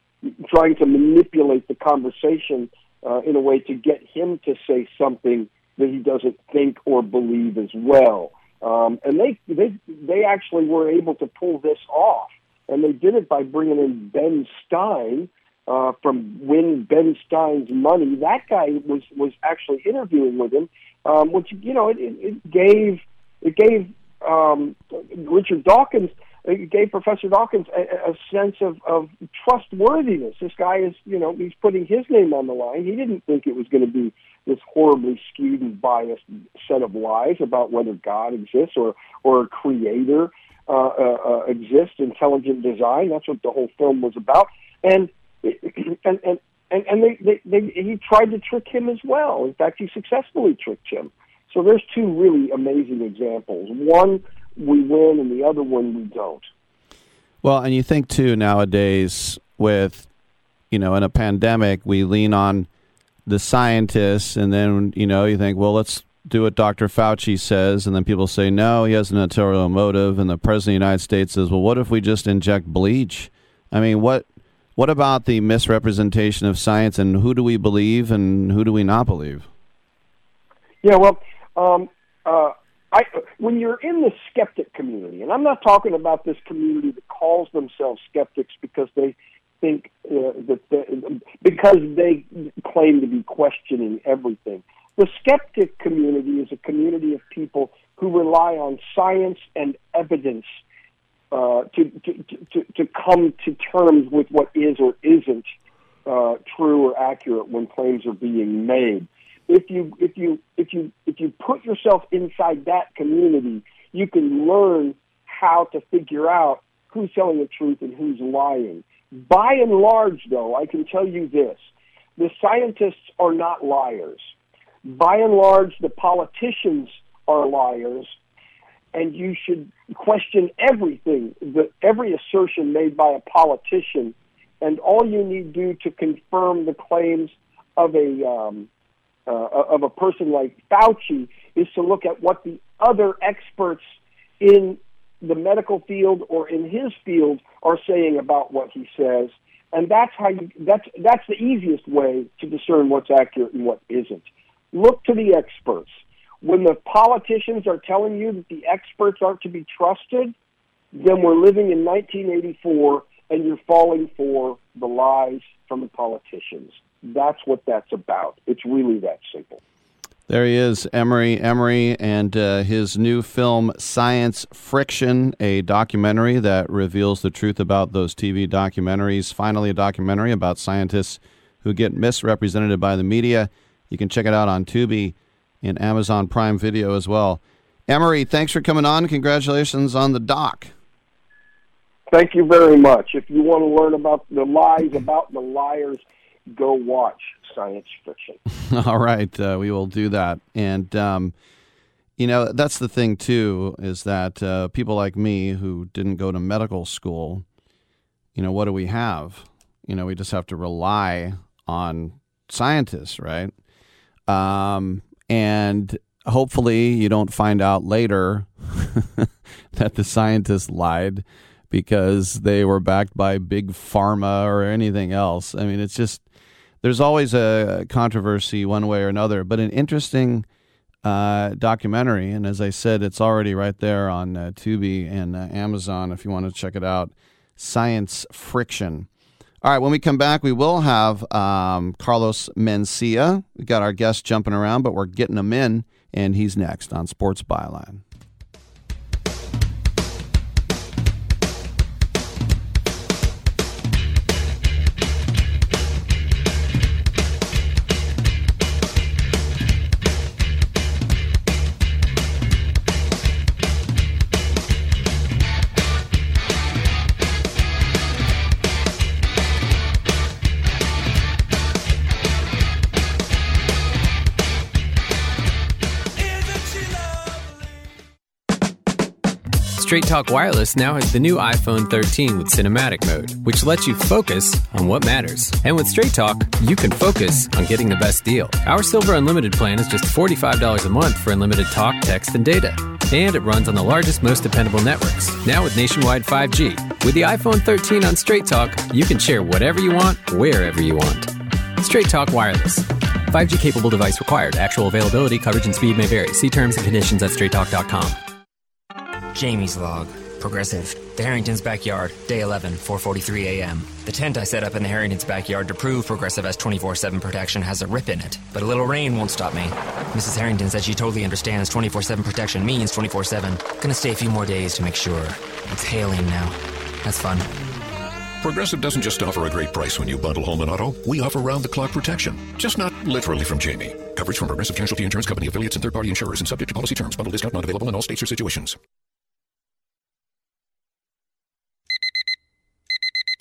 trying to manipulate the conversation uh, in a way to get him to say something that he doesn't think or believe as well. Um, and they they they actually were able to pull this off, and they did it by bringing in Ben Stein uh, from Win Ben Stein's Money. That guy was was actually interviewing with him, um, which you know it, it, it gave it gave um, Richard Dawkins, it gave Professor Dawkins a, a sense of, of trustworthiness. This guy is, you know, he's putting his name on the line. He didn't think it was going to be this horribly skewed and biased set of lies about whether God exists or or a creator uh, uh, uh, exists, intelligent design. That's what the whole film was about. And and and and, and they, they, they he tried to trick him as well. In fact, he successfully tricked him. So there's two really amazing examples. One we win, and the other one we don't. Well, and you think too nowadays with you know in a pandemic we lean on the scientists, and then you know you think, well, let's do what Dr. Fauci says, and then people say no, he has an ulterior motive, and the president of the United States says, well, what if we just inject bleach? I mean, what what about the misrepresentation of science, and who do we believe, and who do we not believe? Yeah, well, um, uh, I, when you're in the skeptic community, and I'm not talking about this community that calls themselves skeptics because they think uh, that the, because they claim to be questioning everything. The skeptic community is a community of people who rely on science and evidence uh, to, to, to, to come to terms with what is or isn't uh, true or accurate when claims are being made. If you if you if you if you put yourself inside that community, you can learn how to figure out who's telling the truth and who's lying. By and large, though, I can tell you this: the scientists are not liars. By and large, the politicians are liars, and you should question everything, the, every assertion made by a politician, and all you need do to confirm the claims of a um, uh, of a person like Fauci is to look at what the other experts in the medical field or in his field are saying about what he says, and that's how you that's that's the easiest way to discern what's accurate and what isn't. Look to the experts when the politicians are telling you that the experts aren't to be trusted, then we're living in 1984 and you're falling for the lies from the politicians. That's what that's about. It's really that simple. There he is, Emory Emery, and uh, his new film, Science Friction, a documentary that reveals the truth about those TV documentaries. Finally, a documentary about scientists who get misrepresented by the media. You can check it out on Tubi and Amazon Prime Video as well. Emery, thanks for coming on. Congratulations on the doc. Thank you very much. If you want to learn about the lies about the liars, go watch science fiction. All right, uh, we will do that. And um, you know that's the thing too is that uh, people like me who didn't go to medical school, you know, what do we have? You know, we just have to rely on scientists, right? Um, and hopefully you don't find out later that the scientists lied because they were backed by big pharma or anything else. I mean, it's just there's always a controversy one way or another, but an interesting uh, documentary. And as I said, it's already right there on uh, Tubi and uh, Amazon if you want to check it out. Science Friction. All right, when we come back, we will have um, Carlos Mencia. We got our guests jumping around, but we're getting them in, and he's next on Sports Byline. Straight Talk Wireless now has the new iPhone 13 with cinematic mode, which lets you focus on what matters. And with Straight Talk, you can focus on getting the best deal. Our Silver Unlimited plan is just $45 a month for unlimited talk, text, and data. And it runs on the largest, most dependable networks, now with nationwide 5G. With the iPhone 13 on Straight Talk, you can share whatever you want, wherever you want. Straight Talk Wireless. 5G capable device required. Actual availability, coverage, and speed may vary. See terms and conditions at straighttalk.com. Jamie's log. Progressive. The Harrington's backyard, day 11, 4:43 a.m. The tent I set up in the Harrington's backyard to prove Progressive has 24/7 protection has a rip in it, but a little rain won't stop me. Mrs. Harrington said she totally understands 24/7 protection means 24/7. Gonna stay a few more days to make sure. It's hailing now. That's fun. Progressive doesn't just offer a great price when you bundle home and auto. We offer round the clock protection. Just not literally from Jamie. Coverage from Progressive Casualty Insurance Company affiliates and third party insurers and subject to policy terms. Bundle discount not available in all states or situations.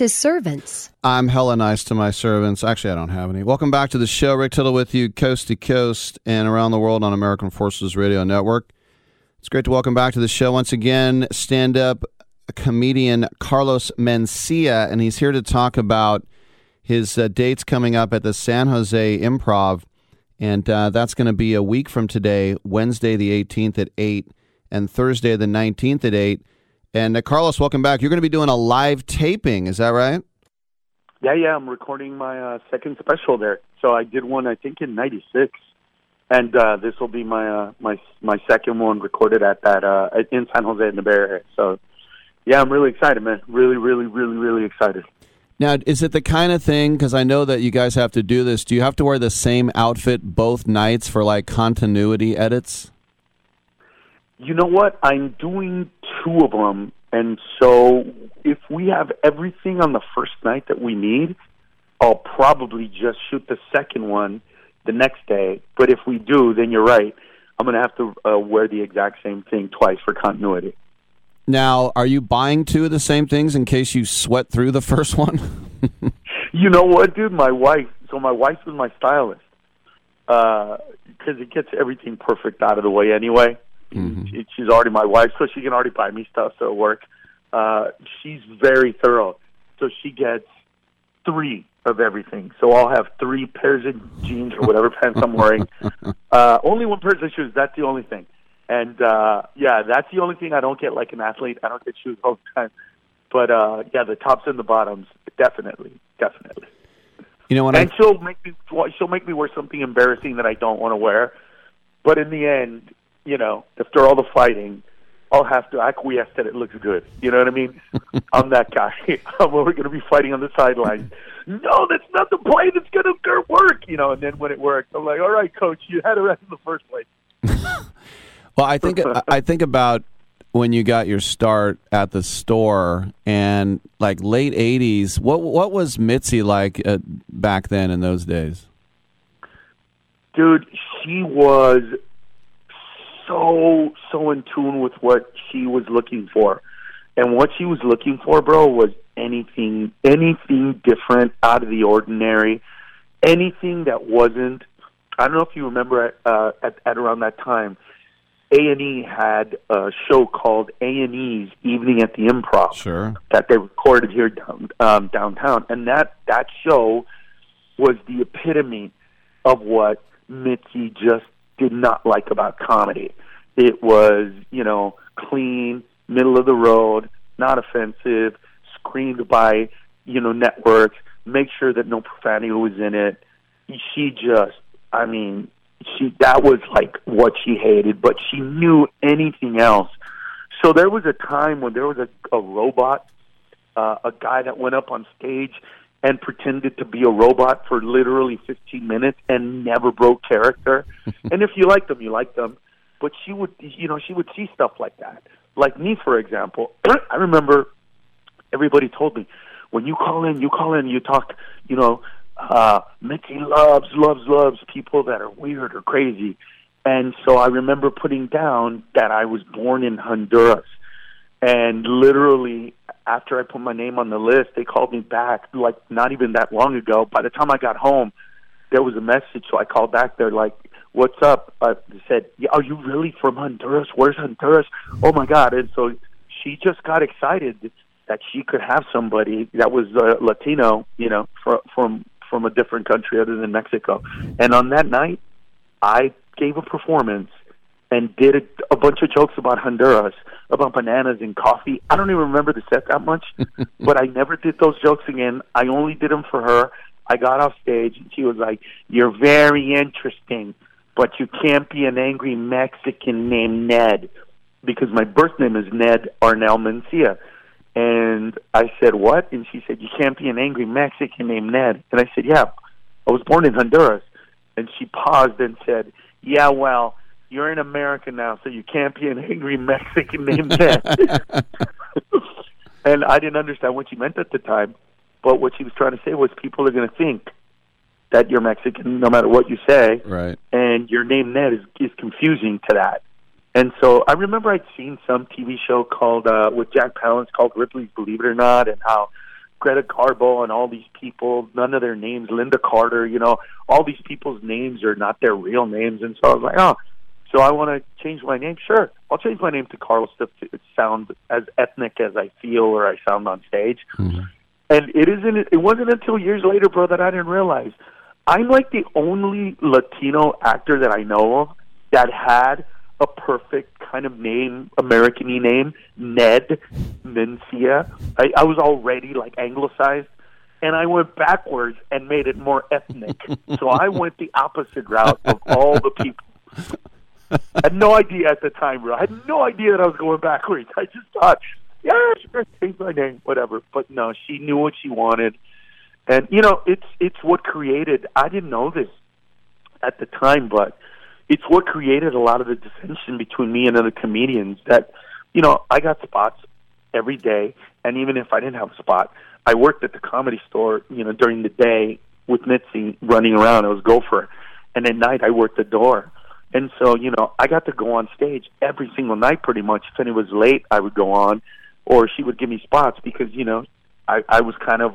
His servants. I'm hella nice to my servants. Actually, I don't have any. Welcome back to the show. Rick Tittle with you, coast to coast and around the world on American Forces Radio Network. It's great to welcome back to the show once again. Stand up comedian Carlos Mencia, and he's here to talk about his uh, dates coming up at the San Jose Improv. And uh, that's going to be a week from today, Wednesday the 18th at 8, and Thursday the 19th at 8. And uh, Carlos, welcome back. You're going to be doing a live taping, is that right? Yeah, yeah, I'm recording my uh, second special there. So I did one, I think, in '96, and uh, this will be my uh, my my second one recorded at that uh, in San Jose in the Bay Area. So, yeah, I'm really excited, man. Really, really, really, really excited. Now, is it the kind of thing? Because I know that you guys have to do this. Do you have to wear the same outfit both nights for like continuity edits? You know what? I'm doing two of them, and so if we have everything on the first night that we need, I'll probably just shoot the second one the next day. But if we do, then you're right. I'm going to have to uh, wear the exact same thing twice for continuity. Now, are you buying two of the same things in case you sweat through the first one? You know what, dude? My wife. So my wife was my stylist because it gets everything perfect out of the way anyway. She, she's already my wife, so she can already buy me stuff so it works. Uh, she's very thorough, so she gets three of everything. So I'll have three pairs of jeans or whatever pants I'm wearing. Uh, only one pair of shoes. That's the only thing. And uh, yeah, that's the only thing I don't get like an athlete. I don't get shoes all the time. But uh, yeah, the tops and the bottoms, definitely, definitely. You know when and I she'll make me she'll make me wear something embarrassing that I don't want to wear. But in the end, you know, after all the fighting, I'll have to acquiesce that it looks good. You know what I mean? I'm that guy. I'm we're going to be fighting on the sidelines. No, that's not the play that's going to work. You know, and then when it works, I'm like, all right, coach, you had it right in the first place. Well, I think I think about when you got your start at the store and like late '80s. What what was Mitzi like uh, back then in those days? Dude, she was so so in tune with what she was looking for, and what she was looking for, bro, was anything anything different, out of the ordinary, anything that wasn't. I don't know if you remember uh, at at around that time. A and E had a show called A and E's Evening at the Improv Sure. that they recorded here down, um, downtown, and that that show was the epitome of what Mitzi just did not like about comedy. It was, you know, clean, middle of the road, not offensive, screened by, you know, networks, make sure that no profanity was in it. She just, I mean, she that was like what she hated, but she knew anything else. So there was a time when there was a, a robot, uh, a guy that went up on stage and pretended to be a robot for literally 15 minutes and never broke character. and if you liked them, you liked them. But she would, you know, she would see stuff like that. Like me, for example, I remember everybody told me when you call in, you call in, you talk, you know, uh, Mitzi loves, loves, loves people that are weird or crazy. And so I remember putting down that I was born in Honduras. And literally, after I put my name on the list, they called me back, like not even that long ago. By the time I got home, there was a message. So I called back. They're like, What's up? I said, yeah, Are you really from Honduras? Where's Honduras? Oh my God. And so she just got excited that she could have somebody that was uh, Latino, you know, from, from from a different country other than Mexico. And on that night, I gave a performance and did a, a bunch of jokes about Honduras, about bananas and coffee. I don't even remember the set that much, but I never did those jokes again. I only did them for her. I got off stage and she was like, "You're very interesting, but you can't be an angry Mexican named Ned because my birth name is Ned Arnel Mencia." And I said, "What?" And she said, "You can't be an angry Mexican named Ned." And I said, "Yeah, I was born in Honduras." And she paused and said, "Yeah, well, you're in America now, so you can't be an angry Mexican named Ned." and I didn't understand what she meant at the time, but what she was trying to say was people are going to think that you're Mexican no matter what you say, Right. and your name Ned is is confusing to that. And so I remember I'd seen some TV show called uh, with Jack Palance called Ripley's Believe It or Not, and how Greta Garbo and all these people, none of their names, Lynda Carter, you know, all these people's names are not their real names. And so I was like, oh, so I want to change my name. Sure, I'll change my name to Carlos to sound as ethnic as I feel or I sound on stage. Mm-hmm. And it isn't. It wasn't until years later, bro, that I didn't realize I'm like the only Latino actor that I know of that had a perfect kind of name, American-y name, Ned Mencia. I, I was already like anglicized, and I went backwards and made it more ethnic. so I went the opposite route of all the people. I had no idea at the time, bro. I had no idea that I was going backwards. I just thought, yeah, sure, change my name, whatever. But no, she knew what she wanted, and you know, it's it's what created. I didn't know this at the time, but it's what created a lot of the dissension between me and other comedians. That you know, I got spots every day, and even if I didn't have a spot, I worked at the comedy store. You know, during the day with Mitzi running around. I was gopher, and at night I worked the door. And so, you know, I got to go on stage every single night pretty much. If it was late, I would go on, or she would give me spots because, you know, I, I was kind of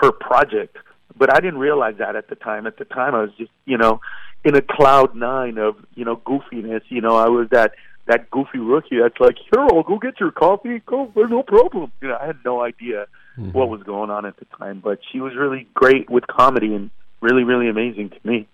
her project. But I didn't realize that at the time. At the time, I was just, you know, in a cloud nine of, you know, goofiness. You know, I was that that goofy rookie that's like, here, I'll go get your coffee. Go, no problem. You know, I had no idea Mm-hmm. what was going on at the time, but she was really great with comedy and really, really amazing to me.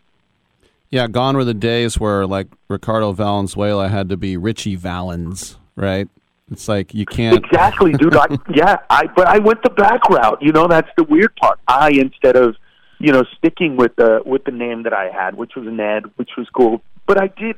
Yeah, gone were the days where like Ricardo Valenzuela had to be Ritchie Valens, right? It's like you can't Exactly, dude. I, yeah, I but I went the back route. You know, that's the weird part. I instead of you know sticking with the with the name that I had, which was Ned, which was cool. But I did,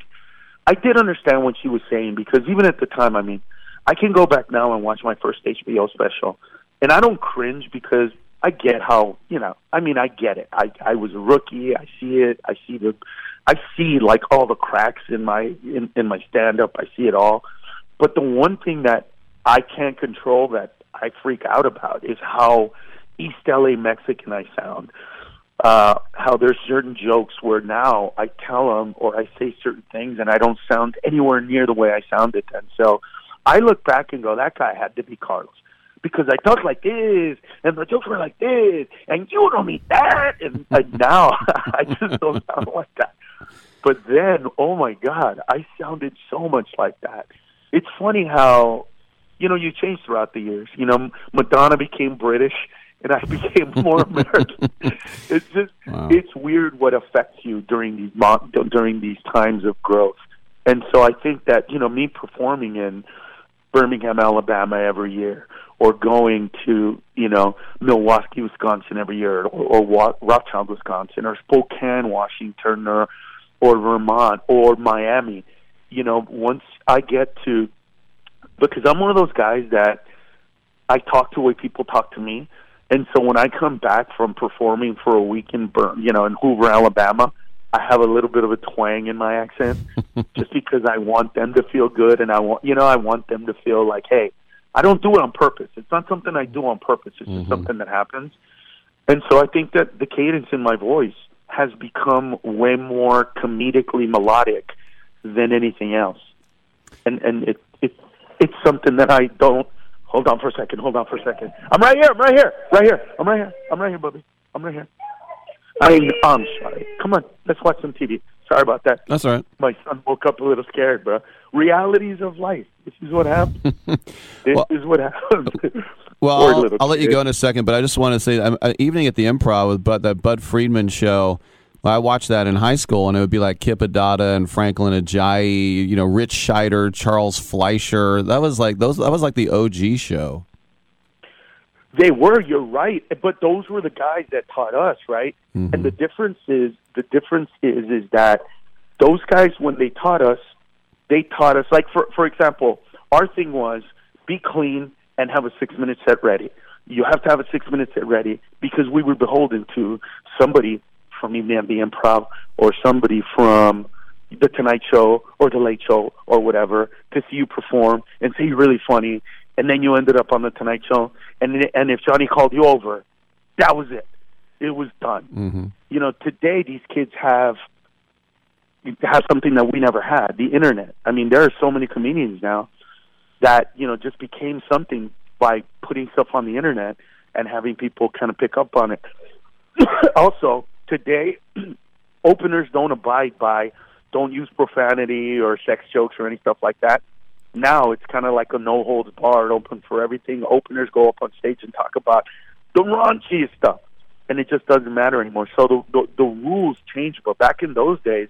I did understand what she was saying because even at the time, I mean, I can go back now and watch my first HBO special, and I don't cringe because I get how you know. I mean, I get it. I I was a rookie. I see it. I see the, I see like all the cracks in my in, in my stand up. I see it all. But the one thing that I can't control that I freak out about is how East LA Mexican I sound. Uh, how there's certain jokes where now I tell them or I say certain things and I don't sound anywhere near the way I sounded then. So I look back and go, that guy had to be Carlos because I talk like this and the jokes were like this and you don't need that and, and now I just don't sound like that. But then, oh my God, I sounded so much like that. It's funny how, you know, you change throughout the years. You know, Madonna became British and I became more American. it's just, it's weird what affects you during these mo- during these times of growth. And so I think that you know me performing in Birmingham, Alabama every year, or going to you know Milwaukee, Wisconsin every year, or, or Rothschild, Wisconsin, or Spokane, Washington, or or Vermont, or Miami. You know, once I get to because I'm one of those guys that I talk to the way people talk to me. And so when I come back from performing for a week in Bur- you know in Hoover, Alabama, I have a little bit of a twang in my accent, just because I want them to feel good, and I want you know I want them to feel like, hey, I don't do it on purpose. It's not something I do on purpose. It's just mm-hmm. something that happens. And so I think that the cadence in my voice has become way more comedically melodic than anything else, and and it it it's something that I don't. Hold on for a second. Hold on for a second. I'm right here. I'm right here. Right here. I'm right here. I'm right here, Bubby. I'm right here. I mean, I'm sorry. Come on, let's watch some TV. Sorry about that. That's all right. My son woke up a little scared, bro. Realities of life. This is what happens. this is what happens. Well, I'll, I'll let you go in a second, but I just want to say, um, uh, evening at the Improv with Budd, that Budd Friedman show. I watched that in high school, and it would be like Kip Addotta and Franklyn Ajaye, you know, Ritch Shydner, Charles Fleischer. That was like those. That was like the OG show. They were. You're right. But those were the guys that taught us, right? Mm-hmm. And the difference is the difference is is that those guys when they taught us, they taught us like for for example, our thing was be clean and have a six minute set ready. You have to have a six minute set ready because we were beholden to somebody from even the improv or somebody from the Tonight Show or the Late Show or whatever to see you perform and say you're really funny, and then you ended up on the Tonight Show, and and if Johnny called you over, that was it. It was done. Mm-hmm. You know, today these kids have have something that we never had: the internet. I mean, there are so many comedians now that you know just became something by putting stuff on the internet and having people kind of pick up on it. also, today openers don't abide by don't use profanity or sex jokes or any stuff like that. Now it's kind of like a no holds barred, open for everything. Openers go up on stage and talk about the raunchiest stuff, and it just doesn't matter anymore. So the the, the rules change. But back in those days,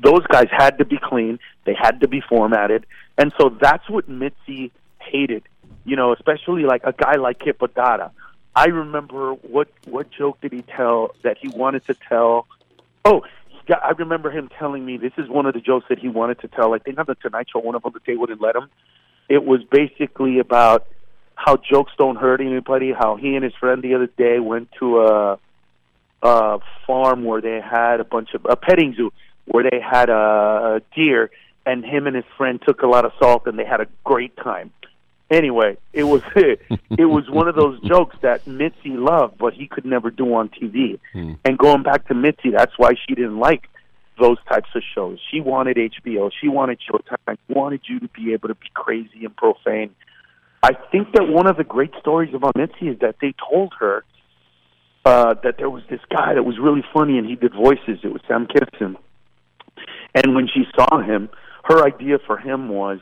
those guys had to be clean. They had to be formatted, and so that's what Mitzi hated. You know, especially like a guy like Kip Addotta. I remember what what joke did he tell that he wanted to tell? Oh, got, I remember him telling me this is one of the jokes that he wanted to tell. I think on the Tonight Show, one of them the they wouldn't let him. It was basically about how jokes don't hurt anybody. How he and his friend the other day went to a a farm where they had a bunch of a petting zoo where they had a, a deer, and him and his friend took a lot of salt and they had a great time. Anyway, it was it was one of those jokes that Mitzi loved, but he could never do on TV. And going back to Mitzi, that's why she didn't like those types of shows. She wanted HBO. She wanted Showtime. She wanted you to be able to be crazy and profane. I think that one of the great stories about Mitzi is that they told her uh, that there was this guy that was really funny and he did voices. It was Sam Kinison. And when she saw him, her idea for him was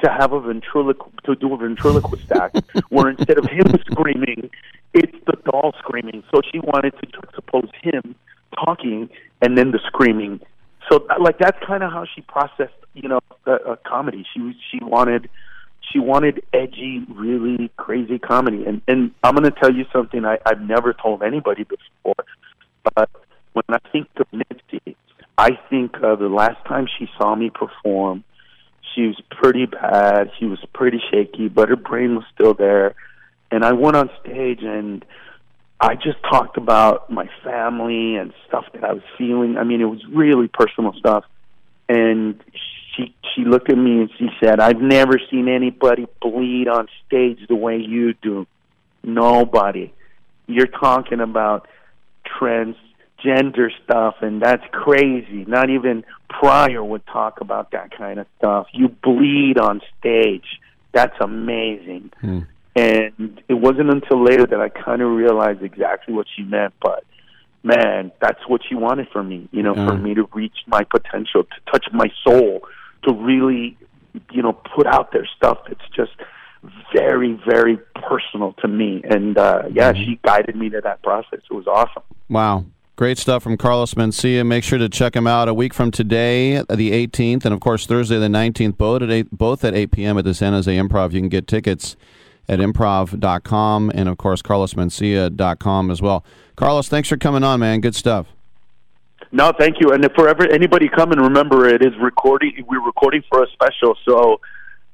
to have a ventriloquist to do a ventriloquist act where instead of him screaming, it's the doll screaming. So she wanted to juxtapose him talking and then the screaming. So like that's kind of how she processed, you know, a, a comedy. She was she wanted she wanted edgy, really crazy comedy. And and I'm going to tell you something I, I've never told anybody before, but when I think of Mitzi, I think uh, the last time she saw me perform, she was pretty bad. She was pretty shaky, but her brain was still there. And I went on stage and I just talked about my family and stuff that I was feeling. I mean, it was really personal stuff. And she she looked at me and she said, "I've never seen anybody bleed on stage the way you do. Nobody. You're talking about transgender stuff, and that's crazy. Not even Pryor would talk about that kind of stuff. You bleed on stage. That's amazing." Hmm. And it wasn't until later that I kind of realized exactly what she meant, but man, that's what she wanted from me, you know, for me to reach my potential, to touch my soul, to really, you know, put out their stuff that's just very, very personal to me. And uh yeah, she guided me to that process. It was awesome. Wow. Great stuff from Carlos Mencia. Make sure to check him out a week from today, the 18th, and of course Thursday, the 19th, both at 8, both at 8 p.m. at the San Jose Improv. You can get tickets at improv.com and, of course, carlosmencia.com as well. Carlos, thanks for coming on, man. Good stuff. No, thank you. And if for ever anybody coming, remember it is recording. We're recording for a special, so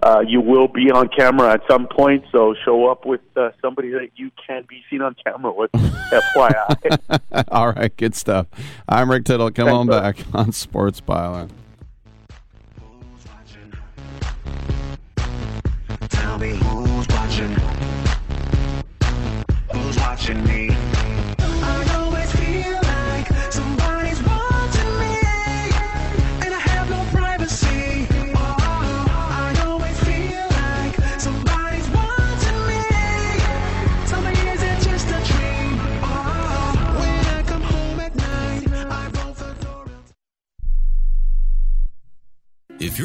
uh, you will be on camera at some point. So show up with uh, somebody that you can be seen on camera with. FYI. All right, good stuff. I'm Rick Tittle. Come on back on Sports Byline. Tell me who's watching? Who's watching me?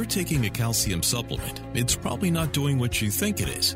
Taking a calcium supplement, it's probably not doing what you think it is.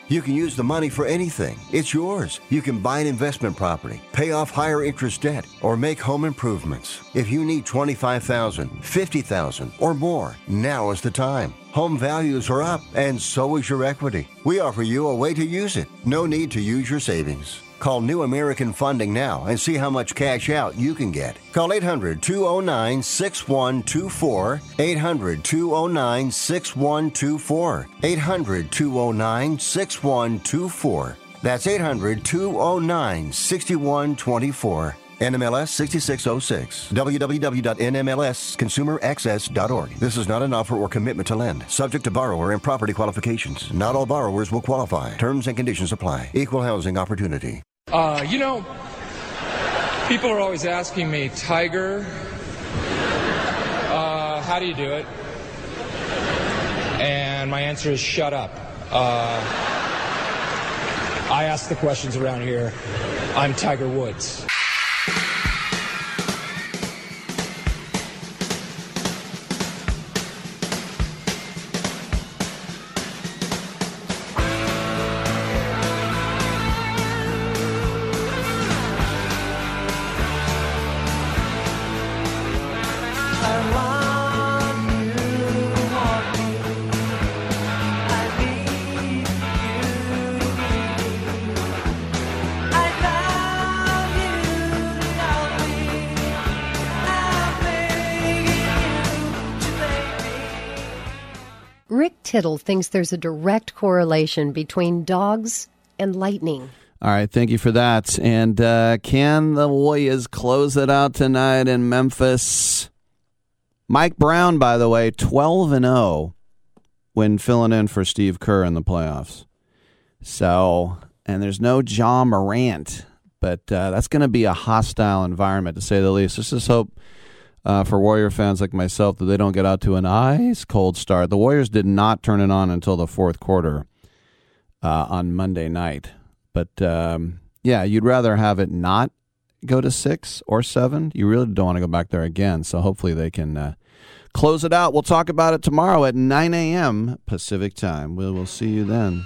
You can use the money for anything. It's yours. You can buy an investment property, pay off higher interest debt, or make home improvements. If you need 25,000, 50,000 or more, now is the time. Home values are up and so is your equity. We offer you a way to use it. No need to use your savings. Call New American Funding now and see how much cash out you can get. Call 800 209 6124. 800 209 6124. 800 209 6124. That's 800 209 6124. NMLS 6606. www.nmlsconsumeraccess.org. This is not an offer or commitment to lend. Subject to borrower and property qualifications. Not all borrowers will qualify. Terms and conditions apply. Equal housing opportunity. Uh, you know, people are always asking me, Tiger, uh, how do you do it? And my answer is shut up. Uh, I ask the questions around here. I'm Tiger Woods. Tittle thinks there's a direct correlation between dogs and lightning. All right, thank you for that. And uh, can the Warriors close it out tonight in Memphis? Mike Brown, by the way, 12 and 0 when filling in for Steve Kerr in the playoffs. So, and there's no Ja Morant, but uh, that's going to be a hostile environment to say the least. Let's just hope uh, for Warrior fans like myself that they don't get out to an ice cold start. The Warriors did not turn it on until the fourth quarter uh, on Monday night. But um, yeah, you'd rather have it not go to six or seven. You really don't want to go back there again. So hopefully they can uh, close it out. We'll talk about it tomorrow at 9 a.m. Pacific time. We will see you then.